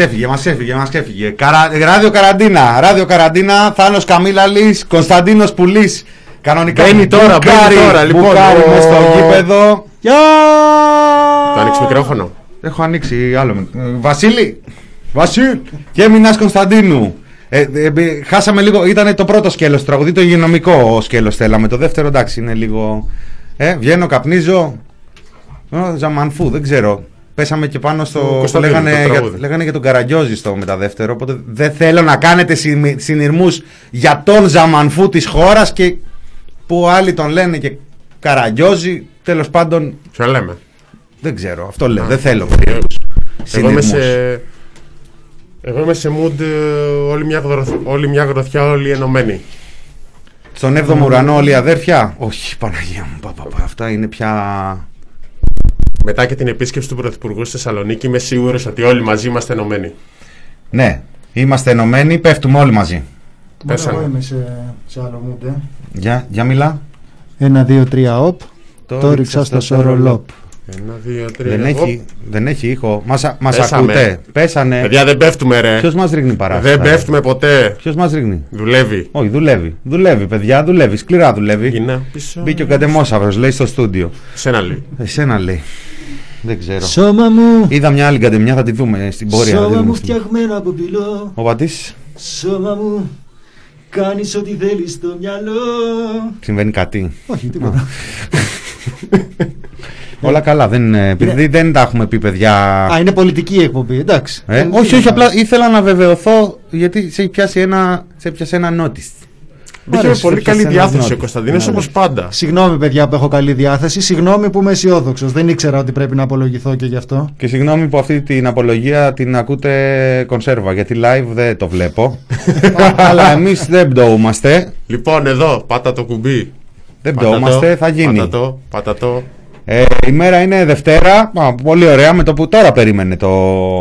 έφυγε, μας έφυγε, μας έφυγε. Καρα... Ράδιο Καραντίνα, Ράδιο Καραντίνα, Θάνος Καμίλαλης, Κωνσταντίνος Πουλής. Κανονικά. Μπαίνει τώρα, μπαίνει τώρα, λοιπόν, Μπουκάρι ο- μες στο γήπεδο. Γεια! Το ανοίξεις μικρόφωνο. Έχω ανοίξει άλλο. με- ε, Βασίλη! Βασίλη! Και Μινάς Κωνσταντίνου. Ε, ε, ε, χάσαμε λίγο, ήταν το πρώτο σκέλος του τραγουδί, το υγειονομικό σκέλος θέλαμε. Το δεύτερο εντάξει είναι λίγο. Ε, βγαίνω, καπνίζω. Ε, Ζαμανφού, δεν ξέρω. Πέσαμε και πάνω στο. Κωνσταντίνου, λέγανε, το για, τραγούδι. λέγανε για τον Καραγκιόζη στο μεταδεύτερο. Οπότε δεν θέλω να κάνετε συνειρμούς για τον Ζαμανφού της χώρας και που άλλοι τον λένε και Καραγκιόζη. Τέλος πάντων, Ποιο λέμε. δεν ξέρω. Αυτό λέω. Δεν θέλω. Εγώ είμαι συνειρμούς. σε. Εγώ είμαι σε mood ε, όλη μια, γροθ- όλη μια γροθιά, όλοι ενωμένοι. Στον 7ο ουρανό όλοι οι αδέρφια; Όχι, Παναγία μου, πα, πα, πα, αυτά είναι πια. Μετά και την επίσκεψη του Πρωθυπουργού στη Θεσσαλονίκη, είμαι σίγουρος ότι όλοι μαζί είμαστε ενωμένοι. Ναι, είμαστε ενωμένοι, πέφτουμε όλοι μαζί. Μόνο Πέσανε. εγώ είμαι σε, σε άλλο mood, ε. Για, για μιλά. Ένα, δύο, τρία, οπ. Το ρίξα στο σορολόπ. Ένα, δύο, τρία. Δεν έχει, δεν έχει ήχο. Μας, α- μας Πέσαμε. ακούτε; Πέσανε. Παιδιά, δεν πέφτουμε, ρε. Ποιος μας ρίχνει παράστα. δεν πέφτουμε ποτέ. Ποιος μας ρίχνει; Δουλεύει. Όχι, δουλεύει. Δουλεύει, παιδιά, δουλεύει. Σκληρά δουλεύει. Γυρνά πίσω. Μπήκε ο κατεμόσαυρος, λέει στο στούντιο. Σένα λέει. Εσένα λέει. Δεν ξέρω. Σώμα μου, Είδα μια άλλη καντεμιά, θα τη δούμε στην πορεία. θα τη σώμα δούμε μου στην- φτιαγμένο από πυλό. Ο Πατής, Σώμα μου, κάνεις ό,τι θέλεις στο μυαλό. συμβαίνει κάτι. Όχι, τίποτα. Όλα καλά, δεν, ε, επειδή δεν τα έχουμε πει παιδιά. Α, είναι πολιτική η εκπομπή, εντάξει. Ε, όχι, όχι, απλά ήθελα να βεβαιωθώ γιατί σε πιάσει ένα, σε πιάσε ένα notice. Είχε αρέσει, πολύ το καλή πιάσανε διάθεση νότι. ο Κωνσταντίνος Ναι, όπως ναι. πάντα. Συγγνώμη, παιδιά, που έχω καλή διάθεση. Συγγνώμη που είμαι αισιόδοξος. Δεν ήξερα ότι πρέπει να απολογηθώ και γι' αυτό. Και συγγνώμη που αυτή την απολογία την ακούτε κονσέρβα γιατί live δεν το βλέπω. Αλλά εμείς δεν πτωούμαστε. Λοιπόν, εδώ, πάτα το κουμπί. Δεν Πάτα πτωούμαστε, το, θα γίνει. Πάτα το, πάτα το. Ε, η μέρα είναι Δευτέρα. Α, πολύ ωραία με το που τώρα περίμενε το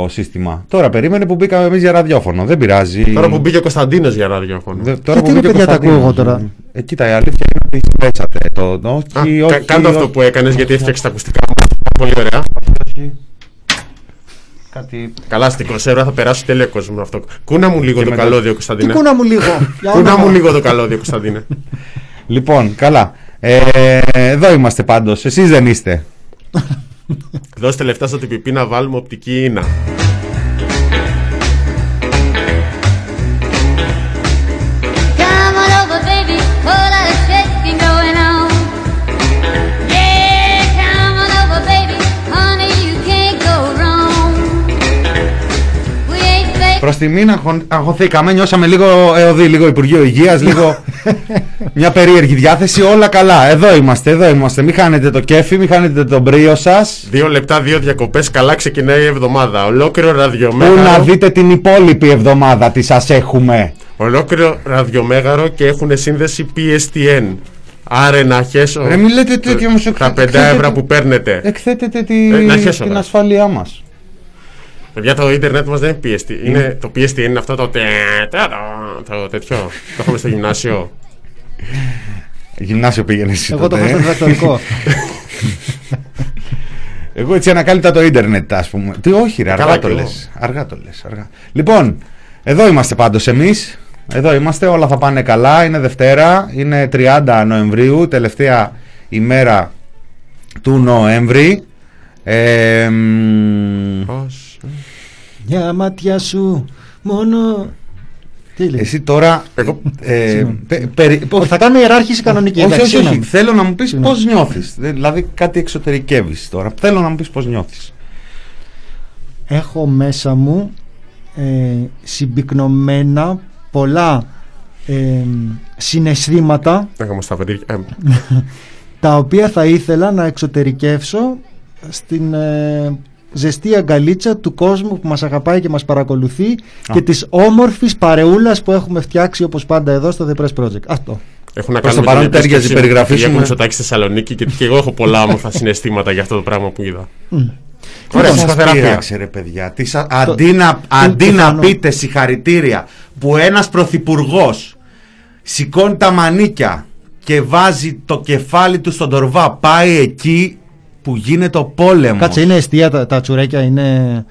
σύστημα. Τώρα περίμενε που μπήκαμε εμείς για ραδιόφωνο. Δεν πειράζει. Τώρα που μπήκε ο Κωνσταντίνος για ραδιόφωνο. Δε- τώρα Γιατί, που ρε, μπήκε ο παιδιά, τα ακούω Κωνσταντίνος. εγώ τώρα; Ε, κοίτα, η αλήθεια είναι ότι πέσατε. Το, Α, όχι, κα- όχι, κάντο αυτό όχι, που έκανες γιατί έφτιαξες τα ακουστικά μου. Πολύ ωραία. όχι. Κάτι Καλά, στην κονσέρβα θα περάσει τέλειο κόσμος με αυτό. Κούνα μου λίγο Και το μετά- καλώδιο, Τι Κωνσταντίνε. κούνα μου λίγο; Για Κούνα όνομα. μου λίγο το καλώδιο, Κωνσταντίνε. Λοιπόν, καλά. Ε, εδώ είμαστε πάντως. Εσείς δεν είστε. Δώστε λεφτά στο TPP να βάλουμε οπτική ίνα. Ain't fake. Προς τιμήν αγχω- αγχωθήκαμε, νιώσαμε λίγο ΕΟΔΗ, λίγο Υπουργείο Υγείας, λίγο μια περίεργη διάθεση. Όλα καλά. Εδώ είμαστε, εδώ είμαστε. Μην χάνετε το κέφι, μην χάνετε τον πρίο σας. Δύο λεπτά, δύο διακοπές. Καλά ξεκινάει η εβδομάδα. Ολόκληρο Πού να ραδιομέγαρο. δείτε την υπόλοιπη εβδομάδα τι σας έχουμε. Ολόκληρο ραδιομέγαρο και έχουν σύνδεση PSTN. Άρα να χέσω Ρε μην λέτε τέτοιο όμως. τα 5 εκθέτετε- ευρώ που παίρνετε. Εκθέτετε τη- Ε, να χέσω, την ρε. ασφάλειά μας. Παιδιά, το ίντερνετ μας δεν είναι PST. Είναι, το PST είναι αυτό το. τε- τε- το- Το τέτοιο. Το έχουμε στο γυμνάσιο. Γυμνάσιο πήγαινε εσύ Εγώ το τότε, έχω ε. στο διδακτορικό. Εγώ έτσι ανακάλυπτα το ίντερνετ, ας πούμε. Τι, όχι, ρε, αργά Καλά το κι λες. εγώ. Αργά το λες. Αργά. Λοιπόν, εδώ είμαστε πάντως εμείς. Εδώ είμαστε, όλα θα πάνε καλά. Είναι Δευτέρα, είναι 30 Νοεμβρίου, τελευταία ημέρα του Νοέμβρη. Ε, μ, Μια μάτια σου μόνο. Τι λέει; εσύ τώρα. Εγώ- ε, Συγγνώμη. πε- περι- Όχι, θα κάνουμε ιεράρχηση κανονική. όχι, εντάξει, όχι, όχι. συγγνώμη. Θέλω να μου πεις πώς Συγγνώμη. νιώθει. Δηλαδή κάτι εξωτερικεύεις τώρα. Θέλω να μου πεις πώς νιώθεις. Έχω μέσα μου ε, συμπυκνωμένα πολλά ε, συναισθήματα Να κάνουμε στα βερίδια. Ε, τα οποία θα ήθελα να εξωτερικεύσω στην ε, ζεστή αγκαλίτσα του κόσμου που μας αγαπάει και μας παρακολουθεί και της όμορφης παρεούλας που έχουμε φτιάξει όπως πάντα εδώ στο The Press Project. Αυτό. Έχουν να Προς κάνουν το παρόν με την τέριαζε η επίσκεψη περιγραφή του σου Κυριάκου με- Μητσοτάκη στη Θεσσαλονίκη και, και εγώ έχω πολλά όμορφα συναισθήματα για αυτό το πράγμα που είδα. Ωραία, Τι σας ψυχοθεραπεία. πείραξε ρε παιδιά. Τις σα- Αντί να, αντί το να κάνω. πείτε συγχαρητήρια που ένας πρωθυπουργός σηκώνει τα μανίκια και βάζει το κεφάλι του στον τορβά πάει εκεί που γίνεται ο πόλεμος. Κάτσε, είναι αιστεία τα, τα τσουρέκια, είναι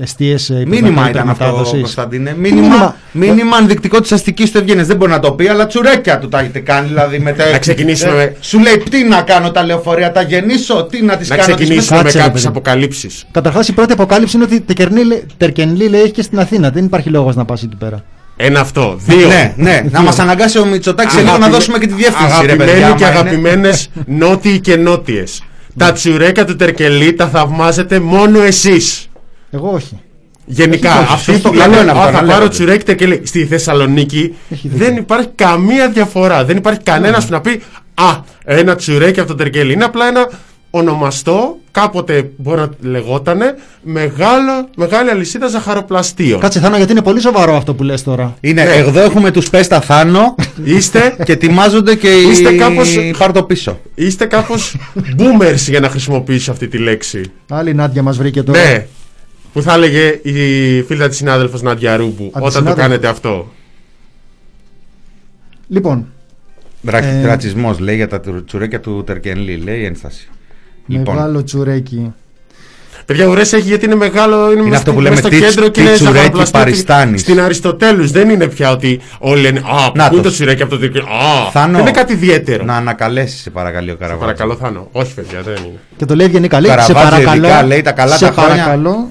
εστίες ε, Μήνυμα υπερμετρικής ήταν αυτό, μετάδοσης. Κωνσταντίνε. Μήνυμα. Μήνυμα, μήνυμα ενδεικτικό της αστικής του ευγένεια. Δεν μπορεί να το πει, αλλά τσουρέκια του τα έχετε κάνει. Δηλαδή με τα... Να ξεκινήσουμε Ε, με- Σου λέει τι να κάνω τα λεωφορεία, τα γεννήσω, τι να τις Να κάνω. τις ξεκινήσουμε με Κάτσε, ρε κάποιες παιδί. αποκαλύψεις. Καταρχάς η πρώτη αποκάλυψη είναι ότι Τερκενλή, Τερκενλή λέει έχεις και στην Αθήνα. Δεν υπάρχει λόγος να πας εκεί πέρα. Ένα αυτό. Δύο. Ναι, ναι. να μας αναγκάσει ο Μητσοτάκης σε λίγο να Αγαπημέ- δώσουμε και τη διεύθυνση. Ρε, Αγαπημένοι παιδιά, και άμα είναι- αγαπημένες νότιοι και νότιες. Τα τσουρέκα του Τερκελή τα θαυμάζετε μόνο εσείς. Εγώ όχι. Γενικά, Όχι, όχι, αυτοί σωστό, που καλό λένε είναι αυτό, «Α, να θα πάρω λέγονται». τσουρέκι Τερκελή. Στη Θεσσαλονίκη Έχει δίκιο. δεν υπάρχει καμία διαφορά. Δεν υπάρχει κανένας που να πει Α, ένα τσουρέκι από το Τερκελή. Είναι απλά ένα ονομαστό, κάποτε μπορεί να λεγότανε, μεγάλο, μεγάλη αλυσίδα ζαχαροπλαστείων. Κάτσε Θάνο γιατί είναι πολύ σοβαρό αυτό που λες τώρα. Είναι, Ναι. εδώ έχουμε τους Πέστα Θάνο Είστε, και ετοιμάζονται και Είστε οι κάπως- πάρ' το πίσω. είστε κάπως boomers για να χρησιμοποιήσω αυτή τη λέξη. Άλλη Νάντια μας βρήκε τώρα. Ναι. Που θα έλεγε η φίλα της συνάδελφος Νάντια Ρούμπου όταν το συνάδελφος. κάνετε αυτό. Λοιπόν, Ρα, Ε, Ρατσισμός λέει για τα τουρ- τσουρέκια του Τερκενλή, λέει η ένσταση. Λοιπόν, μεγάλο τσουρέκι. Παιδιά, ουρές έχει γιατί είναι μεγάλο. Είναι, μες αυτό στη- που λέμε μες στο τι- κέντρο τι και είναι τσουρέκι ζαχαροπλαστείο. Παριστάνης. Στην Αριστοτέλους δεν είναι πια ότι όλοι λένε Α, Να πού είναι το. το τσουρέκι από το τυρκό. Α, Θάνο, δεν είναι κάτι ιδιαίτερο. να ανακαλέσεις σε παρακαλεί ο Καραβάτζο. Παρακαλώ, Θάνο. Όχι, παιδιά, δεν είναι. Και το λέει ευγενικά. Λέει, σε Καραβάτζο παρακαλώ. ειδικά λέει τα καλά σε τα χρόνια. παρακαλώ.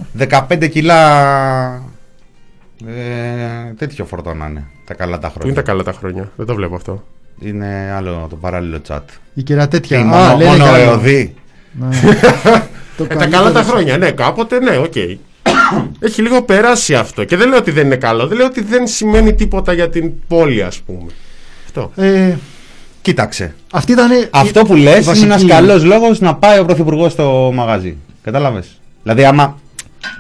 15 κιλά ε, τέτοιο φορτώνανε τα καλά τα Πού είναι χρόνια. τα καλά τα χρόνια. Δεν το βλέπω αυτό. Είναι άλλο το παράλληλο chat. Η κυρία τέτοια. Τι, Α, μόνο, λένε μόνο κι άλλο. εωδή. Ναι. Το Ε, τα καλύτερο καλά τα σε- χρόνια, ναι, κάποτε ναι, οκ. Έχει λίγο περάσει αυτό. Και δεν λέω ότι δεν είναι καλό. Δεν λέω ότι δεν σημαίνει τίποτα για την πόλη, ας πούμε. Αυτό. Ε, Κοίταξε. αυτή ήταν. η- Αυτό που η λες είναι βασική- ένας καλός λόγος να πάει ο Πρωθυπουργός στο μαγαζί. Κατάλαβες. Δηλαδή άμα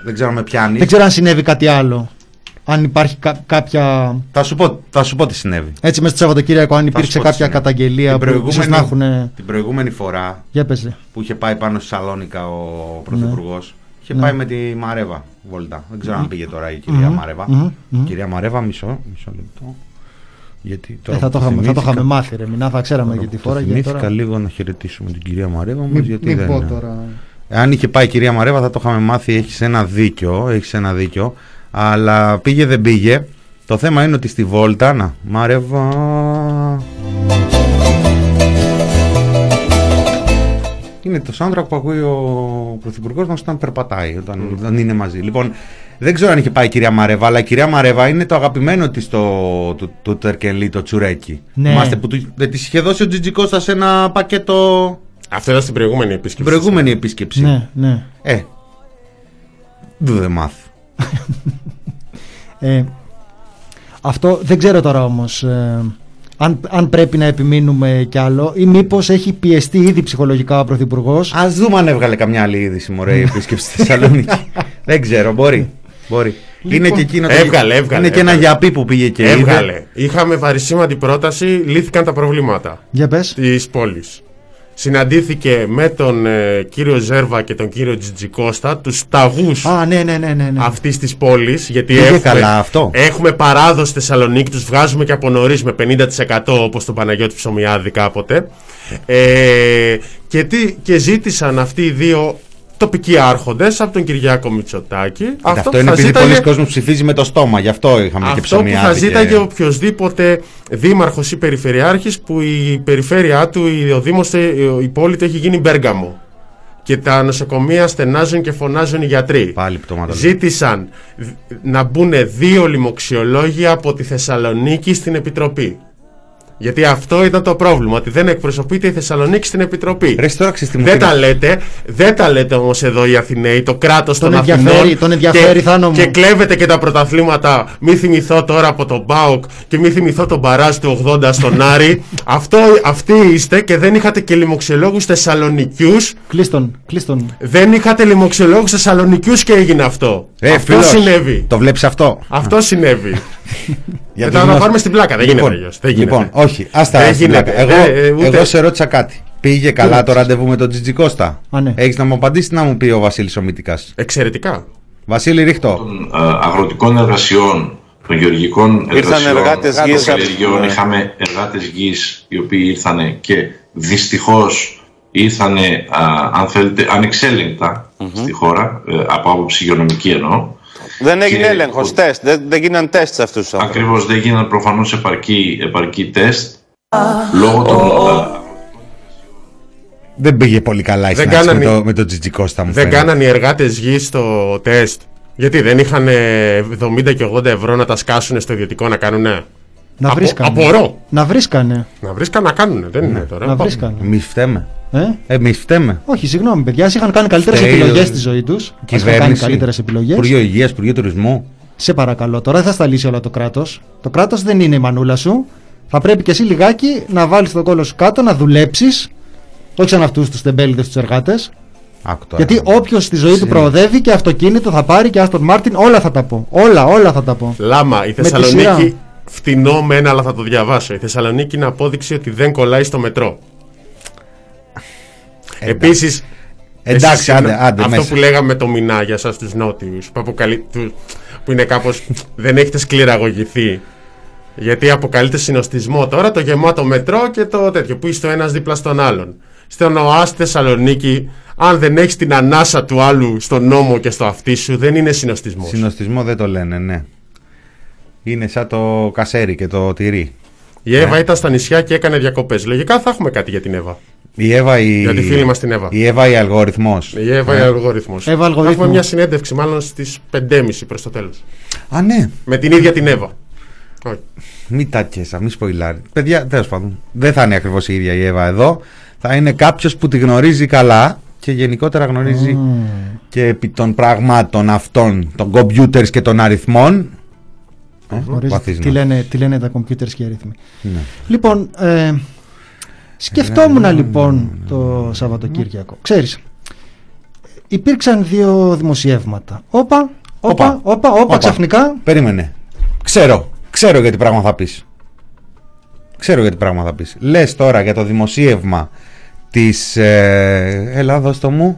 δεν ξέρω με πιάνεις. Δεν ξέρω αν συνέβη κάτι άλλο. Αν υπάρχει κα- κάποια. Θα σου, πω, θα σου πω τι συνέβη. Έτσι, μέσα στο Σαββατοκύριακο, αν Θα υπήρξε σου πω τι κάποια συνέβη. καταγγελία Την που ίσως να έχουν. την προηγούμενη φορά Για πες, ρε. που είχε πάει πάνω στη Σαλόνικα ο Πρωθυπουργός. Είχε πάει με τη Μαρέβα βόλτα. Δεν ξέρω αν πήγε τώρα η κυρία Μμμ, Μαρέβα. μμμ, μμμ. Κυρία Μαρέβα, μισό, μισό λεπτό. Γιατί τώρα Ε, θα, το που είχαμε, θα το θυμήθηκα- είχαμε μάθει, ρε. Μινά, θα ξέραμε τώρα για τη που φορά. το Γιατί θυμήθηκα τώρα... λίγο να χαιρετήσουμε την κυρία Μαρέβα μας, Μην, γιατί μην δεν πω είναι. τώρα. Αν είχε πάει η κυρία Μαρέβα θα το είχαμε μάθει, έχεις ένα δίκιο, έχεις ένα δίκιο, αλλά πήγε δεν πήγε. Το θέμα είναι ότι στη Βόλτα, να, Μαρέβα... Είναι το soundtrack που ακούει ο Πρωθυπουργός μας όταν περπατάει, όταν, όταν είναι μαζί. Λοιπόν, δεν ξέρω αν είχε πάει η κυρία Μαρέβα, αλλά η κυρία Μαρέβα είναι το αγαπημένο της το, του, του Τερκελή, το τσουρέκι. Ναι. Θυμάστε που του, δεν της είχε δώσει ο Τζιτζικώστα σε ένα πακέτο; Αυτό ήταν στην προηγούμενη την επίσκεψη. προηγούμενη επίσκεψη. Ναι, ναι. Ε, δεν μάθ. Ε, αυτό δεν ξέρω τώρα όμως ε, αν, αν πρέπει να επιμείνουμε κι άλλο ή μήπως έχει πιεστεί ήδη ψυχολογικά ο Πρωθυπουργός. Α δούμε αν έβγαλε καμιά άλλη είδηση, μωρέ, η επίσκεψη στη Θεσσαλονίκη. δεν ξέρω, μπορεί. μπορεί. είναι και εκείνο το- Έβγαλε, έβγαλε, Είναι και ένα έβγαλε. γιαπί που πήγε και είδε. Έβγαλε. Είχαμε βαρισίμαντη πρόταση, λύθηκαν τα προβλήματα Για πες. της πόλης. Συναντήθηκε με τον ε, κύριο Ζέρβα και τον κύριο Τζιτζικώστα, τους ταγού Α, ναι, ναι, ναι, ναι. ναι. αυτής της πόλης. Γιατί Πήγε έχουμε, καλά αυτό. έχουμε παράδοση στη Θεσσαλονίκη, τους βγάζουμε και από νωρί με 50% όπως τον Παναγιώτη Ψωμιάδη κάποτε. Ε, και, τι, και ζήτησαν αυτοί οι δύο τοπικοί άρχοντες από τον Κυριάκο Μητσοτάκη. Αυτό, που είναι θα επειδή ζήταγε- πολλοί κόσμοι ψηφίζει με το στόμα, γι' αυτό είχαμε και αυτό που ψωμιά. θα ζήταγε οποιοδήποτε δήμαρχος ή περιφερειάρχης που η περιφέρειά του, η- ο δήμος, ε, η πόλη του έχει γίνει Μπέργαμο. Και τα νοσοκομεία στενάζουν και φωνάζουν οι γιατροί. Πάλι πτώματα. Ζήτησαν δ- να μπουν δύο λοιμοξιολόγοι από τη Θεσσαλονίκη στην Επιτροπή. Γιατί αυτό ήταν το πρόβλημα, ότι δεν εκπροσωπείται η Θεσσαλονίκη στην Επιτροπή. Ρε, τώρα ξέρεις τι μου δεν φαίνεται. τα λέτε, δεν τα λέτε όμως εδώ οι Αθηναίοι, το κράτος των ενδιαφέρει- Αθηνών. τον ενδιαφέρει, και, Θάνο μου. και κλέβετε και τα πρωταθλήματα. Μη θυμηθώ τώρα από τον Μπάουκ και μη θυμηθώ τον Μπαράζ του 80 στον Άρη. Αυτό, αυτοί είστε και δεν είχατε και λοιμοξιολόγους Θεσσαλονικιούς. Κλείστον, κλείστον. Δεν είχατε λοιμοξιολόγους Θεσσαλονικιούς και έγινε αυτό. Ε, αυτό φίλος, συνέβη. Το βλέπεις αυτό; Αυτό συνέβη. Για Μετά τους να νος- πάρουμε στην πλάκα. Δεν λοιπόν, γίνεται αλλιώς. Δεν γίνεται. Λοιπόν, όχι, άστα Δεν στην γίνεται. πλάκα. Εγώ, Ε, ε, ούτε- εγώ σε ρώτησα κάτι. Πήγε καλά το ραντεβού με τον Τζιτζι Κώστα; Α, ναι. Έχεις να μου απαντήσεις να μου πει ο Βασίλης ο Μητικάς. Εξαιρετικά. Βασίλη ρίχτω. των ε, αγροτικών εργασιών, των γεωργικών εργασιών, εργάτες των γης. καλλιεργειών. Ναι. Είχαμε εργάτες γης οι οποίοι ήρθαν και δυστυχώς ήρθαν, αν θέλετε, ανεξέλεγκτα στη χώρα, ε, από άποψη υγειονομική εννοώ. Δεν έγινε Και- έλεγχος, τεστ. Δεν, δεν γίναν τεστ σε αυτούς τους άνθρωπου. Ακριβώς δεν γίνανε προφανώς επαρκή, επαρκή τεστ λόγω των... ε, Δεν πήγε πολύ καλά η Δεν συνάντηση με, κάνανε- το, με τον Τζιτζι Κώστα μου Δεν φαίνεται. κάνανε οι εργάτες γη στο τεστ. Γιατί δεν είχαν ε, 70 και 80 ευρώ να τα σκάσουν στο ιδιωτικό να κάνουνε; Να Απο- βρίσκανε. απορώ. Να βρίσκανε. Να βρίσκαν να κάνουνε. Δεν είναι τώρα. Να βρίσκανε. Εμείς φταίμε. Ε; Εμείς φταίμε. Όχι, συγγνώμη, παιδιά. Ας είχαν κάνει καλύτερες Φταίει επιλογές ο- στη ζωή τους. Είχαν κάνει Κυβέρνηση. καλύτερες επιλογές. Υπουργείο Υγείας, Υπουργείο Τουρισμού. Σε παρακαλώ, τώρα δεν θα στα λύσει όλα το κράτος. Το κράτος δεν είναι η μανούλα σου. Θα πρέπει και εσύ λιγάκι να βάλεις τον κόλο σου κάτω, να δουλέψεις. Όχι σαν αυτούς τους τεμπέληδες τους εργάτες. Άκου τώρα. Γιατί όποιος στη ζωή του προοδεύει και αυτοκίνητο θα πάρει και Άστον Μάρτιν, όλα θα τα πω. Όλα, όλα θα τα πω. Λάμα, η τη σειρά. Θεσσαλονίκη φτηνό με ένα, αλλά θα το διαβάσω. Η Θεσσαλονίκη είναι απόδειξη ότι δεν κολλάει στο μετρό. Επίσης. Εντάξει, άντε, άντε Αυτό μέσα. που λέγαμε με το μηνά για εσά τους νότιους, που, αποκαλεί- του- που είναι κάπω. δεν έχετε σκληραγωγηθεί. Γιατί αποκαλείται συνοστισμό τώρα το γεμάτο μετρό και το τέτοιο, που είστε ο ένας δίπλα στον άλλον. Στον ΟΑΣ Θεσσαλονίκη, αν δεν έχεις την ανάσα του άλλου στον νόμο και στο αυτί σου, δεν είναι συνοστισμός. Συνοστισμό δεν το λένε, ναι. Είναι σαν το κασέρι και το τυρί. Η Ναι. Εύα ήταν στα νησιά και έκανε διακοπές. Λογικά θα έχουμε κάτι για την Εύα. Η Εύα η... Για τη φίλη μας την Εύα. Η Εύα η αλγόριθμος. Η Εύα η αλγόριθμος. Εύα αλγορίθμου. Έχουμε μια συνέντευξη μάλλον στις 5.30 προς το τέλος. Α, ναι. Με την ίδια την Εύα. Όχι. Μη τα κέσα, μη σποϊλάρεις. Παιδιά, τέλος πάντων. Δεν θα είναι ακριβώς η ίδια η Εύα εδώ. Θα είναι κάποιος που τη γνωρίζει καλά και γενικότερα γνωρίζει και επί των πραγμάτων αυτών, των computers και των αριθμών. Ε, Γνωρίζετε βαθύς τι, να- λένε, τι λένε τα computers και οι αριθμοί. Ναι. Λοιπόν, ε, σκεφτόμουν λοιπόν το Σαββατοκύριακο. Ξέρεις, υπήρξαν δύο δημοσιεύματα. Όπα, όπα, Όπα. όπα, όπα, Όπα. ξαφνικά. Περίμενε. Ξέρω. Ξέρω για τι πράγμα θα πεις. Ξέρω για τι πράγμα θα πεις. Λες τώρα για το δημοσίευμα της. Ε, έλα, δώσ' το μου.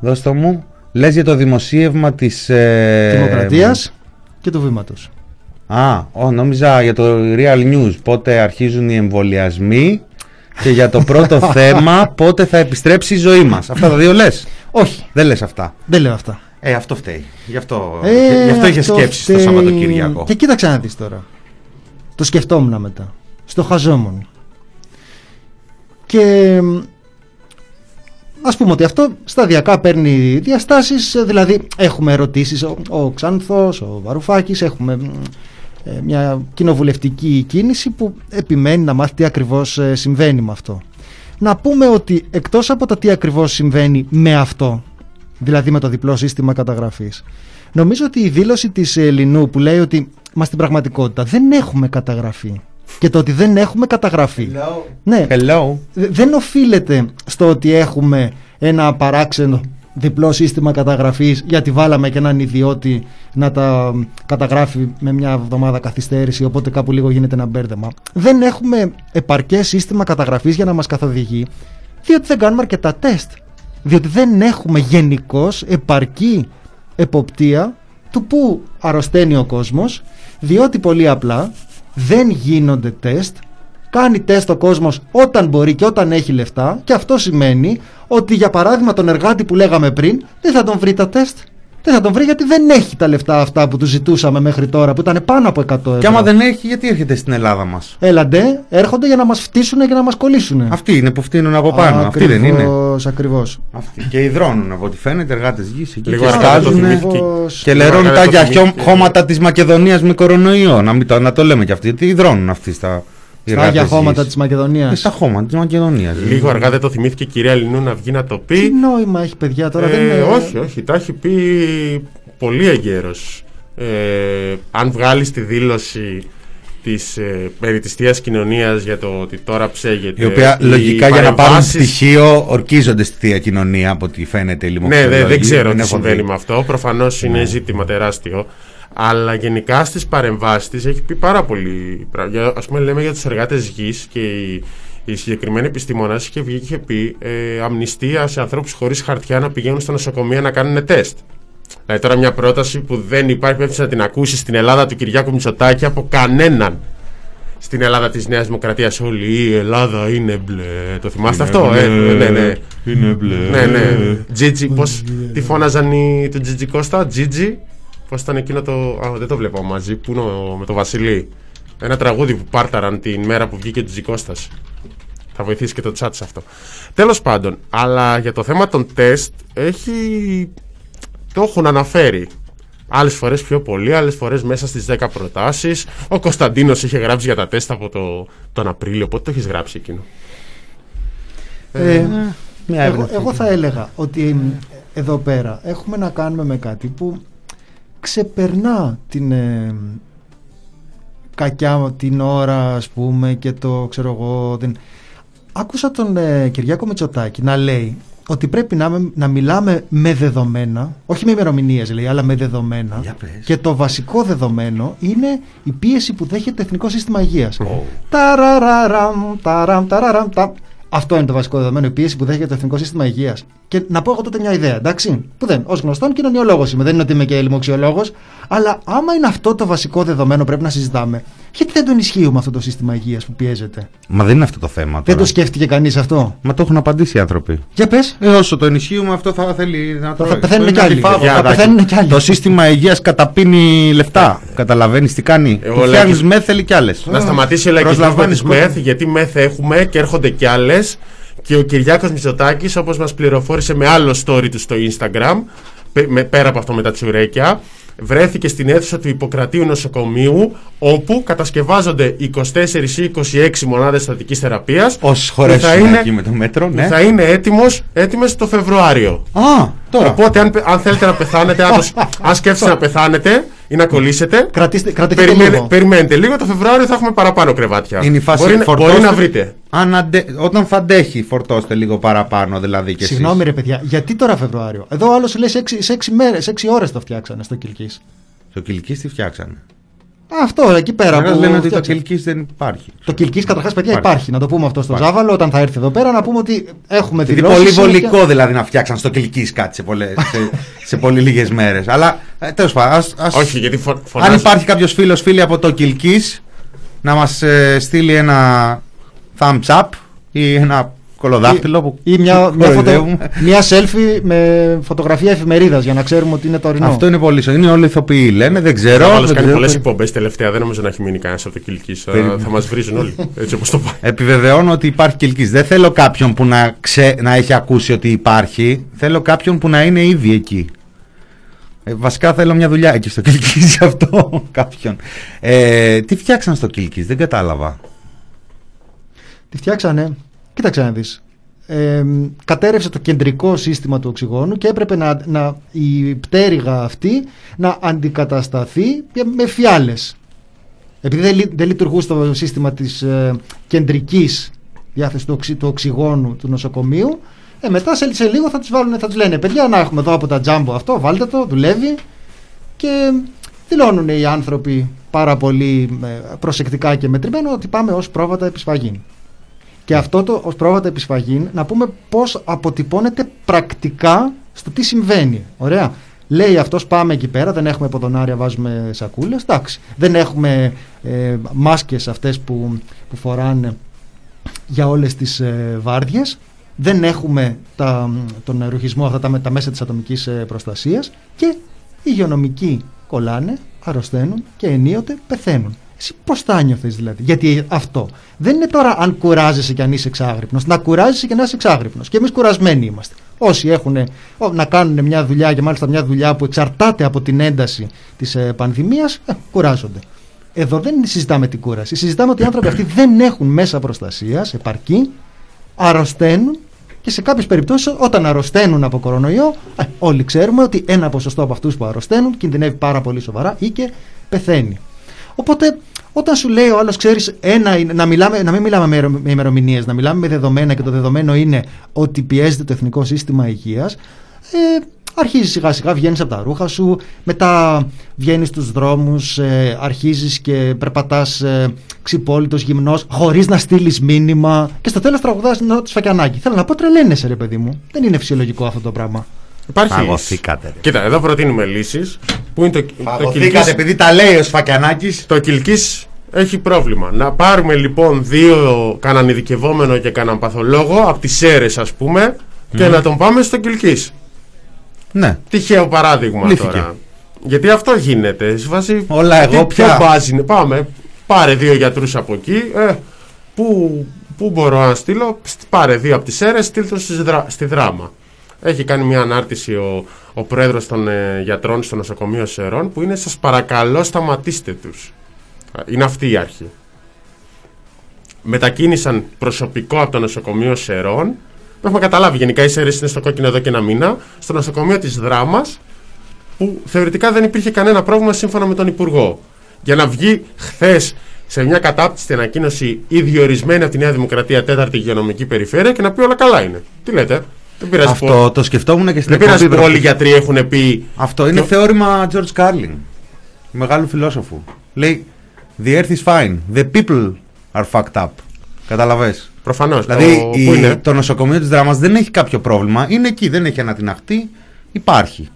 Δώσ' το μου. Λες για το δημοσίευμα της... Ε, Δημοκρατίας και του βήματος. Α, ο, νόμιζα για το Real News πότε αρχίζουν οι εμβολιασμοί και για το πρώτο θέμα πότε θα επιστρέψει η ζωή μας. Αυτά τα δύο λες; Όχι, Δεν λες αυτά; δεν λέω αυτά. Ε, αυτό φταίει. Γι' αυτό, Ε, γι αυτό είχες αυτό σκέψεις το φταίει. Σαββατοκύριακο. Και κοίταξε να δεις τώρα. Το σκεφτόμουν μετά. Στο χαζόμουν. Και μ, ας πούμε ότι αυτό σταδιακά παίρνει διαστάσεις, ε, δηλαδή έχουμε ερωτήσεις, ο, ο Ξανθός, ο Βαρουφάκης, έχουμε μ, ε, μια κοινοβουλευτική κίνηση που επιμένει να μάθει τι ακριβώς ε, συμβαίνει με αυτό. Να πούμε ότι εκτός από το τι ακριβώς συμβαίνει με αυτό, δηλαδή με το διπλό σύστημα καταγραφής, νομίζω ότι η δήλωση της Ελληνού που λέει ότι μα στην πραγματικότητα δεν έχουμε καταγραφή και το ότι δεν έχουμε καταγραφή. Ναι, Hello. Δε- δεν οφείλεται στο ότι έχουμε ένα παράξενο διπλό σύστημα καταγραφής γιατί βάλαμε και έναν ιδιώτη να τα καταγράφει με μια εβδομάδα καθυστέρηση οπότε κάπου λίγο γίνεται ένα μπέρδεμα. Δεν έχουμε επαρκές σύστημα καταγραφής για να μας καθοδηγεί διότι δεν κάνουμε αρκετά τεστ. Διότι δεν έχουμε γενικώς επαρκή εποπτεία του που αρρωσταίνει ο κόσμος διότι πολύ απλά δεν γίνονται τεστ κάνει τεστ ο κόσμος όταν μπορεί και όταν έχει λεφτά και αυτό σημαίνει ότι για παράδειγμα τον εργάτη που λέγαμε πριν δεν θα τον βρει τα τεστ. Δεν θα τον βρει γιατί δεν έχει τα λεφτά αυτά που του ζητούσαμε μέχρι τώρα που ήταν πάνω από 100 ευρώ. Και άμα δεν έχει, γιατί έρχεται στην Ελλάδα μας; Έλαντε, έρχονται για να μας φτύσουν και να μας κολλήσουν. Αυτοί είναι που φτύνουν από πάνω. Αυτοί δεν είναι. Ακριβώς, ακριβώς. Αυτοί. Και υδρώνουν από ό,τι φαίνεται εργάτες γης εκεί. Λίγο και αργά το σκάζουν θυμήθηκε. Ακριβώς. και Λίγο λερώνουν αργά τα το για θυμήθηκε. χώματα της Μακεδονίας με κορονοϊό. Να, μην το, να το λέμε κι αυτοί. Γιατί υδρώνουν αυτοί στα, Οι Στα άγια εργάτες χώματα γης. της Μακεδονίας. Ε, Στα χώματα της Μακεδονίας. Λίγο αργά δεν το θυμήθηκε η κυρία Λινού να βγει να το πει. Τι νόημα έχει, παιδιά, τώρα Ε, δεν είναι. Όχι, όχι, τα έχει πει πολύ εγκαίρος. Ε, αν βγάλεις τη δήλωση της ε, περί της θείας κοινωνίας για το ότι τώρα ψέγεται Η οποία οι λογικά για να πάρουν παρεμβάσεις- πτυχίο ορκίζονται στη θεία κοινωνία από ό,τι φαίνεται οι Ναι, λοιμοξιολόγοι. δεν, δεν ξέρω Δεν τι έχω συμβαίνει δει. με αυτό. Προφανώς είναι ζήτημα τεράστιο. Αλλά γενικά στις παρεμβάσεις της έχει πει πάρα πολύ. πράγματα. Για- Ας πούμε λέμε για τους εργάτες γης και η, η συγκεκριμένη επιστήμονας είχε βγει και είχε πει ε, αμνηστία σε ανθρώπους χωρίς χαρτιά να πηγαίνουν στα νοσοκομεία να κάνουν τεστ. Δηλαδή τώρα μια πρόταση που δεν υπάρχει περίπτωση να την ακούσεις στην Ελλάδα του Κυριάκου Μητσοτάκη από κανέναν. Στην Ελλάδα της Νέας Δημοκρατίας όλη η Ελλάδα είναι μπλε. Το θυμάστε αυτό, ε, ναι, ναι. Είναι μπλε. Ναι, ναι. Τζίτζι, πώς, τι φώναζαν οι, του Τζίτζι Κώστα, Τζίτζι, πώς ήταν εκείνο το, α, δεν το βλέπω μαζί, που είναι ο- με το Βασιλή; Ένα τραγούδι που πάρταραν την μέρα που βγήκε ο Τζίτζι Κώστας. Θα βοηθήσει και το chat σε αυτό. Τέλος πάντων, αλλά για το θέμα των τεστ έχει, το έχουν αναφέρει. Άλλες φορές πιο πολύ, άλλες φορές μέσα στις 10 προτάσεις. Ο Κωνσταντίνος είχε γράψει για τα τεστ από το, τον Απρίλιο. Πότε το έχεις γράψει εκείνο; Ε, Μια εγώ, έβρεση. εγώ θα έλεγα ότι ε, εδώ πέρα έχουμε να κάνουμε με κάτι που ξεπερνά την ε, κακιά την ώρα ας πούμε και το ξέρω εγώ την... άκουσα τον ε, Κυριάκο Μητσοτάκη να λέει ότι πρέπει να, με- να μιλάμε με δεδομένα όχι με ημερομηνίες λέει αλλά με δεδομένα Για πες. και το βασικό δεδομένο είναι η πίεση που δέχεται το Εθνικό Σύστημα Υγείας Ταραραραμ, ταραμ, ταραραμ, ταμ. Αυτό είναι το βασικό δεδομένο, η πίεση που δέχεται το Εθνικό Σύστημα Υγείας. Και να πω εγώ τότε μια ιδέα, εντάξει. Που δεν, ως γνωστόν κοινωνιολόγος είμαι, δεν είναι ότι είμαι και λοιμοξιολόγος. Αλλά άμα είναι αυτό το βασικό δεδομένο πρέπει να συζητάμε, γιατί δεν το ενισχύουμε αυτό το σύστημα υγείας που πιέζεται; Μα δεν είναι αυτό το θέμα Δεν τώρα. το σκέφτηκε κανείς αυτό; Μα το έχουν απαντήσει οι άνθρωποι. Για πες. Ε, όσο το ενισχύουμε αυτό θα θέλει να το θα πεθαίνουν κι άλλοι. αντιφάβο, Θα παιδάκι. πεθαίνουν κι άλλοι. Το σύστημα υγείας καταπίνει λεφτά. Καταλαβαίνεις τι κάνει. Ε, ο Του φτιάχνεις λαϊκισμ- μεθ, θέλει κι άλλες. Να σταματήσει ο λαϊκισμό με Προσλαμβάνεις τι κόσμο. ΜΕΘ, γιατί ΜΕΘ έχουμε και έρχονται κι άλλες. Και ο Κυριάκος Μητσοτάκης, όπως μας πληροφόρησε με άλλο story του στο Instagram, πε- με- πέρα από αυτό με τα τσουρέκια, βρέθηκε στην αίθουσα του Ιπποκρατίου Νοσοκομείου, όπου κατασκευάζονται 24 ή 26 μονάδες στατικής θεραπείας. Όσες χωρέσουν εκεί με το μέτρο, ναι. Θα είναι έτοιμος, έτοιμες το Φεβρουάριο. Α, τώρα. Οπότε, αν, αν θέλετε να πεθάνετε, αν, το- αν σκέφτεστε να πεθάνετε ή να κολλήσετε, Κρατήστε, κρατηθείτε Περιμένε, λίγο. περιμένετε λίγο, το Φεβρουάριο θα έχουμε παραπάνω κρεβάτια. Είναι η φάση μπορεί, να- φορτώστε- μπορεί να βρείτε. Αν αντε... Όταν θα αντέχει, φορτώστε λίγο παραπάνω δηλαδή και εσείς. Συγγνώμη ρε παιδιά, γιατί τώρα Φεβρουάριο; Εδώ άλλος σου λέει σε 6, σε 6 μέρες, σε 6 ώρες το φτιάξανε στο Κυλκής. Στο Κιλκής τι φτιάξανε; Αυτό εκεί πέρα Τώρα που. λένε ότι το φτιάξανε. Κιλκής δεν υπάρχει. Το Κυλκής καταρχάς, παιδιά, Υπάρχει. υπάρχει. Να το πούμε αυτό στο Υπάρχει. Ζάβαλο. Όταν θα έρθει εδώ πέρα, να πούμε ότι έχουμε Γιατί δηλώσεις. πολύ βολικό δηλαδή να φτιάξαν στο Κιλκής κάτι σε, πολλές, σε, σε πολύ λίγες μέρες. Αλλά ε, τέλος πάντων, ας, ας- Όχι, γιατί φω, αν φωνάζει. υπάρχει κάποιος φίλος φίλη από το Κιλκής να μας ε, στείλει ένα thumbs up ή ένα κολοδάχτυλο που Ή μια, μια, φωτο, κοροϊδεύουμε. μια selfie με φωτογραφία εφημερίδας για να ξέρουμε ότι είναι τωρινό. Αυτό είναι πολύ σωστό. Είναι όλοι ηθοποιοί λένε, δεν ξέρω. Ο άλλος δεν κάνει ξέρω. πολλές εκπομπές τελευταία. Δεν νομίζω να έχει μείνει κανένας από το Κυλκή. Θα, Περίμενε. θα μας βρίζουν όλοι. Έτσι όπως το πάει. Επιβεβαιώνω ότι υπάρχει Κιλκής. Δεν θέλω κάποιον που να, ξέ, να έχει ακούσει ότι υπάρχει. Θέλω κάποιον που να είναι ήδη εκεί. Ε, βασικά θέλω μια δουλειά εκεί στο Κιλκής γι' αυτό κάποιον. Ε, τι φτιάξαν στο Κιλκής, δεν κατάλαβα. Τη φτιάξανε; Κοίταξε να δεις. Ε, κατέρευσε το κεντρικό σύστημα του οξυγόνου και έπρεπε να, να, η πτέρυγα αυτή να αντικατασταθεί με φιάλες. Επειδή δεν, λει- δεν λειτουργούσε το σύστημα της ε, κεντρικής διάθεσης του, οξυ- του οξυγόνου του νοσοκομείου, ε, μετά σε, σε λίγο θα τους, βάλουν, θα τους λένε παιδιά να έχουμε εδώ από τα τζάμπο αυτό, βάλτε το, δουλεύει και δηλώνουν οι άνθρωποι πάρα πολύ ε, προσεκτικά και μετρημένο ότι πάμε ως πρόβατα επισφαγήν. Και αυτό το ως πρόβατα επισφαγήν να πούμε πώς αποτυπώνεται πρακτικά στο τι συμβαίνει. Ωραία. Λέει αυτός πάμε εκεί πέρα, δεν έχουμε ποδονάρια, βάζουμε σακούλες. Εντάξει. Δεν έχουμε ε, μάσκες αυτές που, που φοράνε για όλες τις ε, βάρδιες. Δεν έχουμε τα, τον ρουχισμό, αυτά τα, τα μέσα της ατομικής ε, προστασίας και οι υγειονομικοί κολλάνε, αρρωσταίνουν και ενίοτε πεθαίνουν. Εσύ πώς θα νιώθεις δηλαδή. Γιατί αυτό δεν είναι τώρα αν κουράζεσαι και αν είσαι εξάγρυπνος. Να κουράζεσαι και να είσαι εξάγρυπνος. Και εμείς κουρασμένοι είμαστε. Όσοι έχουν ο, να κάνουν μια δουλειά και μάλιστα μια δουλειά που εξαρτάται από την ένταση της ε, πανδημίας, ε, κουράζονται. Εδώ δεν συζητάμε την κούραση. Συζητάμε ότι οι άνθρωποι αυτοί δεν έχουν μέσα προστασίας επαρκή, αρρωσταίνουν και σε κάποιες περιπτώσεις, όταν αρρωσταίνουν από κορονοϊό, ε, όλοι ξέρουμε ότι ένα ποσοστό από αυτούς που αρρωσταίνουν κινδυνεύει πάρα πολύ σοβαρά ή και πεθαίνει. Οπότε, όταν σου λέει ο άλλος, ξέρεις, ένα είναι να, μιλάμε, να μην μιλάμε με, με ημερομηνίες, να μιλάμε με δεδομένα και το δεδομένο είναι ότι πιέζεται το εθνικό σύστημα υγείας, ε, αρχίζεις σιγά σιγά, βγαίνεις από τα ρούχα σου, μετά βγαίνεις στους δρόμους, ε, αρχίζεις και περπατάς ε, ξυπόλυτος, γυμνός, χωρίς να στείλεις μήνυμα και στο τέλος τραγουδάς να το σφακιανάκι. Θέλω να πω, τρελαίνεσαι, ρε παιδί μου. Δεν είναι φυσιολογικό αυτό το πράγμα. Υπάρχει. Παγωθήκατε. ρε. Κοίτα, εδώ προτείνουμε λύσεις. Που είναι το, το Παγωθήκατε Κιλκής- επειδή τα λέει ο Σφακιανάκης. Το Κιλκής έχει πρόβλημα. Να πάρουμε λοιπόν δύο καναν ειδικευόμενο και καναν παθολόγο από τις ΣΕΡΕΣ ας πούμε και να τον πάμε στο Κιλκής. Ναι. Τυχαίο παράδειγμα Λύθηκε. τώρα. Γιατί αυτό γίνεται. Σε βάση, Όλα τι- εγώ ποιο πια. μπάζ είναι. Πάμε. Πάρε δύο γιατρούς από εκεί. Ε, πού, πού μπορώ να στείλω. Στ- Πάρε δύο από τις ΣΕΡΕΣ, στείλ τον στις δρα- στη δράμα. Έχει κάνει μια ανάρτηση ο, ο πρόεδρος των ε, γιατρών στο νοσοκομείο Σερών που είναι σας παρακαλώ σταματήστε τους. Α, Είναι αυτή η αρχή. Μετακίνησαν προσωπικό από το νοσοκομείο Σερών. Το έχουμε καταλάβει. Γενικά οι Σέρες είναι στο κόκκινο εδώ και ένα μήνα. Στο νοσοκομείο της Δράμας που θεωρητικά δεν υπήρχε κανένα πρόβλημα σύμφωνα με τον Υπουργό. Για να βγει χθες σε μια κατάπτυστη ανακοίνωση ή διορισμένη από τη Νέα Δημοκρατία τέταρτη υγειονομική περιφέρεια και να πει όλα καλά είναι. Τι λέτε, δεν πειράζει που, Αυτό το σκεφτόμουν και στην δεν πειράζει εκπομπή, που βρε. όλοι οι γιατροί έχουν πει. Αυτό είναι Και- θεώρημα George Carlin, μεγάλου φιλόσοφου. Λέει The earth is fine, the people are fucked up. Καταλαβες; Προφανώς. Δηλαδή η- πού είναι; το νοσοκομείο της δράμας δεν έχει κάποιο πρόβλημα, είναι εκεί, δεν έχει ανατιναχτεί, υπάρχει.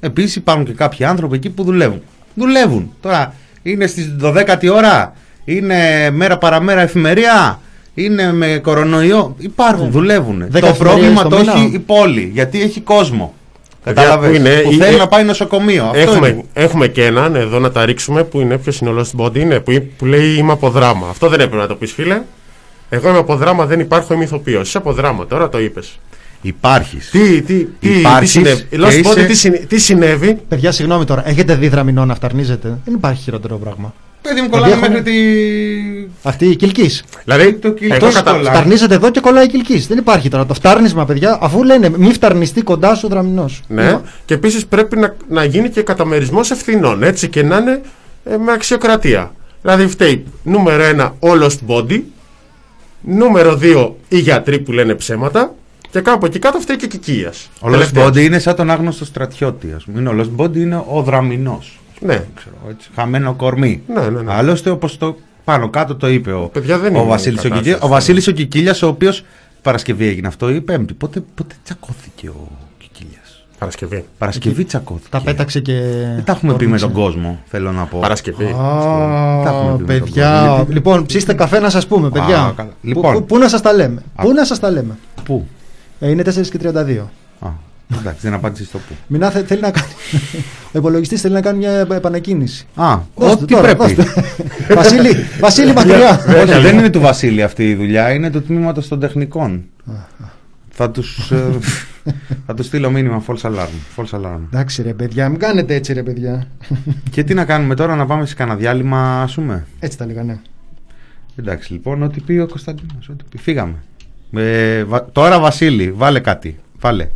Επίσης υπάρχουν και κάποιοι άνθρωποι εκεί που δουλεύουν. Δουλεύουν. Τώρα είναι στις 12η ώρα, είναι μέρα παραμέρα εφημερία, είναι με κορονοϊό. Υπάρχουν, δουλεύουν. Δέκα Το εφημερίες πρόβλημα το το μήνα. έχει η πόλη, γιατί έχει κόσμο. Παιδιά, Κατάλαβες; που είναι, που είναι- θέλει να πάει νοσοκομείο. Αυτό Έχουμε, είναι. έχουμε και έναν εδώ να τα ρίξουμε που είναι ποιος είναι ο Lost Body είναι, που, που λέει Είμαι από δράμα. Αυτό δεν έπρεπε να το πεις, φίλε. Εγώ είμαι από δράμα, δεν υπάρχω, είμαι ηθοποιός. Είσαι από δράμα, τώρα το είπες. Υπάρχεις. Τι, τι, τι, τι Υπάρχεις συνέβη. και Lost Body, είσαι- τι, συνε- τι συνέβη; Παιδιά, συγγνώμη τώρα, έχετε δει δραμηνό να φταρνίζετε. Δεν υπάρχει χειρότερο πράγμα. Παιδί μου κολλάνε Δηλαδή, μέχρι τη... Αυτή η κυλκής. Δηλαδή, Το κυλ- εγώ τόσο κατα... κολλάει. Φταρνίζεται εδώ και κολλάει η κυλκής. Δεν υπάρχει τώρα το φτάρνισμα, παιδιά, αφού λένε μη φταρνιστεί κοντά σου ο δραμηνό. Ναι, και επίσης πρέπει να, να γίνει και καταμερισμός ευθυνών. Έτσι και να είναι ε, με αξιοκρατία. Δηλαδή φταίει νούμερο ένα ο Lost Body, νούμερο δύο οι γιατροί που λένε ψέματα και κάπου εκεί κάτω φταίει και η Κικίας. Ο Lost Body είναι σαν τον άγνωστο στρατιώτη, ας πούμε. Είναι ο Lost Body είναι ο δραμηνός. Ναι, Ξέρω, έτσι, χαμένο κορμί. Ναι, ναι, ναι. Άλλωστε, όπως το πάνω κάτω το είπε ο, Παιδιά, δεν ο είναι Βασίλης ο, κατάσταση. Κικίλιας. ο Βασίλης ο Κικίλιας, ο οποίος Παρασκευή έγινε αυτό ή Πέμπτη. Πότε, πότε τσακώθηκε ο Κικίλιας; Παρασκευή. Παρασκευή τσακώθηκε. Τα πέταξε και. Δεν τα έχουμε πει με τον κόσμο, θέλω να πω. Παρασκευή. Τα έχουμε Α, πει με τον παιδιά. κόσμο. Λοιπόν, ψήστε καφέ να σας πούμε, παιδιά. καλά. Πού- Λοιπόν. πού- Πού να σας τα λέμε; Πού να σας τα λέμε; Πού; Ε, είναι 4 και 32. Α, εντάξει, δεν απάντησες στο πού. Μινά θε- θέλει να κάνει. Ο υπολογιστής θέλει να κάνει μια επανακίνηση. Α, Δώστε ό,τι τώρα, πρέπει. δώστε. Βασίλη, Βασίλη μακριά. Όχι, δεν είναι του Βασίλη αυτή η δουλειά, είναι του τμήματος των τεχνικών. θα τους, ε, θα τους στείλω μήνυμα false alarm. False alarm. Εντάξει ρε παιδιά, μην κάνετε έτσι ρε παιδιά. Και τι να κάνουμε τώρα, να πάμε σε κανένα διάλειμμα, ας πούμε; Έτσι τα λέγα, ναι. Εντάξει λοιπόν, ό,τι πει ο Κωνσταντίνος, ό,τι πει. Φύγαμε. Ε, βα- τώρα Βασίλη, βάλε κάτι. Βάλε.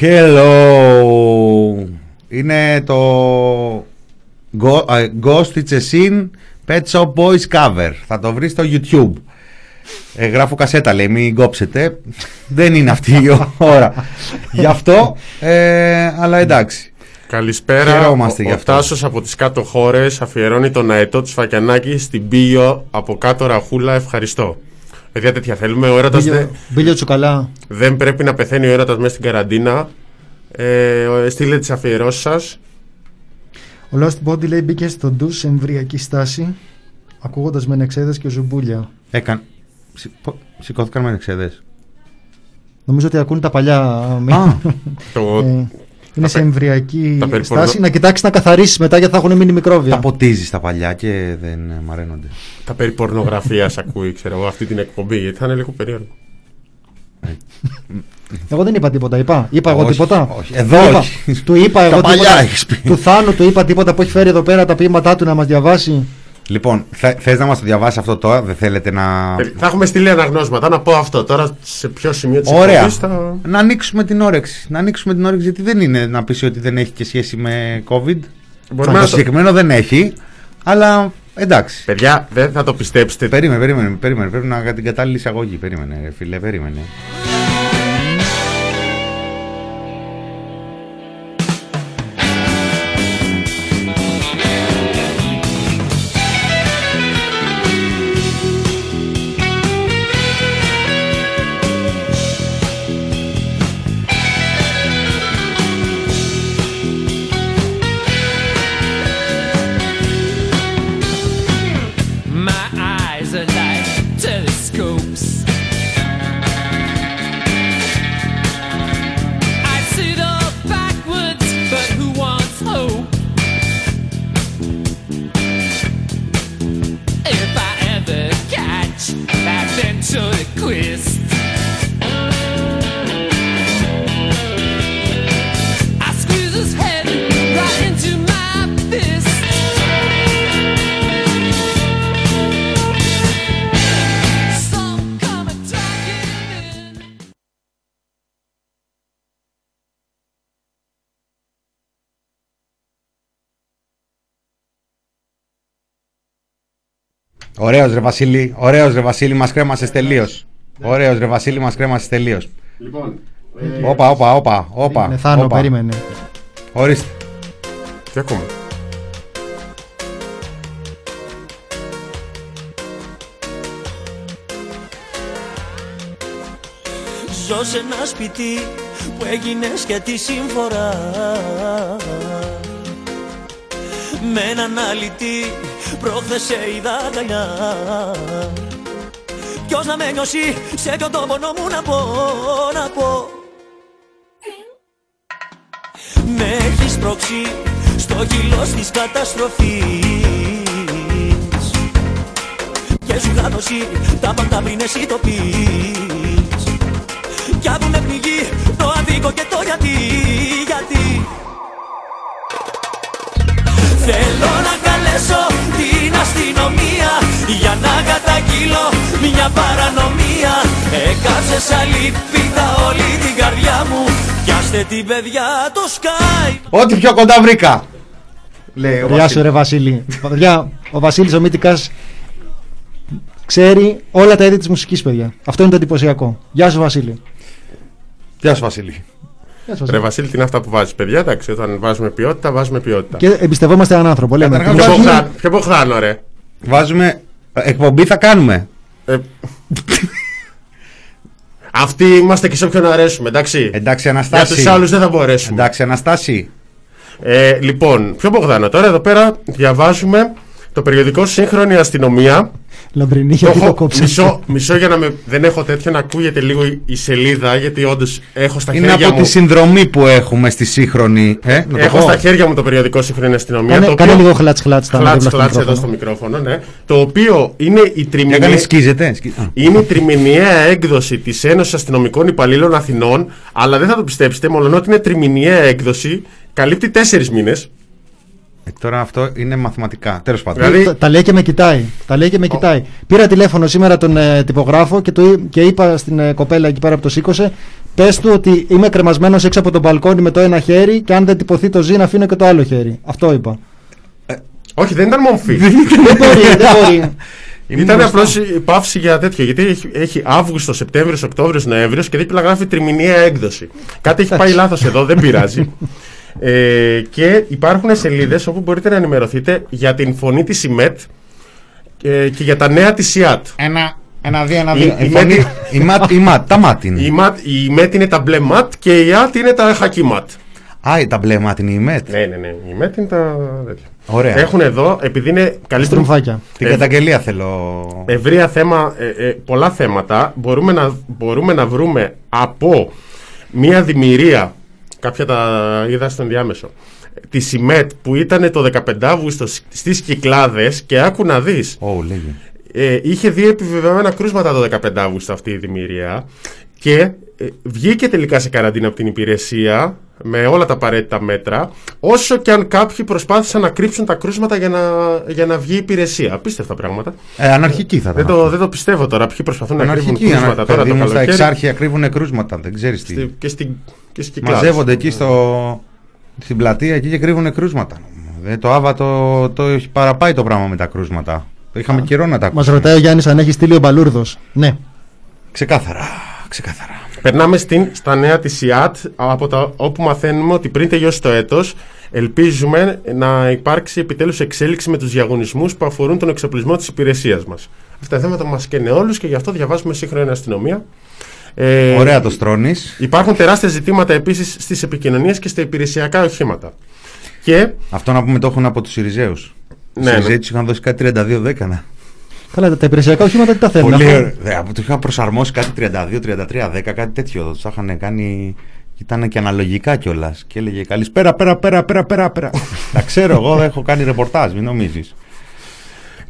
Hello. Είναι το Go- ε, Ghost It's a Sin Pet Shop Boys cover. Θα το βρεις στο YouTube. Ε, γράφω κασέτα λέει, μην κόψετε. Δεν είναι αυτή η ώρα. Γι' αυτό, ε, αλλά εντάξει. Καλησπέρα. Χαιρόμαστε ο, γι' ο αυτό. Τάσος από τις κάτω χώρες αφιερώνει τον αετό του Σφακιανάκη στην Πίγιο από κάτω Ραχούλα. Ευχαριστώ. Παιδιά, τέτοια θέλουμε. Ο έρωτας δεν, Μπίλιο, μπίλιο τσουκαλά. δεν πρέπει να πεθαίνει ο έρωτας μέσα στην καραντίνα. Ε, ο- στείλτε τις αφιερώσεις σας. Ο Lost Body λέει μπήκε στο ντους σε εμβριακή στάση, ακούγοντας μενεξέδες και ζουμπούλια. Έκαν. Σι- πο- Σηκώθηκαν με εξέδες. Νομίζω ότι ακούν τα παλιά. Α, Το, Ε, είναι σε πε- εμβριακή τα περιπορνο- στάση. Να κοιτάξεις να καθαρίσει μετά γιατί θα έχουν μείνει μικρόβια. τα ποτίζεις τα παλιά και δεν ε, μαραίνονται. τα περί πορνογραφίας ακούει, ξέρω εγώ, αυτή την εκπομπή. Γιατί θα είναι λίγο περίεργο. Εγώ δεν είπα τίποτα. Είπα, είπα εγώ Όχι, τίποτα. όχι. Εδώ Είπα. όχι. Του είπα εγώ Τα παλιά τίποτα. έχεις πει. Του Θάνου του είπα τίποτα που έχει φέρει εδώ πέρα τα ποίηματά του να μας διαβάσει. Λοιπόν, θε, θες να μας το διαβάσει αυτό τώρα, δεν θέλετε να... Ε, Θα έχουμε στείλει αναγνώσματα. Να πω αυτό τώρα σε ποιο σημείο της Ωραία. εκπομπής θα... Να ανοίξουμε την όρεξη. Να ανοίξουμε την όρεξη γιατί δεν είναι να πεις ότι δεν έχει και σχέση με COVID. Μπορούμε το να το- συγκεκριμένο δεν έχει, αλλά εντάξει. Παιδιά, δεν θα το πιστέψετε. Περίμενε, περίμενε, περίμενε. Πρέπει να την κατάλληλη εισαγωγή. Περίμενε, ρε φίλε, περίμενε. Ωραίος ρε Βασίλη, ωραίος ρε Βασίλη, μας κρέμασες τελείως. Ωραίος ρε Βασίλη, μας κρέμασες τελείως. Λοιπόν, Όπα, όπα, όπα, όπα. Ναι, Θάνο, όπα. περίμενε. Ορίστε. τι ακούμε. Ζω σε ένα σπίτι που έγινε σκέτη σύμφορα Με έναν αλητή πρόχθες σε είδα αγκαλιά Ποιος να με νιώσει σε ποιον το πόνο μου να πω, να πω. Με έχεις πρόξει στο χειλός της καταστροφής. Και σου είχα δώσει τα πάντα πριν εσύ το πεις. Κι άκου με πνιγεί το αδίκο και το γιατί, γιατί Θέλω να καλέσω την αστυνομία Για να καταγγείλω μια παρανομία Έκαψες αλήπητα όλη την καρδιά μου Πιάστε την παιδιά το Skype Ό,τι πιο κοντά βρήκα. Λέει ο Γεια σου Βασίλης. ρε Βασίλη. Παιδιά, ο Βασίλης ο Μύτικας ξέρει όλα τα είδη της μουσικής παιδιά. Αυτό είναι το εντυπωσιακό. Γεια σου Βασίλη. Γεια σου Βασίλη. Γεια σου, Ρε Βασίλη. Βασίλη, τι είναι αυτά που βάζεις παιδιά; Εντάξει, όταν βάζουμε ποιότητα, βάζουμε ποιότητα. Και εμπιστευόμαστε έναν άνθρωπο. Λέμε. Καταρχάς, Ποιο βάζουμε- Μπογδάν- Ποιο Μπογδάνο, ρε. Βάζουμε. ε, Εκπομπή θα κάνουμε. Ε, Αυτοί είμαστε και σε όποιον αρέσουμε, εντάξει. Εντάξει, Για Αναστάση. τους άλλους δεν θα μπορέσουμε. Εντάξει, Αναστάση. Ε, λοιπόν, ποιο Μπογδάνο. Τώρα εδώ πέρα διαβάζουμε το περιοδικό Σύγχρονη Αστυνομία. Λαμπρινή, Το γιατί το έχω- κόψα. μισό, μισό για να με. Δεν έχω τέτοιο να ακούγεται λίγο η, η σελίδα, γιατί όντως έχω στα Είναι χέρια από μου. τη συνδρομή που έχουμε στη σύγχρονη. Ε, να το Έχω πω. στα χέρια μου το περιοδικό Σύγχρονη Αστυνομία. Κάνε, το κάνε οποίο- λίγο χλάτς χλάτς. τα Χλάτς, δίπλα στο χλάτς εδώ μικρόφωνο. στο μικρόφωνο, ναι. Το οποίο είναι η Για τριμηνία. κάνει σκίζεται. σκι- Α. Είναι η τριμηνιαία έκδοση της Ένωσης Αστυνομικών Υπαλλήλων Αθηνών, αλλά δεν θα το πιστέψετε, μόνο ότι είναι τριμηνιαία έκδοση, καλύπτει τέσσερις μήνες. Ε, τώρα αυτό είναι μαθηματικά. Τέλος πάντων. Δηλαδή- Τα, τα λέει και με κοιτάει. Τα λέει και με κοιτάει. Πήρα τηλέφωνο σήμερα τον ε, τυπογράφο και, του, εί- και είπα στην ε, κοπέλα εκεί πέρα που το σήκωσε, Πες του ότι είμαι κρεμασμένος έξω από το μπαλκόνι με το ένα χέρι και αν δεν τυπωθεί το ζήν αφήνω και το άλλο χέρι. Αυτό είπα. Όχι, δεν ήταν μομφή. δεν μπορεί, δεν μπορεί. Ήταν απλώς η παύση για τέτοιο. Γιατί έχει, έχει Αύγουστο, Σεπτέμβριο, Οκτώβριο, Νοέμβριο και δίπλα γράφει τριμηνιαία έκδοση. Κάτι έχει πάει λάθος εδώ, δεν πειράζει. Ε, και υπάρχουν σελίδες όπου μπορείτε να ενημερωθείτε για την φωνή της ΙΜΕΤ ε, και για τα νέα της ΙΑΤ. Ένα, ένα, δύο, ένα, Η- δύο. η Η φωνή- Μέτη- Η ματ, η ματ, τα ματ είναι. Η, ΜΑΤ, η ΙΜΕΤ είναι τα μπλε ματ και η ΙΑΤ είναι τα χακί ματ. Α, τα μπλε ματ είναι η ΜΕΤ; Ναι, ναι, ναι. Η ΜΕΤ είναι τα τέτοια. Ωραία. Έχουν εδώ, επειδή είναι καλύτερο. Στρουμφάκια. Την Ε, καταγγελία θέλω. ευρεία θέμα, ε, ε, πολλά θέματα, μπορούμε να, μπορούμε να βρούμε από μία δημιουργία, κάποια τα είδα στον διάμεσο, τη ΣΥΜΕΤ που ήταν το 15 Αύγουστο σ- στις Κυκλάδες και άκου να δεις, Ω, λέγει. ε, είχε δύο επιβεβαιωμένα κρούσματα το 15 Αύγουστο αυτή η δημιουργία και ε, βγήκε τελικά σε καραντίνα από την υπηρεσία με όλα τα απαραίτητα μέτρα, όσο και αν κάποιοι προσπάθησαν να κρύψουν τα κρούσματα για να, για να βγει η υπηρεσία. Απίστευτα πράγματα. Ε, αναρχική θα Δεν ήταν. το, δεν το πιστεύω τώρα. Ποιοι προσπαθούν να κρύβουν Αναρχική, κρούσματα ανα- τώρα παιδί το μου, στα καλοκαίρι. εξάρχεια κρύβουν κρούσματα. Δεν ξέρεις τι. Στη- και στην και στις Κυκλάδες. Μαζεύονται εκεί στο, στην πλατεία εκεί και κρύβουν κρούσματα. Ε, το Άβα το, το έχει παραπάει το πράγμα με τα κρούσματα. Είχαμε καιρό να τα Μας ακούσουμε. ρωτάει ο Γιάννης αν έχει στείλει ο Μπαλούρδος. Ναι. Ξεκάθαρα. Ξεκάθαρα. Περνάμε στην, στα νέα της ΙΑΤ, από τα, όπου μαθαίνουμε ότι πριν τελειώσει το έτος, ελπίζουμε να υπάρξει επιτέλους εξέλιξη με τους διαγωνισμούς που αφορούν τον εξοπλισμό της υπηρεσίας μας. Αυτά τα θέματα μας καίνε όλους και γι' αυτό διαβάζουμε σύγχρονη αστυνομία. Ε, Ωραία το στρώνεις. Υπάρχουν τεράστια ζητήματα επίσης στις επικοινωνίες και στα υπηρεσιακά οχήματα. Και Αυτό να πούμε το έχουν από τους Σιριζέους. Οι Ναι, Σιριζέοι ναι. τους είχαν δώσει κάτι 32 δέκανα. Καλά, τα υπηρεσιακά οχήματα τι τα θέλουν. Πολύ αφού- ωραία. Δε, από- Του είχαν προσαρμόσει κάτι 32-33 10, κάτι τέτοιο. Τους είχαν κάνει. Ήταν και αναλογικά κιόλας. Και έλεγε Καλησπέρα, πέρα, πέρα, πέρα, πέρα. πέρα. Τα ξέρω εγώ, έχω κάνει ρεπορτάζ, μην νομίζεις.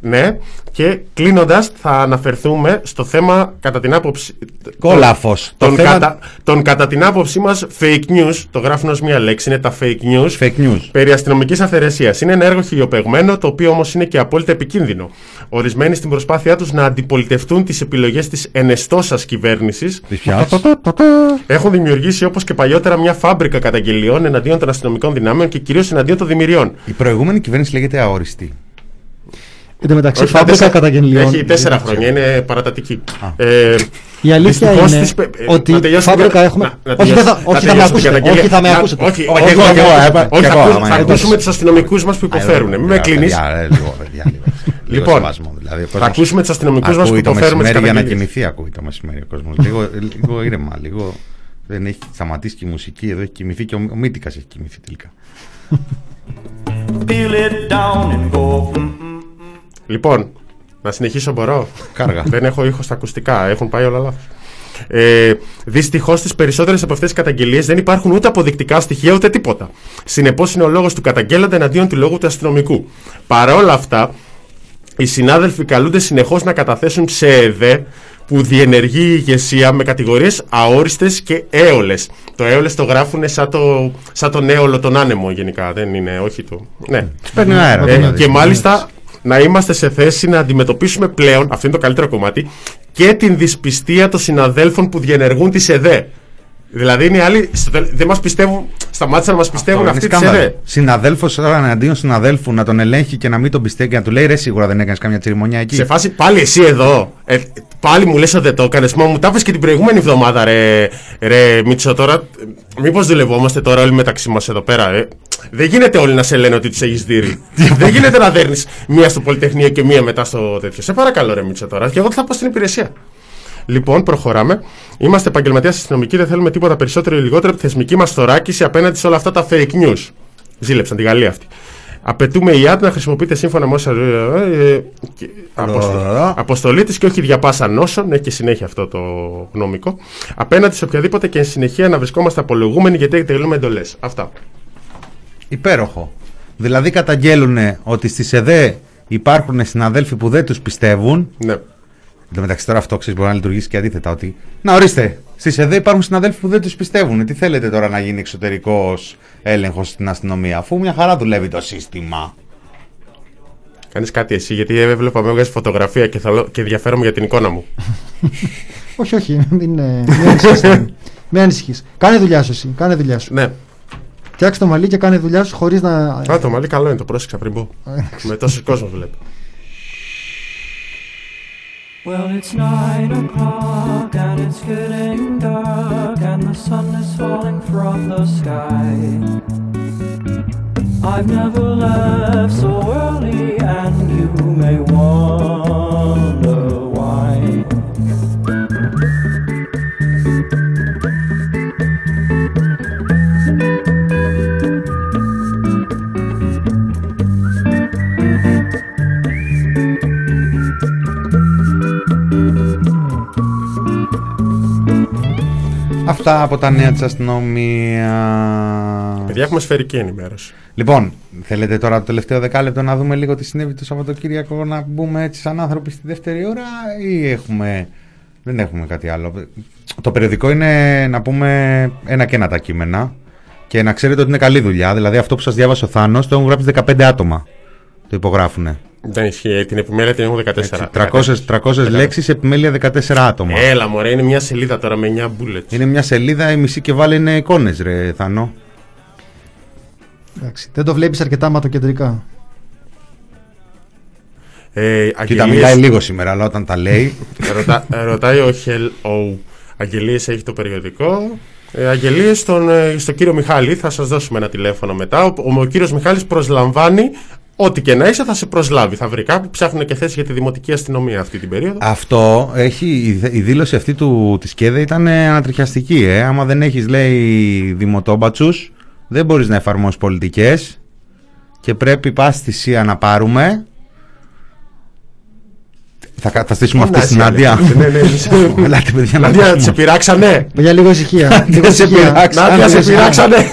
Ναι, και κλείνοντας, θα αναφερθούμε στο θέμα κατά την άποψη. Κόλαφος. Τον, κατα, τον κατά την άποψή μας fake news, το γράφουν ως μία λέξη, είναι τα fake news. Fake news. Περί αστυνομικής αυθαιρεσίας. Είναι ένα έργο χιλιοπεγμένο, το οποίο όμως είναι και απόλυτα επικίνδυνο. Ορισμένοι στην προσπάθειά τους να αντιπολιτευτούν τις επιλογές της ενεστώσας κυβέρνησης Της πια. έχουν δημιουργήσει όπως και παλιότερα μια φάμπρικα καταγγελιών εναντίον των αστυνομικών δυνάμεων και κυρίως εναντίον των δημιουργών. Η προηγούμενη κυβέρνηση λέγεται αόριστη. Εν τω μεταξύ, Όχι, τα φάμπρικα τέσσερα- καταγγελιών. Έχει τέσσερα χρόνια, είναι παρατατική. Α. Ε, Η αλήθεια δυστυχώς είναι τις πε- ε, ότι να τελειώσω την φάμπρικα κατα- έχουμε- να- να Όχι, δεν θα- τελειώσω- όχι, να θα με τελειώσω την ακούσετε, καταγγελία. όχι, θα με Να- ακούσετε. Όχι, Όχι, όχι, εγώ, όχι, εγώ, όχι, έπα- όχι, και θα εγώ, ακού- άμα θα είναι. ακούσουμε του αστυνομικού μα που υποφέρουν. Μην με κλείνει. Παιδιά, ρε, λίγο, παιδιά, λίγο. Λίγο Λοιπόν, σεβασμό, δηλαδή, ο Θα κόσμος ακούσουμε του αστυνομικού μα που Ακούει το υποφέρουν με τι μεσημέρι για να καταγγελίε. κοιμηθεί, ακούει το μεσημέρι ο κόσμο. λίγο, λίγο ήρεμα, λίγο. Δεν έχει σταματήσει και η μουσική, εδώ έχει κοιμηθεί και ο, ο Μίτικα έχει κοιμηθεί τελικά. Feel it down and go. Λοιπόν, να συνεχίσω μπορώ; Κάργα. Δεν έχω ήχος στα ακουστικά, έχουν πάει όλα λάθο. Ε, Δυστυχώς στις περισσότερες από αυτές τις καταγγελίες δεν υπάρχουν ούτε αποδεικτικά στοιχεία ούτε τίποτα. Συνεπώς είναι ο λόγος του καταγγέλλοντα εναντίον του λόγου του αστυνομικού. Παρ' όλα αυτά, οι συνάδελφοι καλούνται συνεχώς να καταθέσουν σε ΕΔΕ που διενεργεί η ηγεσία με κατηγορίες αόριστες και έολες. Το έολες το γράφουν σαν, το, σαν τον έολο τον άνεμο γενικά, δεν είναι, όχι το... Ναι. Παίρνει αέρα. Ε, δηλαδή. και μάλιστα να είμαστε σε θέση να αντιμετωπίσουμε πλέον, αυτό είναι το καλύτερο κομμάτι, και την δυσπιστία των συναδέλφων που διενεργούν τη ΕΔΕ. Δηλαδή είναι οι άλλοι, στο τέλος, δεν μας πιστεύουν, σταμάτησαν να μας πιστεύουν Αυτό αυτοί είναι τη σκάνδαλο. ΕΔΕ. Συναδέλφος τώρα εναντίον συναδέλφου να τον ελέγχει και να μην τον πιστεύει και να του λέει ρε σίγουρα δεν έκανες καμιά τσιριμονιά εκεί. Σε φάση πάλι εσύ εδώ. Ε, πάλι μου λες ότι δεν το έκανες. Μα μου τα είπες και την προηγούμενη εβδομάδα, ρε, ρε Μίτσο. Τώρα, μήπως δουλευόμαστε τώρα όλοι μεταξύ μας εδώ πέρα, ε; Δεν γίνεται όλοι να σε λένε ότι τους έχεις δει. δεν γίνεται να δέρνεις μία στο Πολυτεχνείο και μία μετά στο τέτοιο. Σε παρακαλώ, ρε Μίτσο τώρα. Και εγώ θα πάω στην υπηρεσία. Λοιπόν, προχωράμε. Είμαστε επαγγελματίες αστυνομικοί, δεν θέλουμε τίποτα περισσότερο ή λιγότερο από τη θεσμική μας θωράκιση απέναντι σε όλα αυτά τα fake news. Ζήλεψαν τη Γαλλία αυτή. Απαιτούμε η ΙΑΤ να χρησιμοποιείται σύμφωνα με όσα. ε, ε, και- αποσто- αποστολή της και όχι διαπάσα νόσων, έχει και συνέχεια αυτό το γνωμικό. Απέναντι σε οποιαδήποτε και εν συνεχεία να βρισκόμαστε απολογούμενοι γιατί εκτελούμε εντολές. Αυτά. Υπέροχο. Δηλαδή καταγγέλουν ότι στη ΕΔΕ υπάρχουν συναδέλφοι που δεν τους πιστεύουν. Ναι. Εν τω μεταξύ τώρα αυτό ξέρεις μπορεί να λειτουργήσει και αντίθετα. Ότι να ορίστε, στη ΕΔΕ υπάρχουν συναδέλφοι που δεν τους πιστεύουν. Τι θέλετε τώρα να γίνει εξωτερικός έλεγχος στην αστυνομία, αφού μια χαρά δουλεύει το σύστημα. Κάνεις κάτι εσύ, γιατί έβλεπα με έβγαζε φωτογραφία και, θα, λέ- και ενδιαφέρομαι για την εικόνα μου. Όχι, όχι, μην, ε, μην ανησυχείς. μην ανησυχείς. Κάνε δουλειά σου εσύ, κάνε δουλειά σου. Ναι. Φτιάξε το μαλλί και κάνε δουλειά σου χωρίς να... Α, το μαλλί καλό είναι, το πρόσεξα πριν πω. Με τόσο κόσμος βλέπω. Well, it's nine o'clock and it's getting dark and the sun is falling from the sky. I've never left so early and you may wonder Αυτά από τα νέα της αστυνομίας. Παιδιά, έχουμε σφαιρική ενημέρωση. Λοιπόν, θέλετε τώρα το τελευταίο δεκάλεπτο να δούμε λίγο τι συνέβη το Σαββατοκύριακο να μπούμε έτσι σαν άνθρωποι στη δεύτερη ώρα ή έχουμε... Δεν έχουμε κάτι άλλο. Το περιοδικό είναι να πούμε ένα και ένα τα κείμενα και να ξέρετε ότι είναι καλή δουλειά. Δηλαδή αυτό που σας διάβασε ο Θάνος το έχουν γράψει 15 άτομα. Το υπογράφουνε. Δεν ισχύει. Την επιμέλεια την έχουν 14. Έτσι, 300, 300 λέξεις, επιμέλεια 14 άτομα. Έλα, μωρέ, είναι μια σελίδα τώρα με 9 bullets. Είναι μια σελίδα, η μισή και βάλει είναι εικόνες ρε Θάνο. Εντάξει, δεν το βλέπεις αρκετά ματοκεντρικά. Ε, Κοίτα, αγγελίες- μιλάει λίγο σήμερα, αλλά όταν τα λέει. Ρωτά, ε, ρωτάει ο Χελ ο Αγγελίες έχει το περιοδικό. Ε, Αγγελίες στον, ε, στο κύριο Μιχάλη, θα σας δώσουμε ένα τηλέφωνο μετά. Ο, ο, ο κύριος Μιχάλης προσλαμβάνει ό,τι και να είσαι θα σε προσλάβει. Θα βρει κάπου, ψάχνουν και θέση για τη δημοτική αστυνομία αυτή την περίοδο. Αυτό έχει, η, δε- η δήλωση αυτή του, της ΚΕΔΕ ήταν ε, ανατριχιαστική. Ε. Άμα δεν έχεις λέει δημοτόμπατσους δεν μπορείς να εφαρμόσεις πολιτικές και πρέπει πας στη ΣΥΑ να πάρουμε. Θα, κα- θα στήσουμε αυτή στην Άντια. Ναι, ναι, ναι. Ελάτε παιδιά να Νάντια, δούμε. σε πειράξανε. Για λίγο ησυχία. λίγο σε ησυχία. πειράξανε.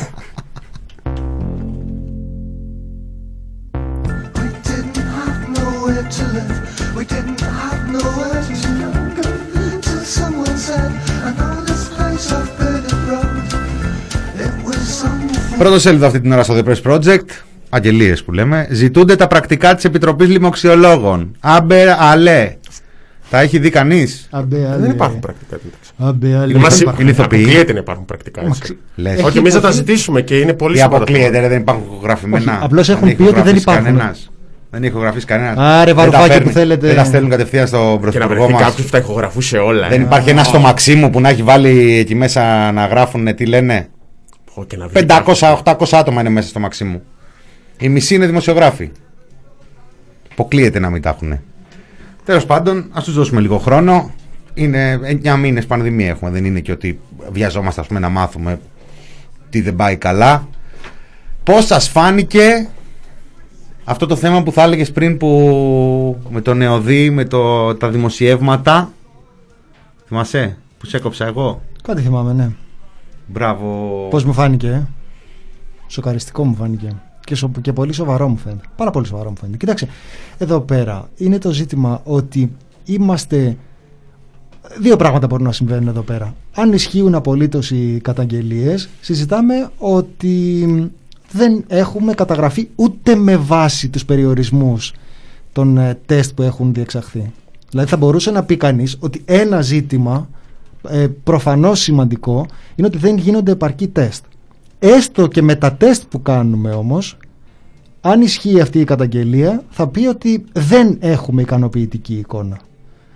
Πρώτος σέλιδο αυτή την ώρα στο The Press Project. Αγγελίες που λέμε. Ζητούνται τα πρακτικά της Επιτροπής Λοιμοξιολόγων. Άμπερ αλέ. Τα έχει δει κανείς; Αμπέ, Δεν άλλη. υπάρχουν πρακτικά. εντάξει. Αμπέ, άλλη. Είναι, μας, είναι ηθοποιοί. αποκλείεται να υπάρχουν πρακτικά. έτσι. Λες. Όχι, εμείς θα τα ζητήσουμε και είναι πολύ Τι σημαντικό. αποκλείεται, ρε, δεν υπάρχουν ηχογραφημένα. Όχι, απλώς έχουν έχει πει ότι δεν ηχογραφήσει υπάρχουν. κανένας. Δεν έχει ηχογραφήσει κανένας. Άρε, βαρουφάκι που θέλετε. Δεν τα στέλνουν κατευθείαν στον Και να πρωθυπουργό βρεθεί μας. κάποιος που τα ηχογραφούσε όλα. Δεν ε. υπάρχει ένα στο Μαξίμου που να έχει βάλει εκεί μέσα να γράφουν τι λένε. Πω, και να βρει κάποιος. 500-800 άτομα είναι μέσα στο Μαξίμου. Η μισή είναι δημοσιογράφοι. Αποκλείεται να μην τα έχουν. Τέλος πάντων, ας τους δώσουμε λίγο χρόνο. Είναι 9 μήνες πανδημία έχουμε. Δεν είναι και ότι βιαζόμαστε ας πούμε, να μάθουμε τι δεν πάει καλά. Πώς σας φάνηκε αυτό το θέμα που θα έλεγες πριν που με το νεοδί, με το, τα δημοσιεύματα; Θυμάσαι; Που σε έκοψα εγώ; Κάτι θυμάμαι, ναι. Μπράβο. Πώς μου φάνηκε, ε; Σοκαριστικό μου φάνηκε. Και, σο, και πολύ σοβαρό μου φαίνεται. Πάρα πολύ σοβαρό μου φαίνεται. Κοίταξε, εδώ πέρα είναι το ζήτημα ότι είμαστε. Δύο πράγματα μπορούν να συμβαίνουν εδώ πέρα. Αν ισχύουν απολύτως οι καταγγελίες, συζητάμε ότι δεν έχουμε καταγραφεί ούτε με βάση τους περιορισμούς των ε, τεστ που έχουν διεξαχθεί. Δηλαδή θα μπορούσε να πει κανείς ότι ένα ζήτημα ε, προφανώς σημαντικό είναι ότι δεν γίνονται επαρκή τεστ. Έστω και με τα τεστ που κάνουμε όμως, αν ισχύει αυτή η καταγγελία, θα πει ότι δεν έχουμε ικανοποιητική εικόνα.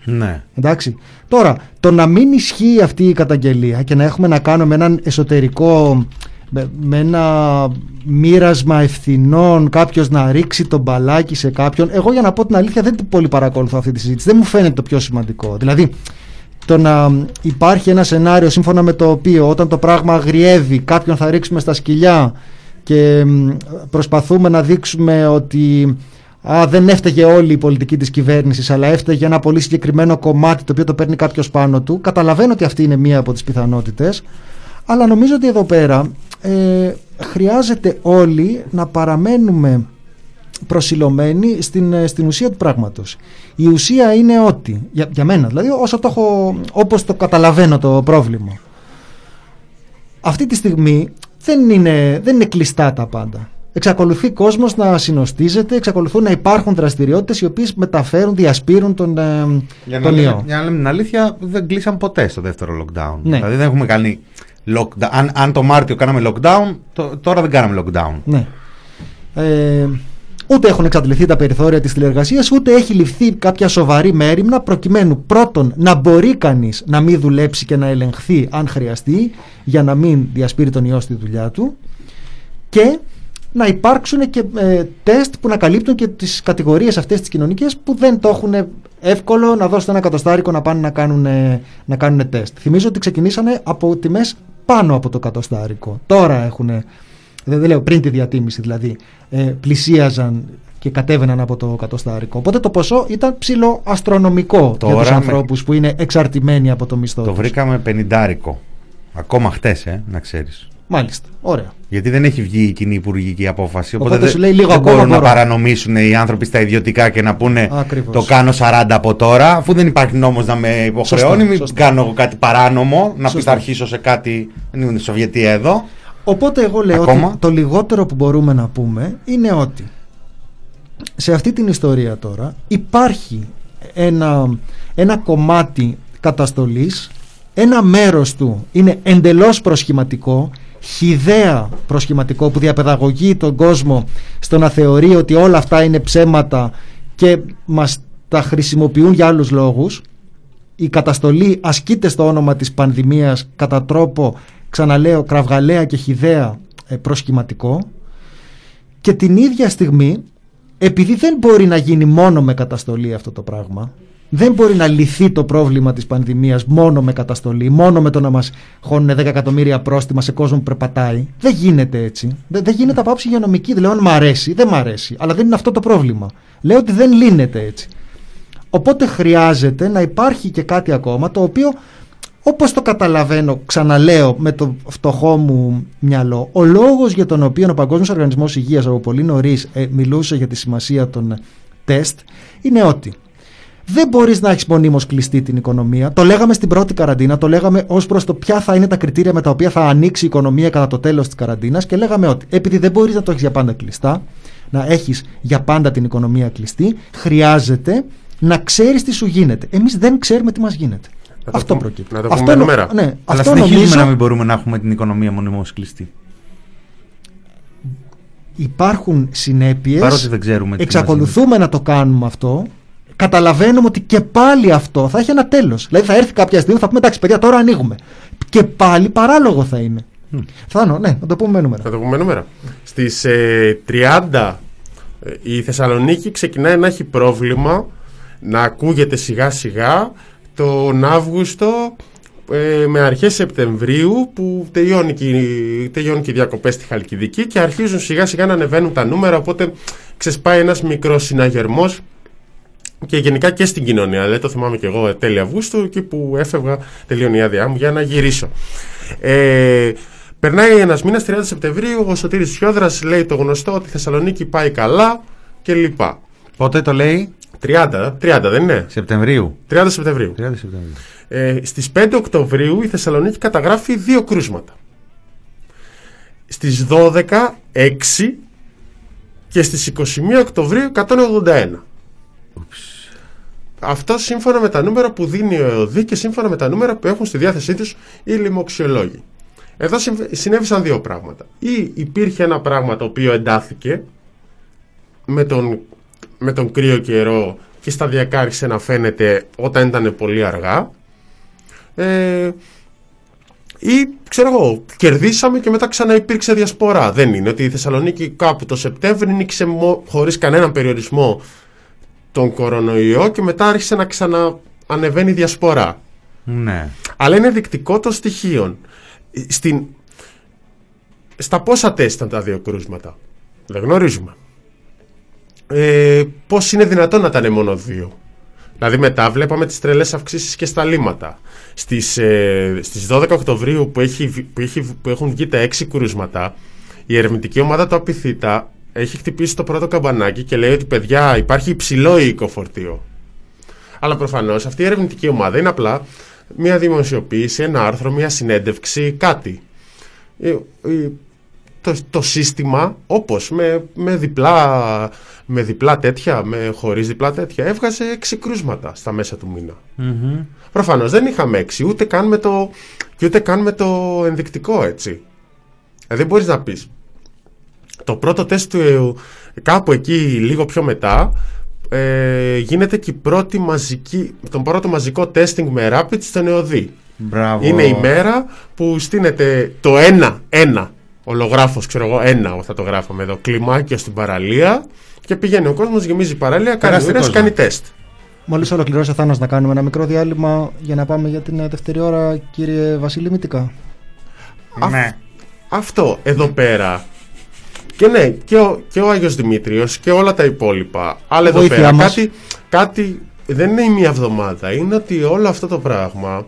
Ναι. Εντάξει. Τώρα, το να μην ισχύει αυτή η καταγγελία και να έχουμε να κάνουμε έναν εσωτερικό με, με ένα μοίρασμα ευθυνών, κάποιος να ρίξει τον μπαλάκι σε κάποιον. Εγώ για να πω την αλήθεια δεν πολύ παρακολουθώ αυτή τη συζήτηση. Δεν μου φαίνεται το πιο σημαντικό. Δηλαδή, το να υπάρχει ένα σενάριο σύμφωνα με το οποίο όταν το πράγμα αγριεύει κάποιον θα ρίξουμε στα σκυλιά και μ, προσπαθούμε να δείξουμε ότι α, δεν έφταιγε όλη η πολιτική της κυβέρνησης αλλά έφταιγε ένα πολύ συγκεκριμένο κομμάτι το οποίο το παίρνει κάποιος πάνω του καταλαβαίνω ότι αυτή είναι μία από τις πιθανότητες αλλά νομίζω ότι εδώ πέρα ε, χρειάζεται όλοι να παραμένουμε προσιλωμένοι στην, ε, στην ουσία του πράγματος. Η ουσία είναι ότι, για, για μένα δηλαδή, όσο το έχω, όπως το καταλαβαίνω το πρόβλημα, αυτή τη στιγμή δεν είναι, δεν είναι κλειστά τα πάντα. εξακολουθεί κόσμος να συνοστίζεται, εξακολουθούν να υπάρχουν δραστηριότητες οι οποίες μεταφέρουν, διασπείρουν τον, ε, Για να, τον λέμε, ιό. για να λέμε την αλήθεια, δεν κλείσαν ποτέ στο δεύτερο lockdown. Ναι. Δηλαδή δεν έχουμε κάνει lockdown. Αν, αν το Μάρτιο κάναμε lockdown, το- τώρα δεν κάναμε lockdown. Ναι. Ε, ούτε έχουν εξαντληθεί τα περιθώρια της τηλεργασίας, ούτε έχει ληφθεί κάποια σοβαρή μέρημνα προκειμένου πρώτον να μπορεί κανείς να μην δουλέψει και να ελεγχθεί αν χρειαστεί για να μην διασπείρει τον ιό στη δουλειά του και να υπάρξουν και ε, τεστ που να καλύπτουν και τις κατηγορίες αυτές τις κοινωνικές που δεν το έχουν εύκολο να δώσουν ένα κατοστάρικο να πάνε να κάνουν, να κάνουν τεστ. Θυμίζω ότι ξεκινήσανε από τιμές πάνω από το κατοστάρικο. Τώρα έχουν, δεν, δεν λέω πριν τη διατίμηση δηλαδή, ε, πλησίαζαν και κατέβαιναν από το κατοστάρικο. Οπότε το ποσό ήταν ψηλό αστρονομικό για Τώρα τους με- ανθρώπους που είναι εξαρτημένοι από το μισθό Το τους. βρήκαμε πενιντάρικο. Ακόμα χτες, ε, να ξέρεις. Μάλιστα. Ωραία. Γιατί δεν έχει βγει η κοινή υπουργική απόφαση. Οπότε, Οπότε δεν, σου λέει λίγο δεν ακόμα μπορούν να μπορώ. παρανομήσουν οι άνθρωποι στα ιδιωτικά και να πούνε Ακριβώς. το κάνω 40 από τώρα, αφού δεν υπάρχει νόμος να με υποχρεώνει, Σωστά, μην σωστά. κάνω εγώ κάτι παράνομο, να Σωστά. πειθαρχήσω σε κάτι. Δεν είναι Σοβιετία εδώ. Οπότε εγώ λέω Ακόμα; ότι το λιγότερο που μπορούμε να πούμε είναι ότι σε αυτή την ιστορία τώρα υπάρχει ένα, ένα κομμάτι καταστολής ένα μέρος του είναι εντελώς προσχηματικό χιδέα προσχηματικό που διαπαιδαγωγεί τον κόσμο στο να θεωρεί ότι όλα αυτά είναι ψέματα και μας τα χρησιμοποιούν για άλλους λόγους η καταστολή ασκείται στο όνομα της πανδημίας κατά τρόπο, ξαναλέω, κραυγαλαία και χιδέα ε, προσχηματικό και την ίδια στιγμή επειδή δεν μπορεί να γίνει μόνο με καταστολή αυτό το πράγμα δεν μπορεί να λυθεί το πρόβλημα της πανδημίας μόνο με καταστολή, μόνο με το να μας χώνουν 10 εκατομμύρια πρόστιμα σε κόσμο που περπατάει. Δεν γίνεται έτσι. Δεν, δεν γίνεται από άψη υγειονομική. Δεν λέω αν μ' αρέσει, δεν μ' αρέσει. Αλλά δεν είναι αυτό το πρόβλημα. Λέω ότι δεν λύνεται έτσι. Οπότε χρειάζεται να υπάρχει και κάτι ακόμα το οποίο όπως το καταλαβαίνω, ξαναλέω με το φτωχό μου μυαλό, ο λόγος για τον οποίο ο Παγκόσμιος Οργανισμός Υγείας από πολύ νωρίς μιλούσε για τη σημασία των τεστ είναι ότι δεν μπορείς να έχεις μονίμως κλειστή την οικονομία. Το λέγαμε στην πρώτη καραντίνα, το λέγαμε ως προς το ποια θα είναι τα κριτήρια με τα οποία θα ανοίξει η οικονομία κατά το τέλος της καραντίνας και λέγαμε ότι επειδή δεν μπορείς να το έχεις για πάντα κλειστά, να έχεις για πάντα την οικονομία κλειστή, χρειάζεται να ξέρεις τι σου γίνεται. Εμείς δεν ξέρουμε τι μας γίνεται. Να το αυτό πούμε- προκύπτει. να το Αυτό πούμε νο- νούμερα. Ναι, Αλλά αυτό συνεχίζουμε νομίζω να μην μπορούμε να έχουμε την οικονομία μονίμως κλειστή. υπάρχουν συνέπειες. Παρότι δεν ξέρουμε τι Εξακολουθούμε να το κάνουμε αυτό. Καταλαβαίνουμε ότι και πάλι αυτό θα έχει ένα τέλος. Δηλαδή θα έρθει κάποια στιγμή θα πούμε εντάξει, παιδιά, τώρα ανοίγουμε. Και πάλι παράλογο θα είναι. Θα είναι, ναι, να το πούμε με νούμερα. Θα το πούμε νούμερα. Στις ε, 30 ε, η Θεσσαλονίκη ξεκινάει να έχει πρόβλημα να ακούγεται σιγά σιγά τον Αύγουστο ε, με αρχές Σεπτεμβρίου που τελειώνει και, η- τελειώνει και οι διακοπές στη Χαλκιδική και αρχίζουν σιγά σιγά να ανεβαίνουν τα νούμερα οπότε ξεσπάει ένας μικρός συναγερμός και γενικά και στην κοινωνία. Δηλαδή το θυμάμαι και εγώ ε, τέλη Αυγούστου, εκεί που έφευγα, τελείωνε η άδειά μου για να γυρίσω. Ε, περνάει ένας μήνας, 30 Σεπτεμβρίου, ο Σωτήρης Σιόδρας λέει το γνωστό ότι η Θεσσαλονίκη πάει καλά κλπ. Πότε το λέει; 30, 30 δεν είναι; Σεπτεμβρίου. 30 Σεπτεμβρίου. 30 Σεπτεμβρίου. Ε, στις 5 Οκτωβρίου η Θεσσαλονίκη καταγράφει δύο κρούσματα. Στις 12, 6 και στις 21 Οκτωβρίου 181. Αυτό σύμφωνα με τα νούμερα που δίνει ο ΕΟΔΗ και σύμφωνα με τα νούμερα που έχουν στη διάθεσή τους οι λοιμοξιολόγοι. Εδώ συμφ- συνέβησαν δύο πράγματα. Ή υπήρχε ένα πράγμα το οποίο εντάθηκε με τον, με τον κρύο καιρό και σταδιακά άρχισε να φαίνεται όταν ήταν πολύ αργά. Ε, ή ξέρω εγώ, κερδίσαμε και μετά ξαναυπήρξε διασπορά. Δεν είναι ότι η Θεσσαλονίκη κάπου το Σεπτέμβρη νίκησε μο- χωρίς κανέναν περιορισμό τον κορονοϊό και μετά άρχισε να ξαναανεβαίνει η διασπορά. Ναι. Αλλά είναι δεικτικό των στοιχείων. Στην... Στα πόσα τεστ ήταν τα δύο κρούσματα; Δεν γνωρίζουμε. Ε, πώς είναι δυνατόν να ήταν μόνο δύο; Δηλαδή μετά βλέπαμε τις τρελές αυξήσεις και στα λίμματα. Στις, ε, στις 12 Οκτωβρίου που, έχει, βγει- που, έχει, που έχουν βγει τα έξι κρούσματα, η ερευνητική ομάδα του Απιθύτα έχει χτυπήσει το πρώτο καμπανάκι και λέει ότι παιδιά υπάρχει υψηλό οίκο φορτίο. Αλλά προφανώς αυτή η ερευνητική ομάδα είναι απλά μια δημοσιοποίηση, ένα άρθρο, μια συνέντευξη, κάτι. Η, η, το, το σύστημα όπως με, με, διπλά, με διπλά τέτοια, με χωρίς διπλά τέτοια έβγαζε έξι κρούσματα στα μέσα του μήνα. Μμμ. Προφανώς δεν είχαμε έξι ούτε καν με το, και ούτε καν με το ενδεικτικό έτσι. Ε, δεν μπορείς να πεις. Το πρώτο τεστ του κάπου εκεί λίγο πιο μετά ε, γίνεται και η πρώτη μαζική, τον πρώτο μαζικό testing με rapid στο νεοδί. Μπράβο. Είναι η μέρα που στείνεται το ένα, ένα, ολογράφος ξέρω εγώ, ένα θα το γράφαμε εδώ, κλιμάκιο στην παραλία και πηγαίνει ο κόσμος, γεμίζει η παραλία, κάνει Περάστε ουρές, κόσμο. κάνει τεστ. Μόλις ολοκληρώσει ο Θάνος να κάνουμε ένα μικρό διάλειμμα για να πάμε για την ε, δεύτερη ώρα, κύριε Βασίλη Μητικά. Ναι. Αυτό εδώ πέρα. Και ναι, και ο, και ο Άγιος Δημήτριος και όλα τα υπόλοιπα. Αλλά εδώ Βοήθειά πέρα μας. κάτι, κάτι δεν είναι η μία εβδομάδα. Είναι ότι όλο αυτό το πράγμα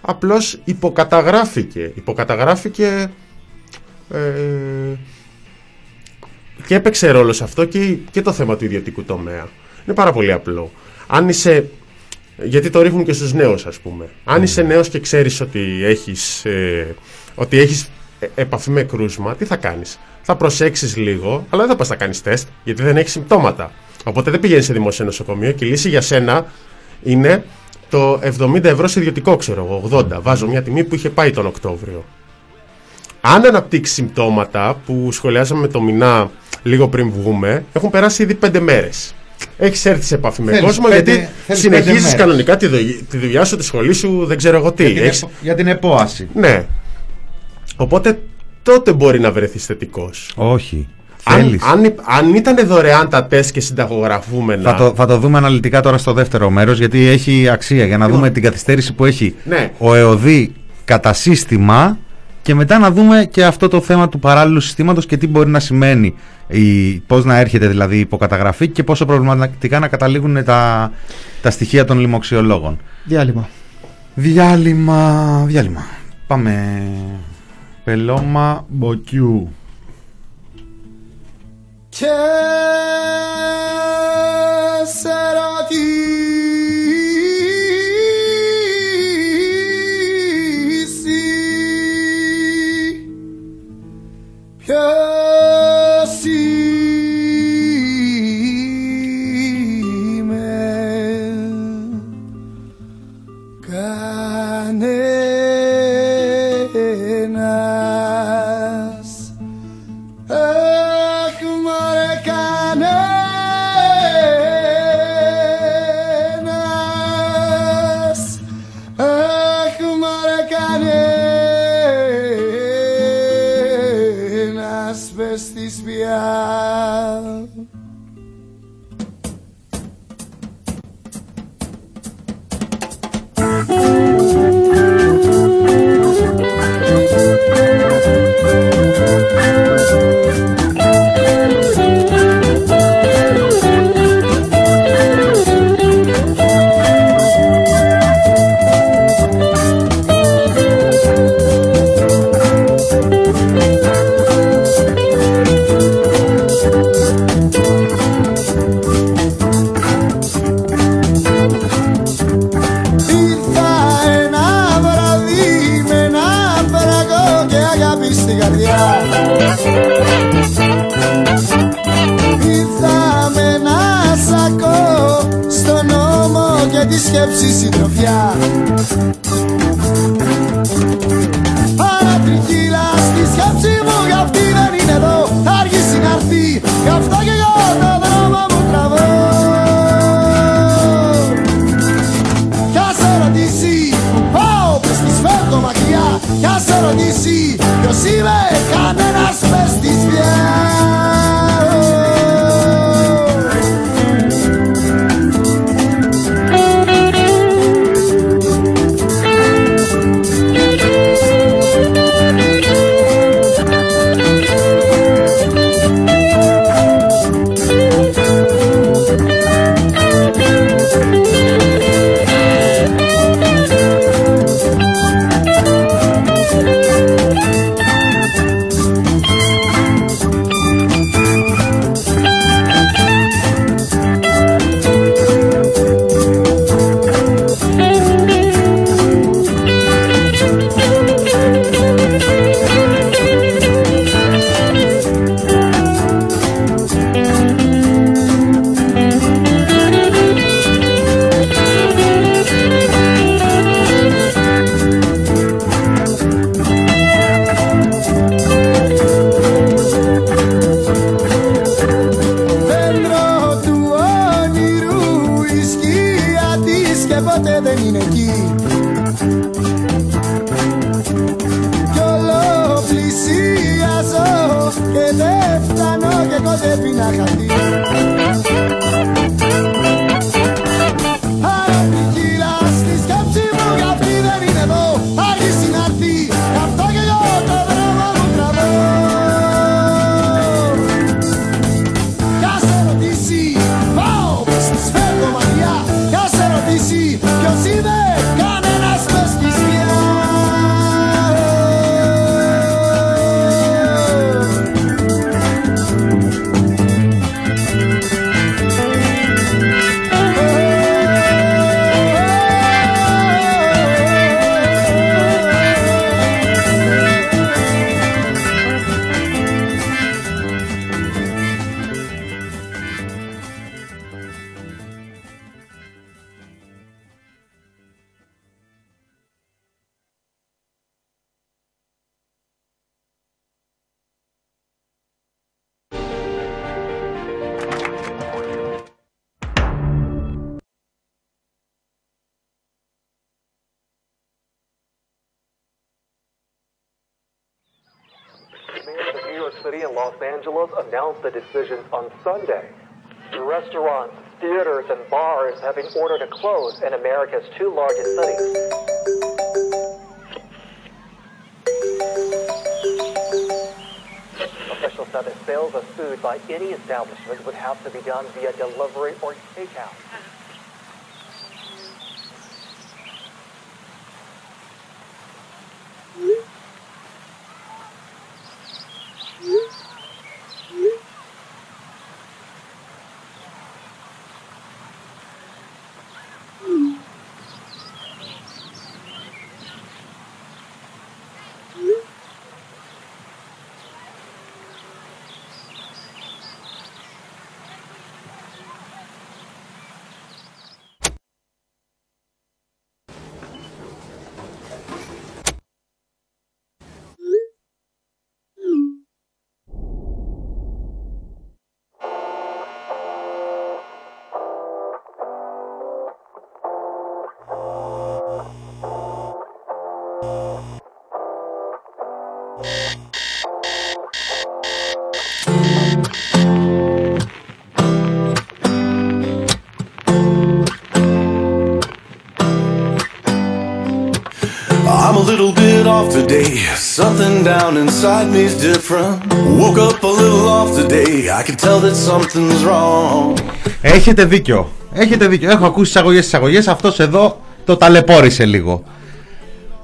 απλώς υποκαταγράφηκε. Υποκαταγράφηκε ε, και έπαιξε ρόλο σε αυτό και, και το θέμα του ιδιωτικού τομέα. Είναι πάρα πολύ απλό. Αν είσαι γιατί το ρίχνουν και στους νέους ας πούμε. Αν είσαι νέος και ξέρεις ότι έχεις, ε, ότι έχεις ε, επαφή με κρούσμα, τι θα κάνεις; Θα προσέξεις λίγο, αλλά δεν θα πας να κάνεις τεστ, γιατί δεν έχεις συμπτώματα. Οπότε δεν πηγαίνεις σε δημόσιο νοσοκομείο και η λύση για σένα είναι το 70 ευρώ σε ιδιωτικό, ξέρω εγώ, 80. Βάζω μια τιμή που είχε πάει τον Οκτώβριο. Αν αναπτύξει συμπτώματα που σχολιάσαμε με το μηνά λίγο πριν βγούμε, έχουν περάσει ήδη 5 μέρες. Έχεις έρθει σε επαφή με Θέλεις κόσμο πέντε- γιατί θέλεις πέντε συνεχίζεις μέρες. κανονικά τη, δουλει- τη δουλειά σου, τη σχολή σου, δεν ξέρω εγώ τι. Για την, Έχεις- επο- για την επόαση. Ναι. Οπότε τότε μπορεί να βρεθείς θετικός. Όχι. Αν, Θέλεις. αν, υπ- αν ήταν δωρεάν τα τεστ και συνταγογραφούμενα. Θα το, θα το δούμε αναλυτικά τώρα στο δεύτερο μέρος γιατί έχει αξία για να δούμε την καθυστέρηση που έχει Ναι. ο ΕΟΔΗ κατά σύστημα και μετά να δούμε και αυτό το θέμα του παράλληλου συστήματος και τι μπορεί να σημαίνει η, πώς να έρχεται δηλαδή η υποκαταγραφή και πόσο προβληματικά να καταλήγουν τα, τα στοιχεία των λοιμοξιολόγων. Διάλειμμα. Διάλειμμα, διάλειμμα. Πάμε. Πελώμα Μποκιού. Και σε σκέψη συντροφιά America's two largest cities. Officials said that sales of food by any establishment would have to be done via delivery or takeout. Off today. Something down inside me's different. Woke up a little off today. I can tell that something's wrong. Έχετε δίκιο. Έχετε δίκιο. Έχω ακούσει εισαγωγές εισαγωγές. Αυτός εδώ το ταλαιπώρησε λίγο.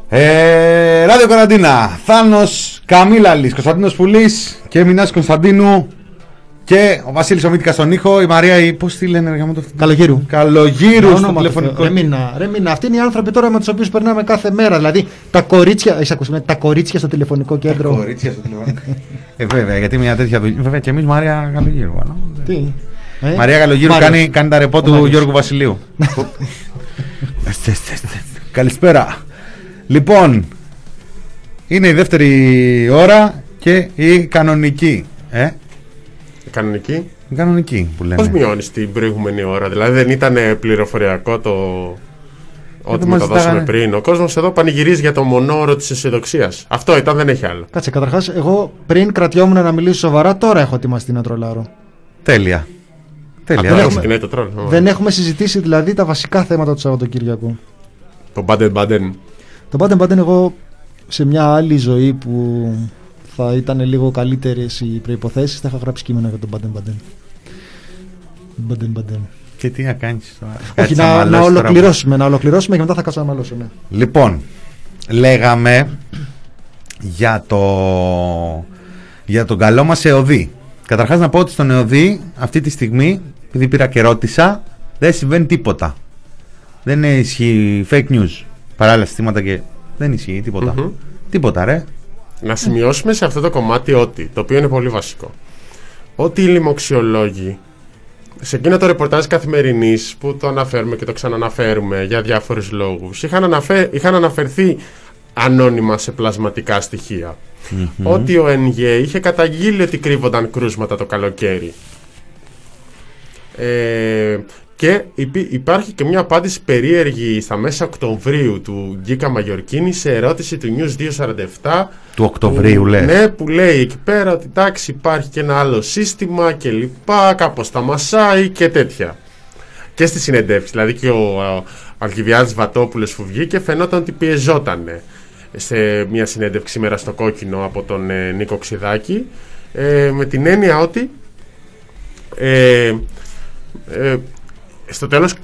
Ε, Ράδιο Καραντίνα. Θάνος Καμίλαλης. Κωνσταντίνος Πουλής και Μινάς Κωνσταντίνου. Και ο Βασίλης ο Μήτικα στον ήχο. Η Μαρία, η. Πώς τη λένε, ρε, το Καλογύρου. Καλογύρου στο Όνομα του τηλεφωνικό. Θεού. Ρε μήνα, ρε μήνα. Αυτοί είναι οι άνθρωποι τώρα με τους οποίους περνάμε κάθε μέρα. Δηλαδή τα κορίτσια. Έχεις ακούσει, με τα κορίτσια στο τηλεφωνικό κέντρο. Κορίτσια στο τηλεφωνικό. ε, βέβαια, γιατί μια τέτοια δουλειά. Βέβαια και εμείς Μαρία Καλογύρου. αλλά. Τι. Ε, Μαρία Καλογύρου Μάριος. κάνει, κάνει τα ρεπό Ο του Μάριος. Γιώργου Βασιλείου. Καλησπέρα. Λοιπόν, είναι η δεύτερη ώρα και η κανονική. Ε, Κανονική. η κανονική που λέμε. Πώς μειώνεις την προηγούμενη ώρα, Δηλαδή δεν ήταν πληροφοριακό το. Ό,τι μας μεταδώσαμε ζητάγανε. πριν. Ο κόσμος εδώ πανηγυρίζει για το μονόωρο της αισιοδοξίας. Αυτό ήταν, δεν έχει άλλο. Κάτσε, καταρχάς, εγώ πριν κρατιόμουν να μιλήσω σοβαρά, τώρα έχω ετοιμαστεί να τρολάρω. Τέλεια. Τέλεια. Αυτό Έχουμε- ξεκινάει το τρόλ. Δεν έχουμε συζητήσει δηλαδή τα βασικά θέματα του Σαββατοκύριακου. Το Baden Baden. Το Baden Baden εγώ σε μια άλλη ζωή που θα ήταν λίγο καλύτερες οι προποθέσει, θα είχα γράψει κείμενο για τον Baden Baden. Baden Baden. Και τι να κάνεις τώρα. Όχι, Κάτσε να, να μαλώσεις τώρα. ολοκληρώσουμε, να ολοκληρώσουμε και μετά θα κάτσω να μαλώσω. Ναι. Λοιπόν, λέγαμε για, το, για τον καλό μας ΕΟΔΗ. Καταρχάς να πω ότι στον ΕΟΔΗ αυτή τη στιγμή, επειδή πήρα και ρώτησα, δεν συμβαίνει τίποτα. Δεν ισχύει fake news. Παράλληλα συστήματα και δεν ισχύει τίποτα. Μμμ. Τίποτα ρε. Να σημειώσουμε σε αυτό το κομμάτι ότι, το οποίο είναι πολύ βασικό, ότι οι λοιμοξιολόγοι σε εκείνο το ρεπορτάζ καθημερινής που το αναφέρουμε και το ξαναναφέρουμε για διάφορους λόγους, είχαν, αναφε... είχαν αναφερθεί ανώνυμα σε πλασματικά στοιχεία. Ότι ο ΕΝΓΕ είχε καταγγείλει ότι κρύβονταν κρούσματα το καλοκαίρι. Ε, Και υπή- υπάρχει και μια απάντηση περίεργη στα μέσα Οκτωβρίου του Γκίκα Μαγιορκίνη σε ερώτηση του News 247 Του Οκτωβρίου, που, λες. Ναι, που λέει εκεί πέρα ότι εντάξει υπάρχει και ένα άλλο σύστημα και λοιπά, κάπως τα μασάει και τέτοια. Και στη συνεντεύξη, δηλαδή και ο, ο Αλκιβιάδης Βατόπουλος που βγήκε φαινόταν ότι πιεζόταν σε μια συνέντευξη σήμερα στο κόκκινο από τον ε, Νίκο Ξιδάκη ε, με την έννοια ότι ε, ε, στο τέλος